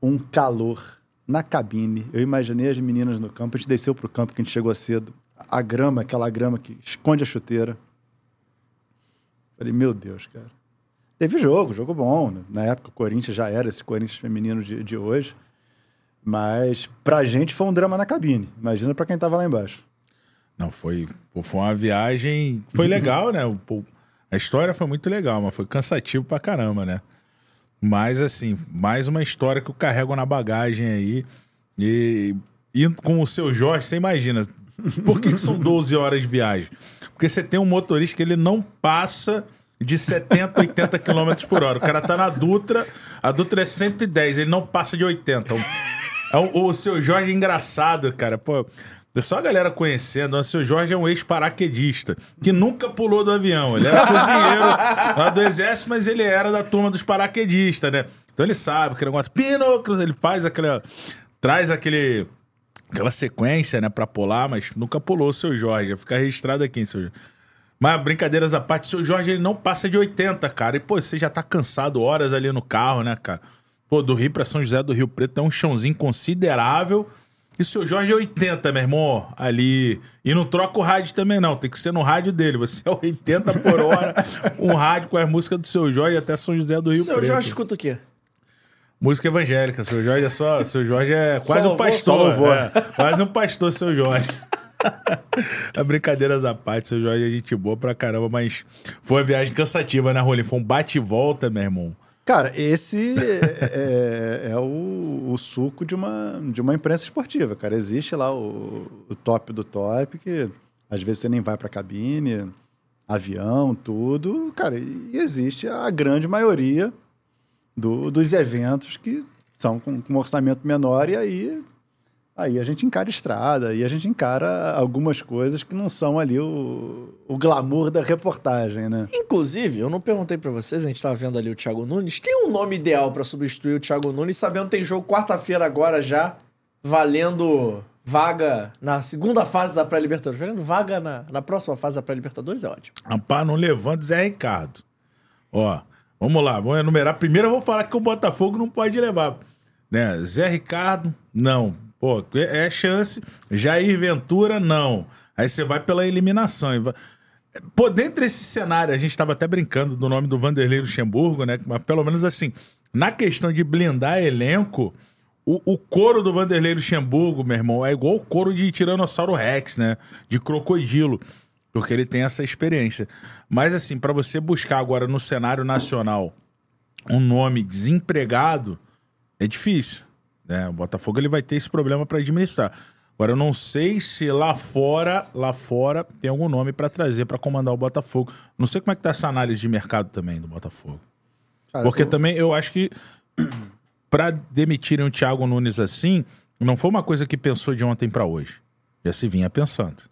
Um calor na cabine. Eu imaginei as meninas no campo. A gente desceu pro campo, que a gente chegou cedo. A grama, aquela grama que esconde a chuteira. Falei, meu Deus, cara. Teve jogo, jogo bom. né? Na época o Corinthians já era esse Corinthians feminino de, de hoje. Mas pra gente foi um drama na cabine. Imagina pra quem tava lá embaixo. Não, foi, foi uma viagem. Foi legal, né? O- a história foi muito legal, mas foi cansativo pra caramba, né? Mas, assim, mais uma história que eu carrego na bagagem aí. E indo com o seu Jorge, você imagina. Por que, que são 12 horas de viagem? Porque você tem um motorista que ele não passa de 70, 80 km por hora. O cara tá na Dutra, a Dutra é 110, ele não passa de 80. É o, o seu Jorge é engraçado, cara. Pô, é só a galera conhecendo. O seu Jorge é um ex-paraquedista que nunca pulou do avião. Ele era cozinheiro lá do exército, mas ele era da turma dos paraquedistas, né? Então ele sabe que negócio. Pinocchio, ele faz aquela. Traz aquele. Aquela sequência, né, pra pular, mas nunca pulou o seu Jorge. Fica registrado aqui, hein, seu Jorge. Mas brincadeiras à parte, o seu Jorge ele não passa de 80, cara. E, pô, você já tá cansado horas ali no carro, né, cara? Pô, do Rio pra São José do Rio Preto tem um chãozinho considerável. E o seu Jorge é 80, meu irmão, ali. E não troca o rádio também, não. Tem que ser no rádio dele. Você é 80 por hora, um rádio com as músicas do seu Jorge até São José do Rio Seu Preto. Jorge escuta o quê? Música evangélica. Seu Jorge é só. Seu Jorge é quase Só um pastor. é. quase um pastor, seu Jorge. *laughs* É brincadeiras à parte, seu Jorge é gente boa pra caramba, mas foi uma viagem cansativa, né, Rolim? Foi um bate e volta, meu irmão. Cara, esse é, é- é o, o suco de uma, de uma imprensa esportiva, cara. Existe lá o, o top do top, que às vezes você nem vai pra cabine, avião, tudo. Cara, e existe a grande maioria do- dos eventos que são com, com um orçamento menor, e aí, aí a gente encara estrada, aí a gente encara algumas coisas que não são ali o, o glamour da reportagem, né? Inclusive, eu não perguntei pra vocês, a gente tava vendo ali o Thiago Nunes. Tem um nome ideal pra substituir o Thiago Nunes, sabendo que tem jogo quarta-feira agora já, valendo vaga na segunda fase da pré-libertadores. Valendo vaga na, na próxima fase da pré-libertadores é ótimo. Rapaz, não levanta Zé Ricardo. Ó, vamos lá, vamos enumerar. Primeiro eu vou falar que o Botafogo não pode levar. Né? Zé Ricardo, não. Pô, é é chance. Jair Ventura, não. Aí você vai pela eliminação. Pô, dentro desse cenário, a gente tava até brincando do nome do Vanderlei Luxemburgo, né? Mas pelo menos assim, na questão de blindar elenco, o, o couro do Vanderlei Luxemburgo, meu irmão, é igual o couro de Tiranossauro Rex, né? De crocodilo. Porque ele tem essa experiência. Mas assim, pra você buscar agora no cenário nacional um nome desempregado, é difícil. Né? O Botafogo ele vai ter esse problema para administrar. Agora, eu não sei se lá fora, lá fora, tem algum nome para trazer para comandar o Botafogo. Não sei como é que tá essa análise de mercado também do Botafogo. Cara, Porque eu- também eu acho que *clears throat* para demitirem o Thiago Nunes assim, não foi uma coisa que pensou de ontem para hoje. Já se vinha pensando.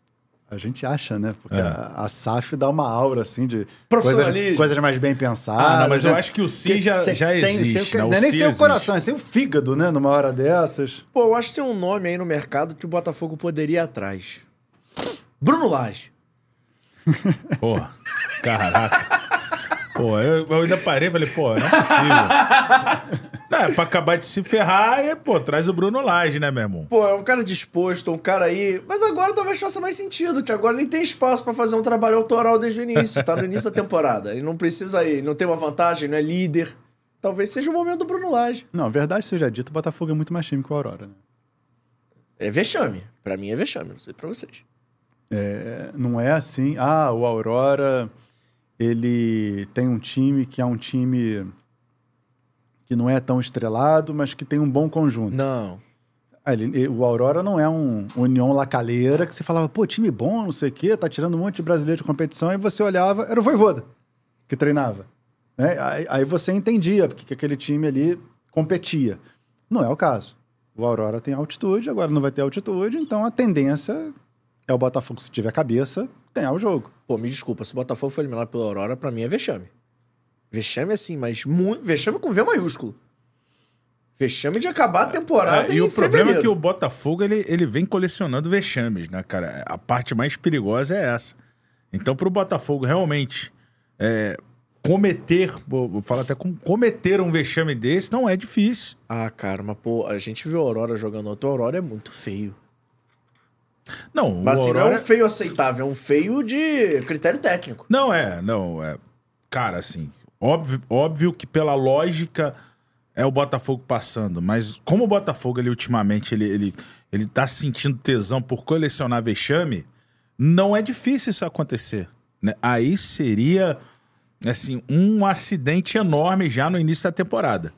A gente acha, né? Porque É. a, a SAF dá uma aura, assim, de coisas, coisas mais bem pensadas. Ah, não, mas eu né? acho que o sim já- sem- já sem- existe, sem- né? O não é nem sem o coração, é sem o fígado, né? Numa hora dessas. Pô, eu acho que tem um nome aí no mercado que o Botafogo poderia ir atrás. Bruno Lage. *laughs* Porra, caraca. Pô, eu, eu ainda parei e falei, pô, não é possível. *laughs* É pra acabar de se ferrar, é, pô, traz o Bruno Lage, né, meu irmão? Pô, é um cara disposto, um cara aí. Mas agora talvez faça mais sentido, que agora nem tem espaço pra fazer um trabalho autoral desde o início. Tá no início da temporada. Ele não precisa ir, não tem uma vantagem, não é líder. Talvez seja o momento do Bruno Lage. Não, verdade seja dito, o Botafogo é muito mais time que o Aurora, né? É vexame. Pra mim é vexame, não sei pra vocês. É, não é assim, ah, o Aurora, ele tem um time que é um time que não é tão estrelado, mas que tem um bom conjunto. Não. Ele- o Aurora não é um União Lacaleira que você falava, pô, time bom, não sei o quê, tá tirando um monte de brasileiro de competição, e você olhava, era o Voivoda que treinava. né? Aí, aí você entendia porque que aquele time ali competia. Não é o caso. O Aurora tem altitude, agora não vai ter altitude, então a tendência é o Botafogo, se tiver cabeça, ganhar o jogo. Pô, me desculpa, se o Botafogo for eliminado pela Aurora, pra mim é vexame. Vexame assim, mas muito. Vexame com V maiúsculo. Vexame de acabar a temporada. É, e o problema é fevereiro. que o Botafogo ele, ele vem colecionando vexames, né, cara? A parte mais perigosa é essa. Então, pro Botafogo realmente é, cometer, vou falar até com cometer um vexame desse, não é difícil. Ah, cara, mas pô, a gente viu a Aurora jogando outro. A Aurora é muito feio. Não, Mas o assim, não é Aurora... um feio aceitável, é um feio de critério técnico. Não é, não é. Cara, assim, óbvio, óbvio que pela lógica é o Botafogo passando, mas como o Botafogo ele ultimamente ele, ele, ele tá sentindo tesão por colecionar vexame, não é difícil isso acontecer, né? Aí seria assim um acidente enorme já no início da temporada,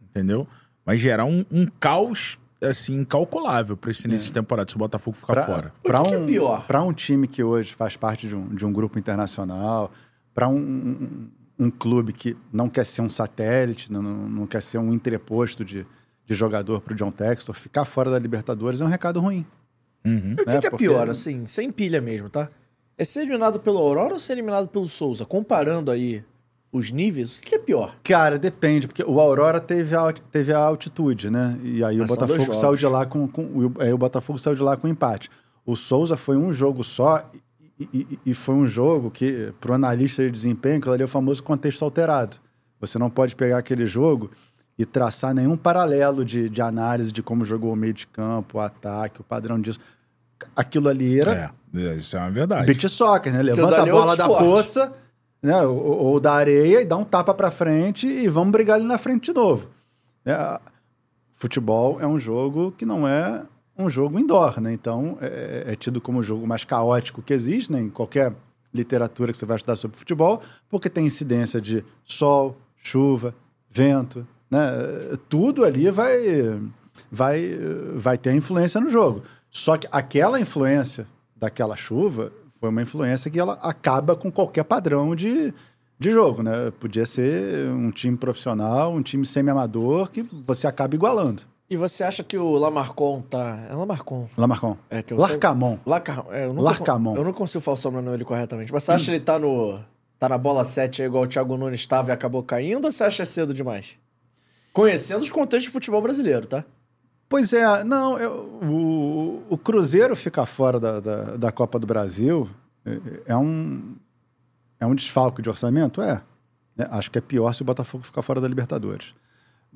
entendeu? Vai gerar um, um caos assim incalculável para esse início de temporada se o Botafogo ficar fora. O Pra que que é um, pior? Para um time que hoje faz parte de um, de um grupo internacional, para um, um, um clube que não quer ser um satélite, não, não quer ser um entreposto de, de jogador para o John Textor, ficar fora da Libertadores é um recado ruim. Uhum. E o que, É, que é porque- pior, assim, sem pilha mesmo, tá? É ser eliminado pelo Aurora ou ser eliminado pelo Souza? Comparando aí os níveis, o que é pior? Cara, depende, porque o Aurora teve a, teve a altitude, né? E aí Mas o Botafogo saiu de lá com, com o- aí o Botafogo saiu de lá com empate. O Souza foi um jogo só e, foi um jogo que, para o analista de desempenho, aquilo ali é o famoso contexto alterado. Você não pode pegar aquele jogo e traçar nenhum paralelo de, de análise de como jogou o meio de campo, o ataque, o padrão disso. Aquilo ali era É, é, isso é uma verdade. beat soccer, né? Levanta a é bola da esporte. poça, né? Ou, ou da areia e dá um tapa pra frente e vamos brigar ali na frente de novo. É, futebol é um jogo que não é um jogo indoor, né? Então é, é tido como o jogo mais caótico que existe, né? Em qualquer literatura que você vai estudar sobre futebol, porque tem incidência de sol, chuva, vento, né? Tudo ali vai vai vai ter influência no jogo. Só que aquela influência daquela chuva foi uma influência que ela acaba com qualquer padrão de, de jogo, né? Podia ser um time profissional, um time semi-amador que você acaba igualando. E você acha que o Lamarcon tá. É Lamarcon. Lamarcon. É que eu Larcamon. Lacar... É, eu nunca... Larcamon. Eu não consigo falar o sobrenome dele corretamente. Mas você acha que ele tá no. tá na bola 7 aí, igual o Thiago Nunes estava e acabou caindo, ou você acha cedo demais? Conhecendo os contextos de futebol brasileiro, tá? Pois é, não, eu- o, o Cruzeiro ficar fora da, da, da Copa do Brasil é, é um, é um desfalque de orçamento? É. né? Acho que é pior se o Botafogo ficar fora da Libertadores.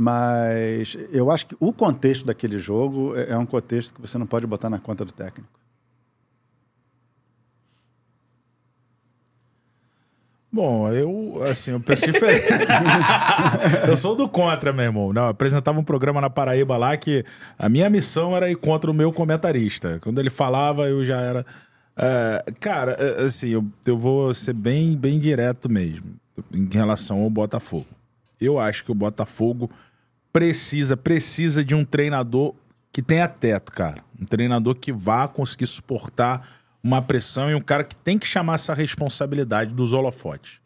Mas eu acho que o contexto daquele jogo é, é um contexto que você não pode botar na conta do técnico. Bom, eu, assim, eu penso diferente. *laughs* eu sou do contra, meu irmão. Não, apresentava um programa na Paraíba lá que a minha missão era ir contra o meu comentarista. Quando ele falava, eu já era. É, cara, é, assim, eu, eu vou ser bem, bem direto mesmo em relação ao Botafogo. Eu acho que o Botafogo precisa, precisa de um treinador que tenha teto, cara. Um treinador que vá conseguir suportar uma pressão e um cara que tem que chamar essa responsabilidade dos holofotes.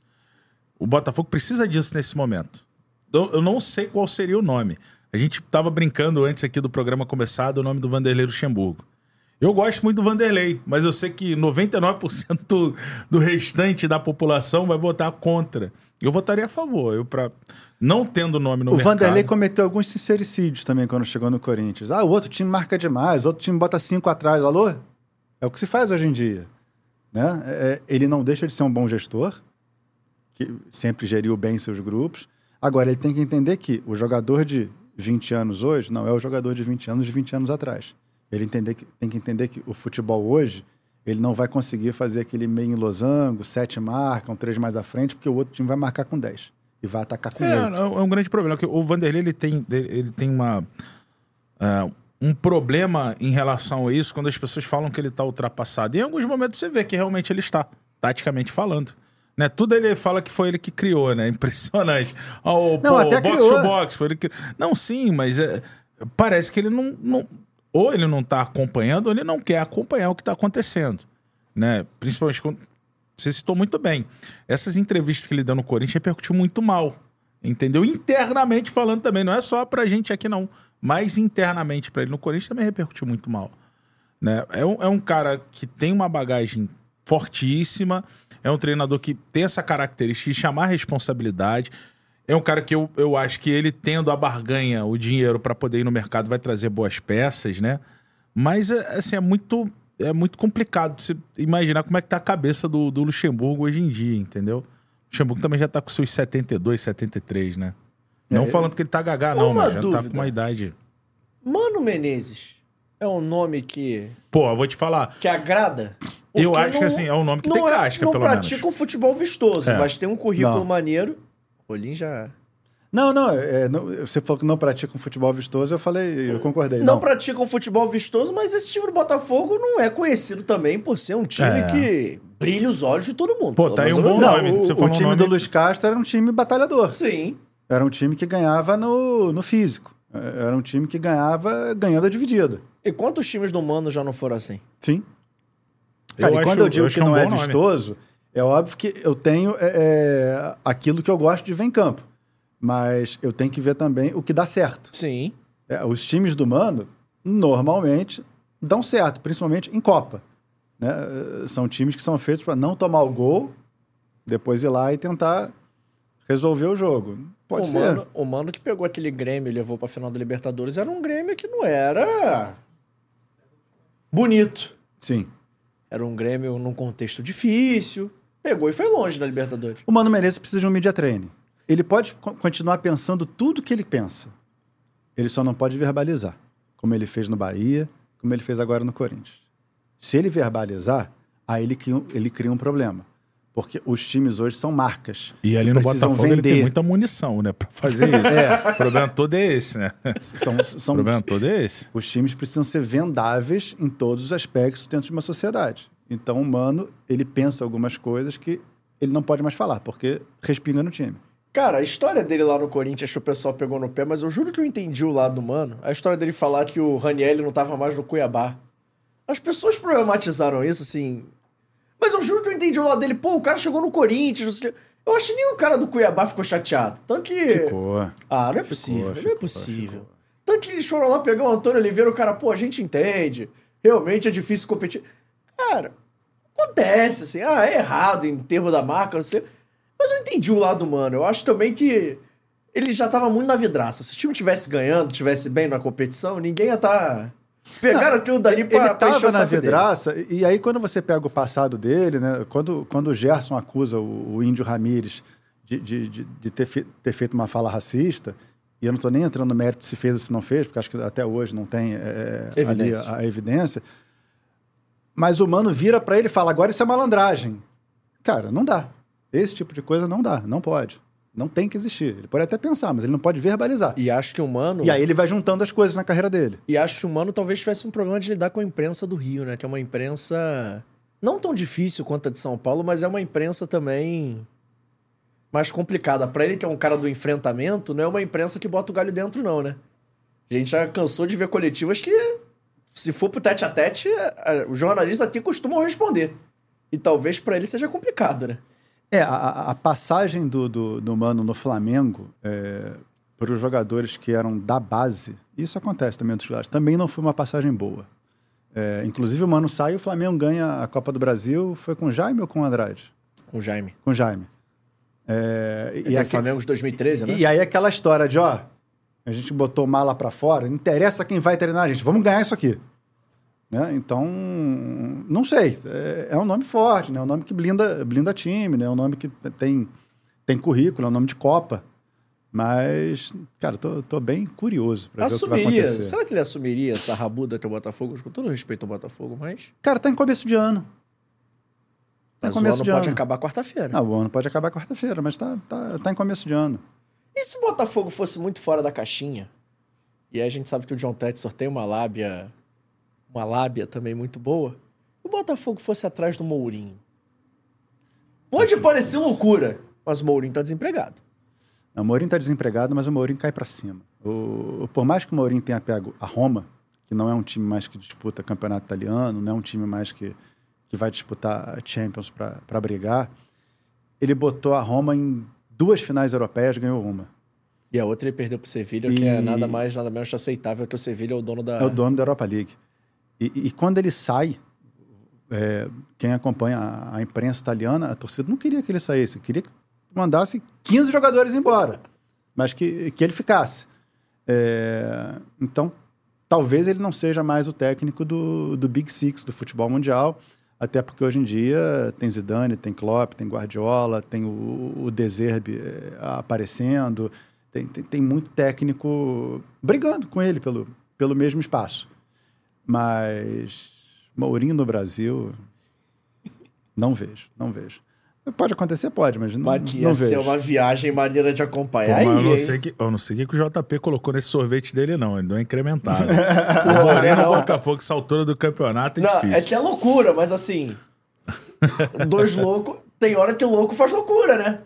O Botafogo precisa disso nesse momento. Eu, eu não sei qual seria o nome. A gente tava brincando antes aqui do programa começar do nome do Vanderlei Luxemburgo. Eu gosto muito do Vanderlei, mas eu sei que 99% do, do restante da população vai votar contra. Eu votaria a favor. Eu pra, não tendo nome no o mercado. Vanderlei cometeu alguns sincericídios também quando chegou no Corinthians. Ah, o outro time marca demais, o outro time bota cinco atrás. Alô? É o que se faz hoje em dia. Né? É, ele não deixa de ser um bom gestor, que sempre geriu bem seus grupos. Agora, ele tem que entender que o jogador de 20 anos hoje não é o jogador de 20 anos de 20 anos atrás. Ele entender que, tem que entender que o futebol hoje ele não vai conseguir fazer aquele meio em losango, sete marcam, três mais à frente, porque o outro time vai marcar com 10 e vai atacar com É, oito. é um grande problema. O Vanderlei ele tem, ele tem uma, é, um problema em relação a isso quando as pessoas falam que ele está ultrapassado. E em alguns momentos você vê que realmente ele está, taticamente falando. Né? Tudo ele fala que foi ele que criou, né? *laughs* Impressionante. Ah, o, Não, pô, até o box criou. to box, foi ele que. Não, sim, mas é, parece que ele não, não. Ou ele não está acompanhando, ou ele não quer acompanhar o que está acontecendo. Né? Principalmente quando. Você citou muito bem. Essas entrevistas que ele deu no Corinthians repercutiu muito mal. Entendeu? Internamente falando também. Não é só pra gente aqui, não. Mas internamente pra ele no Corinthians também repercutiu muito mal. Né? É, um, é um cara que tem uma bagagem fortíssima. É um treinador que tem essa característica de chamar responsabilidade. É um cara que eu, eu acho que ele tendo a barganha, o dinheiro pra poder ir no mercado, vai trazer boas peças, né? Mas, é, assim, é muito, é muito complicado você imaginar como é que tá a cabeça do, do Luxemburgo hoje em dia, entendeu? O Luxemburgo também já tá com seus 72, 73, né? Não É, falando que ele tá gagá, não, Uma mas já tá dúvida. com uma idade. Mano Menezes é um nome que, Pô, eu vou te falar. que agrada? Eu acho que, assim, é um nome que tem não casca, não pelo pratica menos. um futebol vistoso, É. mas tem um currículo Não. maneiro. Rolim já... Não, não, é, não, Você falou que não pratica um futebol vistoso, eu falei, eu concordei. Não, Não, pratica um futebol vistoso, mas esse time do Botafogo não é conhecido também por ser um time É. que brilha os olhos de todo mundo. Pô, tá aí um eu bom nome. Não, o, o um time nome- do Luiz Castro era um time batalhador. Sim. Era um time que ganhava no, no físico. É, Era um time que ganhava ganhando a dividida. E quantos times do Mano já não foram assim? Sim. Eu Cara, e acho- quando eu digo eu que que é um não é nome. vistoso, é óbvio que eu tenho é, é, aquilo que eu gosto de ver em campo. Mas eu tenho que ver também o que dá certo. Sim. É, os times do Mano, normalmente, dão certo, principalmente em Copa. né? Eh, São times que são feitos para não tomar o gol, depois ir lá e tentar resolver o jogo. Pode o ser. Mano, o Mano que pegou aquele Grêmio e levou pra final da Libertadores era um Grêmio que não era bonito. Sim. Era um Grêmio num contexto difícil. Pegou e foi longe da Libertadores. O Mano Menezes precisa de um media training. Ele pode co- continuar pensando tudo que ele pensa. Ele só não pode verbalizar, como ele fez no Bahia, como ele fez agora no Corinthians. Se ele verbalizar, aí ele cria, um- ele cria um problema. Porque os times hoje são marcas. E ali no Botafogo ele tem vender. muita munição, né? Pra fazer isso. É. O problema todo é esse, né? *laughs* São, O são, problema todo é esse. os times precisam ser vendáveis em todos os aspectos dentro de uma sociedade. Então, o Mano, ele pensa algumas coisas que ele não pode mais falar, porque respinga no time. Cara, a história dele lá no Corinthians, que o pessoal pegou no pé, mas eu juro que eu entendi o lado do Mano. A história dele falar que o Raniel não tava mais no Cuiabá. As pessoas problematizaram isso, assim. Mas eu juro que eu entendi o lado dele. Pô, o cara chegou no Corinthians. Eu acho que nem o cara do Cuiabá ficou chateado. Tanto que. Ficou. Ah, não é possível, não é ficou, possível. Tanto que eles foram lá pegar o Antônio Oliveira, o cara, pô, a gente entende. Realmente é difícil competir. Cara, acontece, assim, ah, é errado em termos da marca, não sei. Mas eu entendi o lado humano. Eu acho também que ele já tava muito na vidraça. Se o time tivesse ganhando, tivesse bem na competição, ninguém ia estar. Pegaram aquilo dali pra, ele pra o estava na saco dele. vidraça, e aí quando você pega o passado dele, né? Quando, quando o Gerson acusa o, o Índio Ramírez de, de, de, de ter, fe- ter feito uma fala racista, e eu não estou nem entrando no mérito se fez ou se não fez, porque acho que até hoje não tem é, ali Evidência. a, a evidência. Mas o mano vira para ele e fala: agora isso é malandragem. Cara, não dá. Esse tipo de coisa não dá, não pode. Não tem que existir. Ele pode até pensar, mas ele não pode verbalizar. E acho que o Mano. E aí ele vai juntando as coisas na carreira dele. E acho que o Mano talvez tivesse um problema de lidar com a imprensa do Rio, né? Que é uma imprensa não tão difícil quanto a de São Paulo, mas é uma imprensa também mais complicada. Pra ele, que é um cara do enfrentamento, não é uma imprensa que bota o galho dentro, não, né? A gente já cansou de ver coletivas que, se for pro tete a tete, a- a- os jornalistas aqui costumam responder. E talvez pra ele seja complicado, né? É, a- a, passagem do, do, do Mano no Flamengo é, para os jogadores que eram da base, isso acontece também nos jogadores, também não foi uma passagem boa. É, inclusive o Mano sai e o Flamengo ganha a Copa do Brasil. Foi com o Jaime ou com o Andrade? Com o Jaime. Com o Jaime. É, e, E aque- Flamengo de 2013, né? e aí aquela história de, ó, a gente botou mala pra fora, não interessa quem vai treinar a gente, vamos ganhar isso aqui. Né? Então, não sei, é, é um nome forte, né? é um nome que blinda, blinda time, né? é um nome que tem, tem currículo, é um nome de Copa. Mas, cara, tô, tô bem curioso pra ver o que vai Assumiria. acontecer. Será que ele assumiria essa rabuda que é o Botafogo? Com todo respeito ao Botafogo, mas. Cara, tá em começo de ano. Tá em Mas o começo ano de pode ano. acabar quarta-feira. Não, o ano pode acabar quarta-feira, mas tá, tá, tá em começo de ano. E se o Botafogo fosse muito fora da caixinha? E aí a gente sabe que o John Textor tem uma lábia. Uma lábia também muito boa. O Botafogo fosse atrás do Mourinho. Pode parecer loucura, mas o Mourinho tá desempregado. Não, O Mourinho está desempregado, mas o Mourinho cai para cima. O, por mais que o Mourinho tenha pego a Roma, que não é um time mais que disputa campeonato italiano, não é um time mais que, que vai disputar a Champions para brigar, ele botou a Roma em duas finais europeias, ganhou uma. E a outra ele perdeu pro Sevilha, E- que é nada mais, nada menos aceitável que o Sevilha é o dono da. É o dono da Europa League. E, e quando ele sai, é, quem acompanha a, a imprensa italiana, a torcida não queria que ele saísse, queria que mandasse 15 jogadores embora, mas que, que ele ficasse. É, então, talvez ele não seja mais o técnico do, do Big Six do futebol mundial, até porque hoje em dia tem Zidane, tem Klopp, tem Guardiola, tem o, o De Zerbi é, aparecendo, tem, tem, tem muito técnico brigando com ele pelo, pelo mesmo espaço. Mas Mourinho no Brasil, não vejo, não vejo. Pode acontecer, pode, mas não, Mas não ia ser vejo. uma viagem maneira de Pô, acompanhar. mas eu não, sei que, eu não sei o que o JP colocou nesse sorvete dele, não. Ele deu uma incrementada. *laughs* o Moreno. Botafogo, essa altura do campeonato é Não, difícil. é que é loucura, mas assim. *laughs* dois loucos. Tem hora que louco faz loucura, né?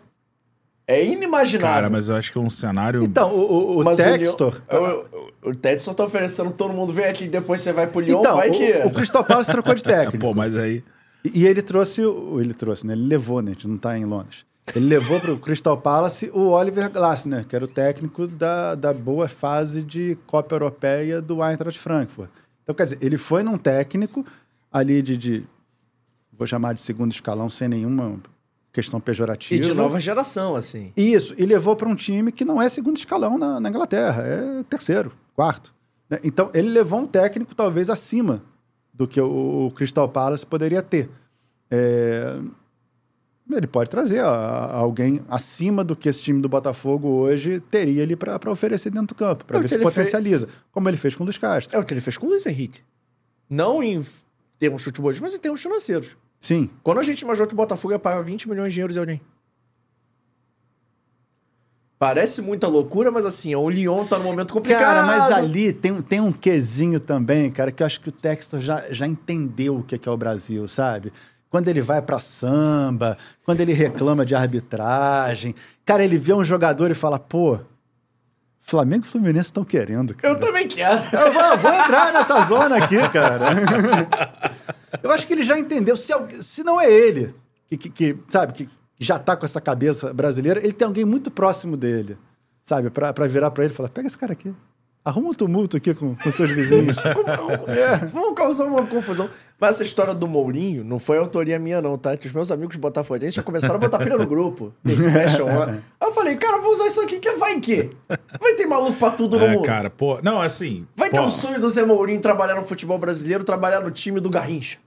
É inimaginável. Cara, mas eu acho que é um cenário. Então, o, o, o Textor... O, o, o Textor tá oferecendo todo mundo vem aqui, depois você vai pro Lyon, Então, vai o, que. o Crystal Palace trocou de *laughs* É, técnico. pô, mas aí. E e ele trouxe, ele trouxe, né? Ele levou, né? A gente não tá em Londres. Ele levou para o *laughs* Crystal Palace o Oliver Glasner, que era o técnico da, da boa fase de Copa Europeia do Eintracht Frankfurt. Então, quer dizer, ele foi num técnico ali de, de vou chamar de segundo escalão sem nenhuma questão pejorativa. E de nova geração, assim. Isso, e levou para um time que não é segundo escalão na, na Inglaterra, é terceiro, quarto. né? Então, ele levou um técnico talvez acima do que o, Crystal Palace poderia ter. É, Ele pode trazer a- alguém acima do que esse time do Botafogo hoje teria ali para oferecer dentro do campo, para É ver se potencializa, como ele fez com o Luiz Castro. É o que ele fez com o Luiz Henrique. Não em termos futebolistas, mas em termos financeiros. Sim, Quando a gente imaginou que o Botafogo ia pagar 20 milhões de euros em alguém. Parece muita loucura, mas assim, o Lyon tá num momento complicado. Cara, mas ali tem, tem um quesinho também, cara, que eu acho que o Textor já, já entendeu o que que é o Brasil, sabe? Quando ele vai pra samba, quando ele reclama de arbitragem. Cara, ele vê um jogador e fala, pô, Flamengo e Fluminense estão querendo, cara. Eu também quero. Eu vou, vou entrar nessa zona aqui, cara. Eu acho que ele já entendeu. Se, se não é ele, que, que- que, sabe, que já tá com essa cabeça brasileira, ele tem alguém muito próximo dele, sabe? Pra, pra virar pra ele e falar: pega esse cara aqui. Arruma um tumulto aqui com, com seus vizinhos. *laughs* Vamos causar uma confusão. Mas essa história do Mourinho não foi autoria minha, não, tá? Que os meus amigos botafoguenses já começaram a botar pilha no grupo. Special. *laughs* Aí eu falei, cara, vou usar isso aqui que vai que? Vai ter maluco pra tudo no É, mundo. cara, pô. Não, assim. Vai ter pô, o sonho do Zé Mourinho trabalhar no futebol brasileiro, trabalhar no time do Garrincha.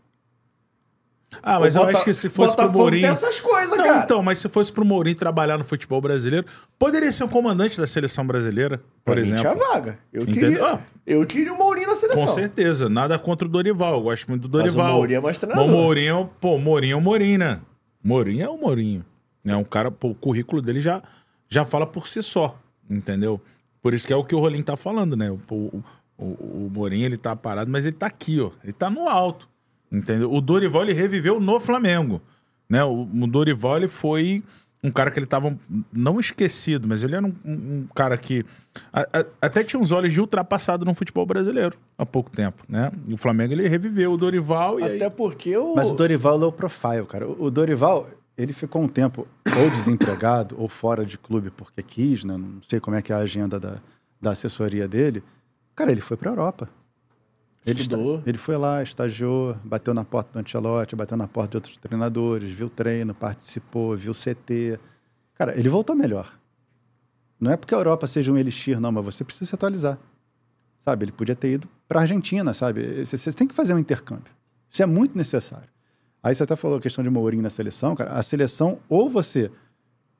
Ah, mas eu Bota- acho que se fosse pro Mourinho. tem essas coisas, Não, cara. então, mas se fosse pro Mourinho trabalhar no futebol brasileiro, poderia ser um comandante da seleção brasileira, por Pra exemplo. tinha vaga. Eu Entendeu? queria, Ah. eu queria o Mourinho na seleção. Com certeza, nada contra o Dorival. Eu gosto muito do Mas o Dorival. Mourinho é mais treinador. O Mourinho, pô, o Mourinho é o Mourinho, né? Mourinho é o Mourinho. É um cara, pô, o currículo dele já, já fala por si só, entendeu? Por isso que é o que o Rolim tá falando, né? O, o, o, o Mourinho, ele tá parado, mas ele tá aqui, ó. Ele tá no alto, entendeu? O Dorival, ele reviveu no Flamengo, né? O, o Dorival, ele foi um cara que ele tava não esquecido, mas ele era um, um- cara que a- a- até tinha uns olhos de ultrapassado no futebol brasileiro há pouco tempo, né? E o Flamengo, ele reviveu o Dorival e aí... Até porque o. Mas o Dorival é low profile, cara. O o Dorival, ele ficou um tempo ou desempregado ou fora de clube porque quis, né? Não sei como é que é a agenda da, da assessoria dele. Cara, ele foi pra Europa. Ele, Estudou. esta- ele foi lá, estagiou, bateu na porta do Ancelotti, bateu na porta de outros treinadores, viu treino, participou, viu CT. Cara, ele voltou melhor. Não é porque a Europa seja um elixir, não, mas você precisa se atualizar. Sabe? Ele podia ter ido para a Argentina, sabe? Você, você tem que fazer um intercâmbio. Isso é muito necessário. Aí você até falou a questão de Mourinho na seleção, cara. A seleção, ou você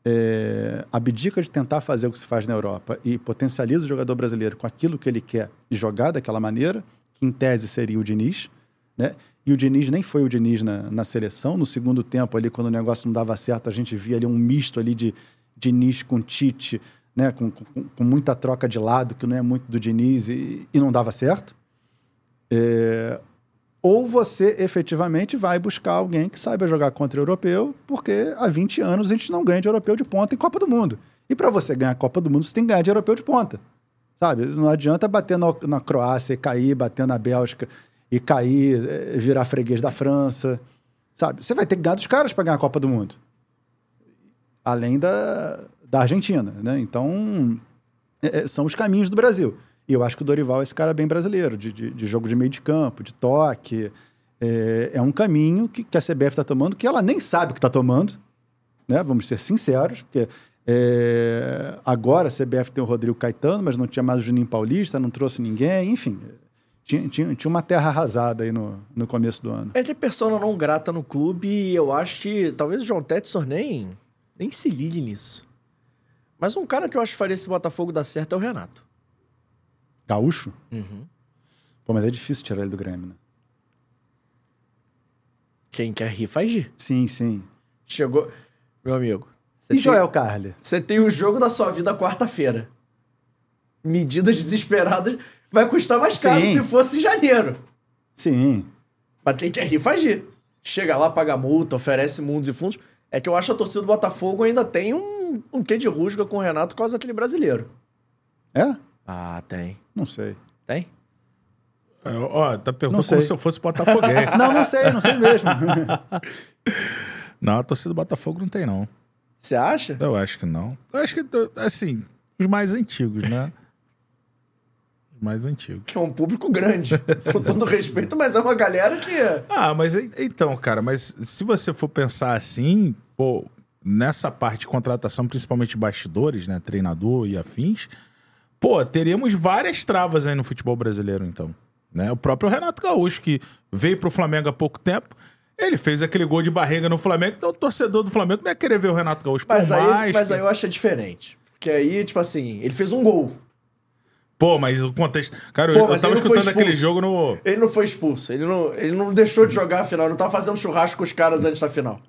é, abdica de tentar fazer o que se faz na Europa e potencializa o jogador brasileiro com aquilo que ele quer jogar daquela maneira, que em tese seria o Diniz, né? E o Diniz nem foi o Diniz na, na seleção. No segundo tempo, ali, quando o negócio não dava certo, a gente via ali um misto ali de Diniz com Tite, né? Com, com, com muita troca de lado, que não é muito do Diniz, e, e não dava certo. É, ou você efetivamente vai buscar alguém que saiba jogar contra o europeu, porque há 20 anos a gente não ganha de europeu de ponta em Copa do Mundo. E para você ganhar a Copa do Mundo, você tem que ganhar de europeu de ponta. Sabe? Não adianta bater na, na Croácia e cair, bater na Bélgica e cair, eh, virar freguês da França. Sabe? Você vai ter que ganhar dos caras para ganhar a Copa do Mundo. Além da, da Argentina, né? Então, é, são os caminhos do Brasil. E eu acho que o Dorival é esse cara bem brasileiro, de, de, de jogo de meio de campo, de toque. É, é um caminho que, que a CBF está tomando, que ela nem sabe que está tomando, né? Vamos ser sinceros, porque é, agora a CBF tem o Rodrigo Caetano, mas não tinha mais o Juninho Paulista, não trouxe ninguém, enfim. Tinha, tinha, tinha uma terra arrasada aí no, no começo do ano. É persona não grata no clube e eu acho que talvez o João Tetson nem, nem se ligue nisso. Mas um cara que eu acho que faria esse Botafogo dar certo é o Renato. Gaúcho? Uhum. Pô, mas é difícil tirar ele do Grêmio, né? Quem quer rir faz rir. Sim, sim. Chegou. Meu amigo. Você E tem- Joel Carli? Você tem o jogo da sua vida quarta-feira. Medidas desesperadas vai custar mais caro Sim. se fosse em janeiro. Sim. Mas tem que rir. Chega lá, paga multa, oferece mundos e fundos. É que eu acho que a torcida do Botafogo ainda tem um, um quê de rusga com o Renato por causa daquele brasileiro. É? Ah, tem. Não sei. Tem? É, Ó, tá Não perguntando como se eu fosse botafoguense. *laughs* Não, não sei, não sei mesmo. *laughs* não, a torcida do Botafogo não tem, não. Você acha? Eu acho que não. Eu acho que, assim, os mais antigos, né? Os mais antigos. Que é um público grande, *laughs* com todo respeito, mas é uma galera que. Ah, mas então, cara, mas se você for pensar assim, pô, nessa parte de contratação, principalmente bastidores, né, treinador e afins, pô, teríamos várias travas aí no futebol brasileiro, então. Né? O próprio Renato Gaúcho, que veio pro Flamengo há pouco tempo, ele fez aquele gol de barriga no Flamengo, então o torcedor do Flamengo não ia querer ver o Renato Gaúcho por Mas, aí, mais. mas que- aí eu acho diferente. Porque aí, tipo assim, ele fez um gol. Pô, mas o contexto. Cara, Pô, eu, tava escutando aquele jogo no. Ele não foi expulso. Ele não, ele não deixou de jogar a final. Ele não tava fazendo churrasco com os caras antes da final.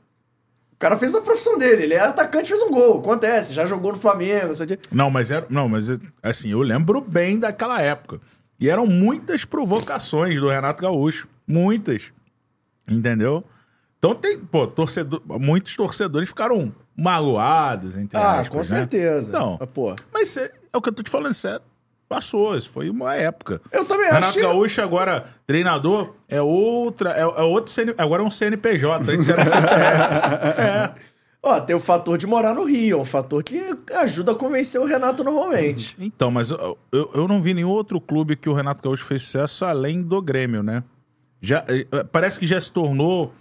O cara fez a profissão dele. Ele é atacante fez um gol. Acontece. Já jogou no Flamengo, não sei o quê. Não, mas era. Não, mas assim, eu lembro bem daquela época. E eram muitas provocações do Renato Gaúcho. Muitas. Entendeu? Então tem, pô, torcedor, muitos torcedores ficaram magoados, entre Ah, aspas, com né? certeza. Então, Mas, pô, mas cê- é o que eu tô te falando, isso é- passou, isso foi uma época. eu também Renato que- Gaúcho agora, treinador, é outra, é, é outro CN, agora é um CNPJ, antes era CPF. *laughs* é. Ó, tem o fator de morar no Rio. É um fator que ajuda a convencer o Renato normalmente. Então, mas eu, eu, eu não vi nenhum outro clube que o Renato Gaúcho fez sucesso além do Grêmio, né? Já, eh, eh, parece que já se tornou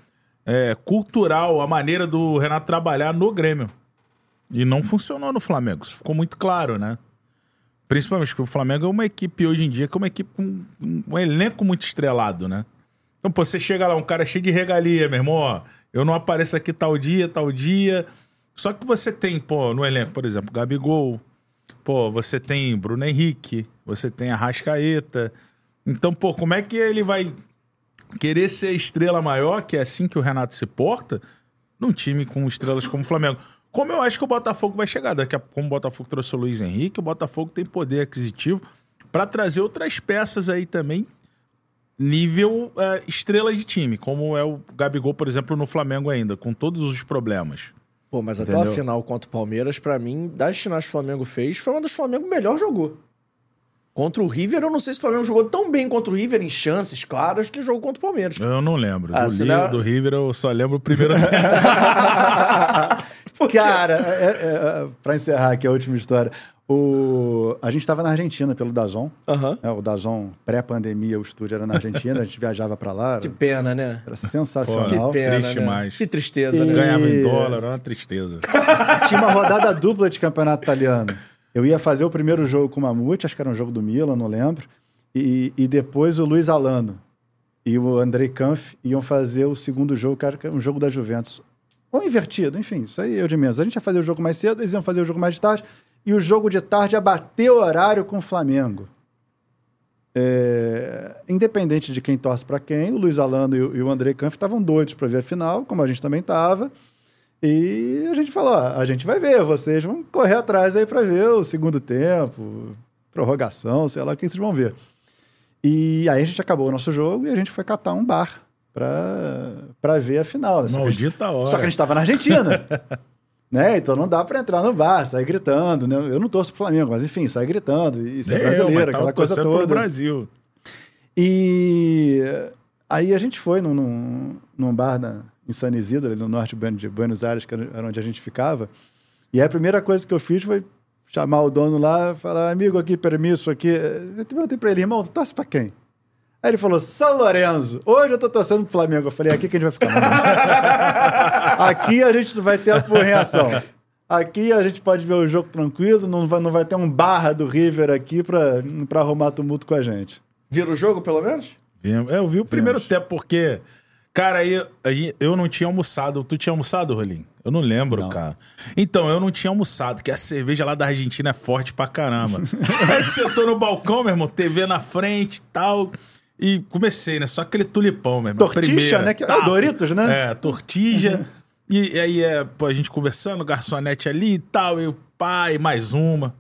eh, cultural a maneira do Renato trabalhar no Grêmio. E não funcionou no Flamengo. Isso ficou muito claro, né? Principalmente porque o Flamengo é uma equipe hoje em dia que é uma equipe com um, um elenco muito estrelado, né? Então, pô, você chega lá, um cara cheio de regalia, meu irmão, ó, eu não apareço aqui tal dia, tal dia. Só que você tem, pô, no elenco, por exemplo, Gabigol, pô, você tem Bruno Henrique, você tem Arrascaeta. Então, pô, como é que ele vai querer ser a estrela maior, que é assim que o Renato se porta, num time com estrelas como o Flamengo? Como eu acho que o Botafogo vai chegar. Daqui a como o Botafogo trouxe o Luiz Henrique, o Botafogo tem poder aquisitivo para trazer outras peças aí também, nível é, estrela de time, como é o Gabigol, por exemplo, no Flamengo ainda, com todos os problemas. Pô, mas até Entendeu? a final contra o Palmeiras, pra mim, das finais que o Flamengo fez, foi uma das que o Flamengo melhor jogou. Contra o River, eu não sei se o Flamengo jogou tão bem contra o River, em chances claras, que jogou contra o Palmeiras. Eu não lembro. Ah, do, do River, eu só lembro o primeiro. *laughs* Cara, é, é, é, pra encerrar aqui a última história. O... A gente estava na Argentina pelo Dazon. Aham. né? O Dazon, pré-pandemia, o estúdio era na Argentina, a gente viajava para lá. Que Era, pena, né? era Que sensacional. pena, triste né? demais. Que tristeza, E- né? Ganhava em dólar, era uma tristeza. Tinha uma rodada dupla de campeonato italiano. Eu ia fazer o primeiro jogo com o Mamute, acho que era um jogo do Milan, não lembro. E, e depois o Luiz Alano e o Andrei Kampf iam fazer o segundo jogo, era um jogo da Juventus. Ou invertido, enfim, isso aí eu de menos. A gente ia fazer o jogo mais cedo, eles iam fazer o jogo mais tarde. E o jogo de tarde ia bater o horário com o Flamengo. É, independente de quem torce para quem, o Luiz Alano e o, e o Andrei Kampf estavam doidos para ver a final, como a gente também estava. E a gente falou: ó, a gente vai ver, vocês vão correr atrás aí para ver o segundo tempo, prorrogação, sei lá o que vocês vão ver. E aí a gente acabou o nosso jogo e a gente foi catar um bar para ver a final. Só que a gente- Maldita hora. só que a gente estava na Argentina. *laughs* né? Então não dá para entrar no bar, sair gritando. Né? Eu não torço pro Flamengo, mas enfim, sair gritando e ser eu, brasileiro, tava aquela coisa torcendo pro toda. Brasil. E aí a gente foi num, num, num bar na, em San Isidro, ali no norte de Buen- de Buenos Aires, que era onde a gente ficava. E aí a primeira coisa que eu fiz foi chamar o dono lá, falar, amigo, aqui, permisso aqui. Eu perguntei pra ele, irmão, tu torce pra quem? Aí ele falou, São Lourenço. Hoje eu tô torcendo pro Flamengo. Eu falei, aqui que a gente vai ficar. *laughs* aqui a gente não vai ter apurreação. Aqui a gente pode ver o jogo tranquilo, não vai, não vai ter um barra do River aqui pra, pra arrumar tumulto com a gente. Vira o jogo, pelo menos? É, Eu vi o primeiro Vimos. tempo, porque, cara, aí gente- eu não tinha almoçado. Tu tinha almoçado, Rolim? Eu não lembro, Não. cara. Então, eu não tinha almoçado, que a cerveja lá da Argentina é forte pra caramba. *laughs* aí sentou no balcão, meu irmão, TV na frente e tal. E comecei, né? Só aquele tulipão, meu irmão. Primeira, né? Que- é. Doritos, né? É, tortilha. E, e aí, é, pô, a gente conversando, garçonete ali e tal, e o pai, mais uma.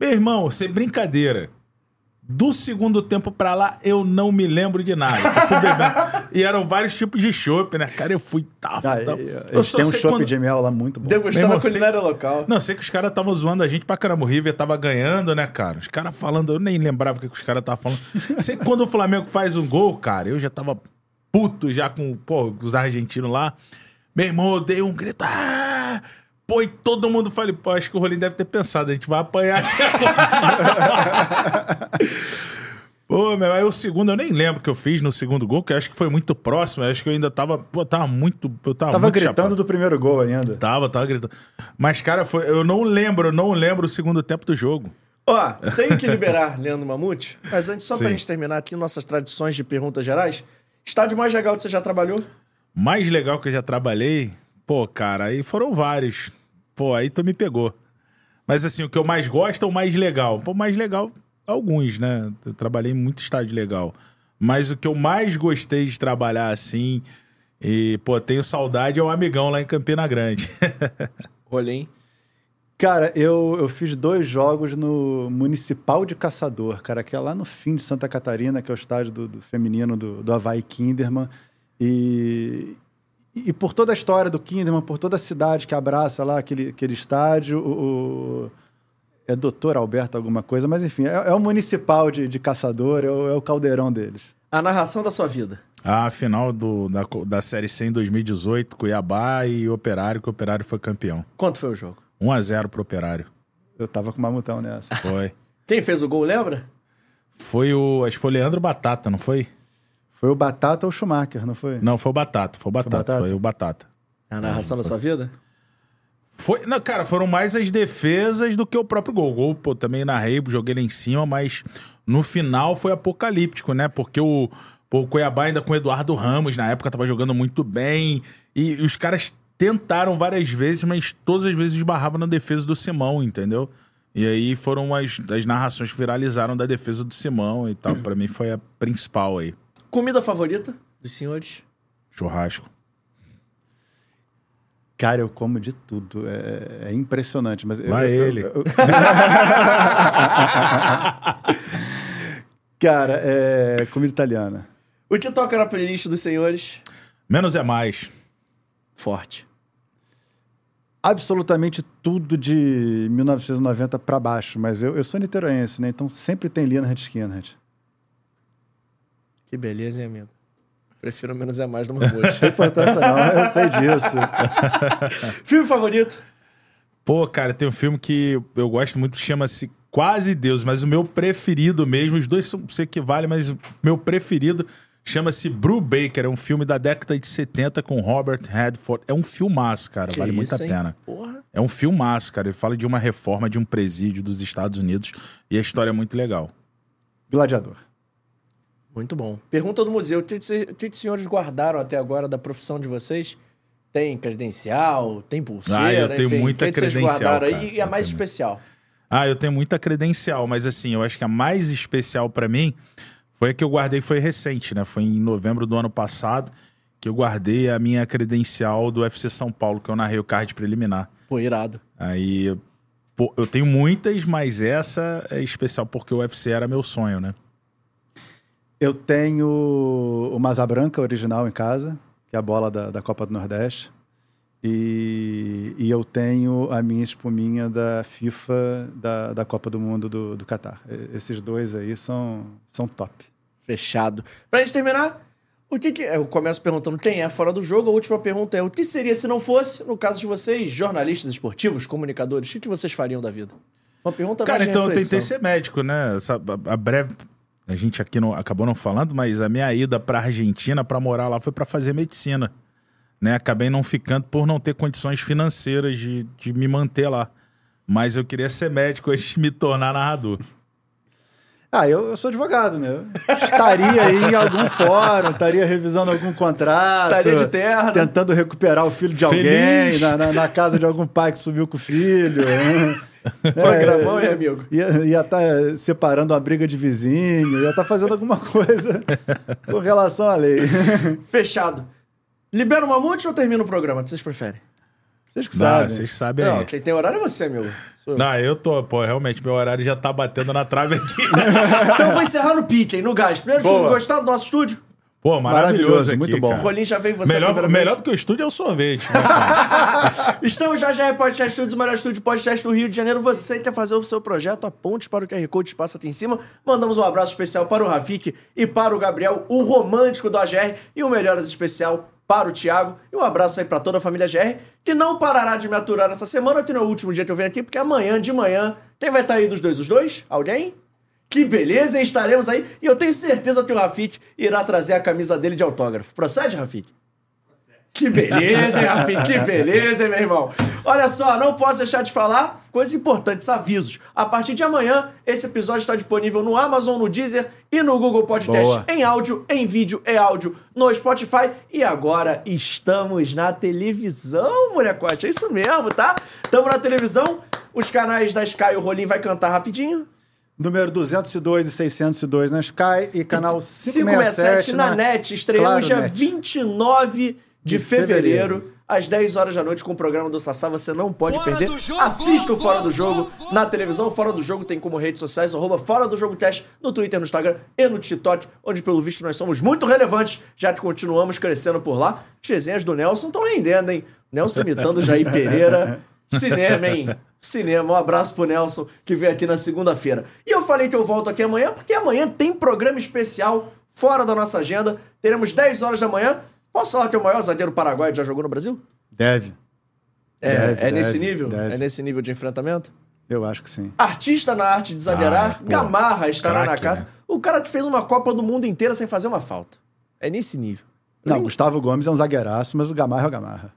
Meu irmão, sem brincadeira. Do segundo tempo pra lá, eu não me lembro de nada. *laughs* E eram vários tipos de chopp, né? Cara, eu fui tafo. Ah, tafo. e- Eu eles só têm um sei chopp quando- de mel lá muito bom. Degustando a culinária local. Não, sei que os caras estavam zoando a gente pra caramba. O River tava ganhando, né, cara? Os caras falando, eu nem lembrava o que, que os caras estavam falando. *laughs* sei que quando o Flamengo faz um gol, cara, eu já tava puto já com pô, os argentinos lá. Meu irmão, eu dei um grito. Ah! Pô, e todo mundo falei, pô, acho que o Rolim deve ter pensado, a gente vai apanhar aqui agora. *laughs* Pô, meu, aí o segundo eu nem lembro o que eu fiz no segundo gol, que eu acho que foi muito próximo. eu acho que eu ainda tava, pô, tava muito. Eu tava, Tava muito gritando chapado. do primeiro gol ainda. Tava, tava gritando. Mas, cara, foi, eu não lembro, eu não lembro o segundo tempo do jogo. Ó, tenho que liberar *laughs* Leandro Mamute, mas antes, só pra Sim. gente terminar aqui nossas tradições de perguntas gerais, estádio mais legal que você já trabalhou? Mais legal que eu já trabalhei, pô, cara, aí foram vários. Pô, aí tu me pegou. Mas assim, o que eu mais gosto é o mais legal. Pô, mais legal, alguns, né? Eu trabalhei em muito estádio legal. Mas o que eu mais gostei de trabalhar assim, e, pô, tenho saudade é o amigão lá em Campina Grande. *laughs* Rolim. Cara, eu, eu fiz dois jogos no Municipal de Caçador, cara, que é lá no fim de Santa Catarina, que é o estádio do, do feminino do, do Havaí Kinderman. E, e por toda a história do Kinderman, por toda a cidade que abraça lá aquele, aquele estádio, o, o- é doutor Alberto alguma coisa, mas enfim, é, é o Municipal de, de Caçador, é o, é o caldeirão deles. A narração da sua vida. A final do, da, da Série C em 2018, Cuiabá e Operário, que o Operário foi campeão. Quanto foi o jogo? 1x0 pro Operário. Eu tava com o mamutão nessa. Foi. Quem fez o gol, lembra? Foi o. Acho que foi o Leandro Batata, não foi? Foi o Batata ou o Schumacher, não foi? Não, foi o Batata. Foi o Batata. Foi, Batata? o Batata. A narração da sua vida? Foi. Não, cara, foram mais as defesas do que o próprio gol. O gol, pô, também narrei, joguei lá em cima, mas no final foi apocalíptico, né? Porque o. Pô, o Cuiabá ainda com o Eduardo Ramos, na época, tava jogando muito bem. E, os caras tentaram várias vezes, mas todas as vezes esbarravam na defesa do Simão, entendeu? E aí foram as, as narrações que viralizaram da defesa do Simão e tal. Pra mim foi a principal aí. Comida favorita dos senhores? Churrasco. Cara, eu como de tudo. É, é impressionante. Mas Vai eu- ele. eu- eu- *laughs* Cara, é comida italiana. O que toca na playlist dos senhores? Menos é mais. Forte. Absolutamente tudo de 1990 pra baixo. Mas eu, eu sou niteroense, né? Então sempre tem Leonard Skinner. Que beleza, hein, amigo? Prefiro menos é mais do *laughs* Mamute. Não tem importância não, eu sei disso. *laughs* Filme favorito? Pô, cara, tem um filme que eu gosto muito, chama-se Quase Deus, mas o meu preferido mesmo, os dois são, se equivalem, mas o meu preferido chama-se Brew Baker, é um filme da década de 70 com Robert Redford. É um filmaço, cara, Que vale muito a isso, hein? pena. Porra. É um filmaço, cara. Ele fala de uma reforma de um presídio dos Estados Unidos e a história é muito legal. Gladiador. Muito bom. Pergunta do museu: o que, o os senhores guardaram até agora da profissão de vocês? Tem credencial? Tem pulseira? Ah, eu tenho enfim, muita vocês credencial, guardaram cara. aí? E a Eu mais tenho. especial? Ah, eu tenho muita credencial, mas assim, eu acho que a mais especial pra mim foi a que eu guardei, foi recente, né? Foi em novembro do ano passado que eu guardei a minha credencial do UFC São Paulo, que eu narrei o card preliminar. Pô, irado. Aí, pô, eu tenho muitas, mas essa é especial porque o UFC era meu sonho, né? Eu tenho o Masa Branca original em casa, que é a bola da, da Copa do Nordeste. E, e eu tenho a minha espuminha da FIFA da, da Copa do Mundo do, do Catar. Esses dois aí são, são top. Fechado. Pra gente terminar, o que que... Eu começo perguntando quem é fora do jogo. A última pergunta é: o que seria se não fosse, no caso de vocês, jornalistas esportivos, comunicadores, o que, que vocês fariam da vida? Uma pergunta Cara, então eu tentei ser médico, né? Essa, a, a breve. A gente aqui não, acabou não falando, mas a minha ida pra Argentina pra morar lá foi pra fazer medicina. Né? Acabei não ficando por não ter condições financeiras de, de me manter lá. Mas eu queria ser médico antes de me tornar narrador. Ah, eu, eu sou advogado, né? Estaria aí em algum fórum, estaria revisando algum contrato. Estaria de terno. Tentando recuperar o filho de alguém Feliz. na, na, na casa de algum pai que subiu com o filho. né? Programão, hein, amigo? Ia estar separando uma briga de vizinho, ia estar fazendo alguma *laughs* coisa com relação à lei. *laughs* Fechado. Libera o mamute ou termina o programa? O que vocês preferem? Vocês que Não, sabem. vocês sabem Não, aí. quem tem horário é você, amigo. Sou eu. Não, eu tô, pô, realmente, meu horário já tá batendo na trave aqui. *laughs* Então eu vou encerrar no pique, no gás. Primeiro, estúdio, gostaram do nosso estúdio? Pô, maravilhoso, Maravilhoso, aqui, muito bom. cara. O Rolim já veio você Melhor, melhor do que o estúdio é o sorvete. Né? *laughs* Estamos já já Podcast Studios, o melhor estúdio podcast do Rio de Janeiro. Você quer fazer o seu projeto, aponte para o QR Code, passa aqui em cima. Mandamos um abraço especial para o Rafik e para o Gabriel, o romântico do AGR, e um melhoras especial para o Thiago. E um abraço aí para toda a família GR, que não parará de me aturar essa semana, que não é o último dia que eu venho aqui, porque amanhã de manhã, quem vai estar aí dos dois? Os dois? Alguém? Que beleza, hein? Estaremos aí. E eu tenho certeza que o Rafik irá trazer a camisa dele de autógrafo. Procede, Rafik? Que beleza, hein, Rafik? Que *laughs* beleza, hein, meu irmão? Olha só, não posso deixar de falar coisas importantes, avisos. A partir de amanhã, esse episódio está disponível no Amazon, no Deezer e no Google Podcast. Boa. Em áudio, em vídeo e áudio no Spotify. E agora estamos na televisão, molecote. É isso mesmo, tá? Estamos na televisão. Os canais da Sky, o Rolim vai cantar rapidinho. Número 202 e 602 na Sky e canal 567 567 na net. Estreamos Claro, dia Net. 29 de, De fevereiro, fevereiro. às 10 horas da noite, com o programa do Sassá. Você não pode Fora perder. do jogo, Assista o Fora do Jogo gol, gol. na televisão. Fora do Jogo tem como redes sociais, arroba Fora do Jogo Cast, no Twitter, no Instagram e no TikTok, onde, pelo visto, nós somos muito relevantes, já que continuamos crescendo por lá. As resenhas do Nelson estão rendendo, hein? Nelson imitando Jair Pereira. *laughs* Cinema, hein? Cinema. Um abraço pro Nelson, que veio aqui na segunda-feira. E eu falei que eu volto aqui amanhã, porque amanhã tem programa especial fora da nossa agenda. Teremos 10 horas da manhã. Posso falar que é o maior zagueiro paraguaio já jogou no Brasil? Deve. É, Deve, é nesse deve, nível? deve. É nesse nível de enfrentamento? Eu acho que sim. Artista na arte de zagueirar, Ah, pô, Gamarra estará na casa. né? O cara que fez uma Copa do Mundo inteira sem fazer uma falta. É nesse nível. Não, Nem- Gustavo Gomes é um zagueiraço, mas o Gamarra é o Gamarra.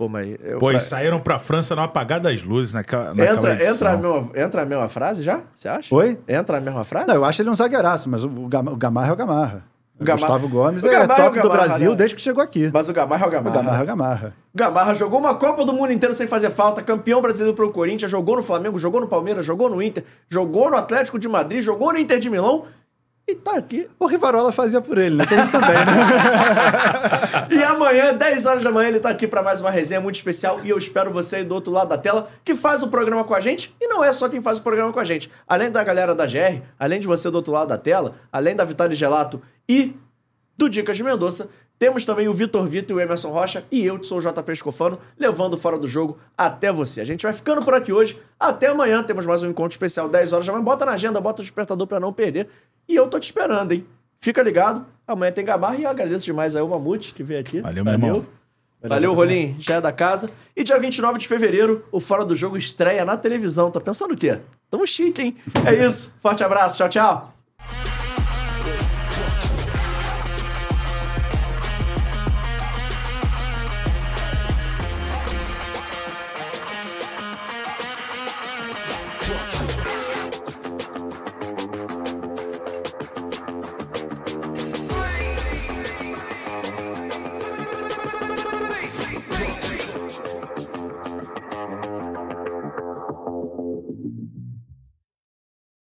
Pô, mas... Eu, Pô, pra- e saíram pra França no apagar das luzes naquela, naquela entra, edição. entra, a mesma, entra a mesma frase já? Você acha? Oi? Entra a mesma frase? Não, eu acho ele um zagueiraço, mas o, o Gam- o Gamarra é o Gamarra. O Gamarra- Gustavo Gomes O é Gamarra é o top do Gamarra, Brasil né? desde que chegou aqui. Mas o Gamarra é o O Gamarra. Gamarra é o Gamarra. Gamarra jogou uma Copa do Mundo inteiro sem fazer falta, campeão brasileiro pro Corinthians, jogou no Flamengo, jogou no Palmeiras, jogou no Inter, jogou no Atlético de Madrid, jogou no Inter de Milão e tá aqui. O Rivarola fazia por ele, né? Tem isso também, né? *laughs* E amanhã, 10 horas da manhã, ele tá aqui pra mais uma resenha muito especial e eu espero você aí do outro lado da tela que faz o programa com a gente. E não é só quem faz o programa com a gente. Além da galera da GR, além de você do outro lado da tela, além da Vitale Gelato e do Dicas de Mendonça, temos também o Vitor Vitor e o Emerson Rocha e eu, que sou o JP Escofano, levando fora do jogo até você. A gente vai ficando por aqui hoje. Até amanhã, temos mais um encontro especial, 10 horas da manhã. Bota na agenda, bota o despertador pra não perder. E eu tô te esperando, hein? Fica ligado. Amanhã tem Gamarra e eu agradeço demais aí o Mamute que veio aqui. Valeu, meu irmão. Valeu, Rolim, já é da casa. E dia 29 de fevereiro, o Fora do Jogo estreia na televisão. Tá pensando o quê? Tamo chique, hein? É isso. Forte abraço. Tchau, tchau.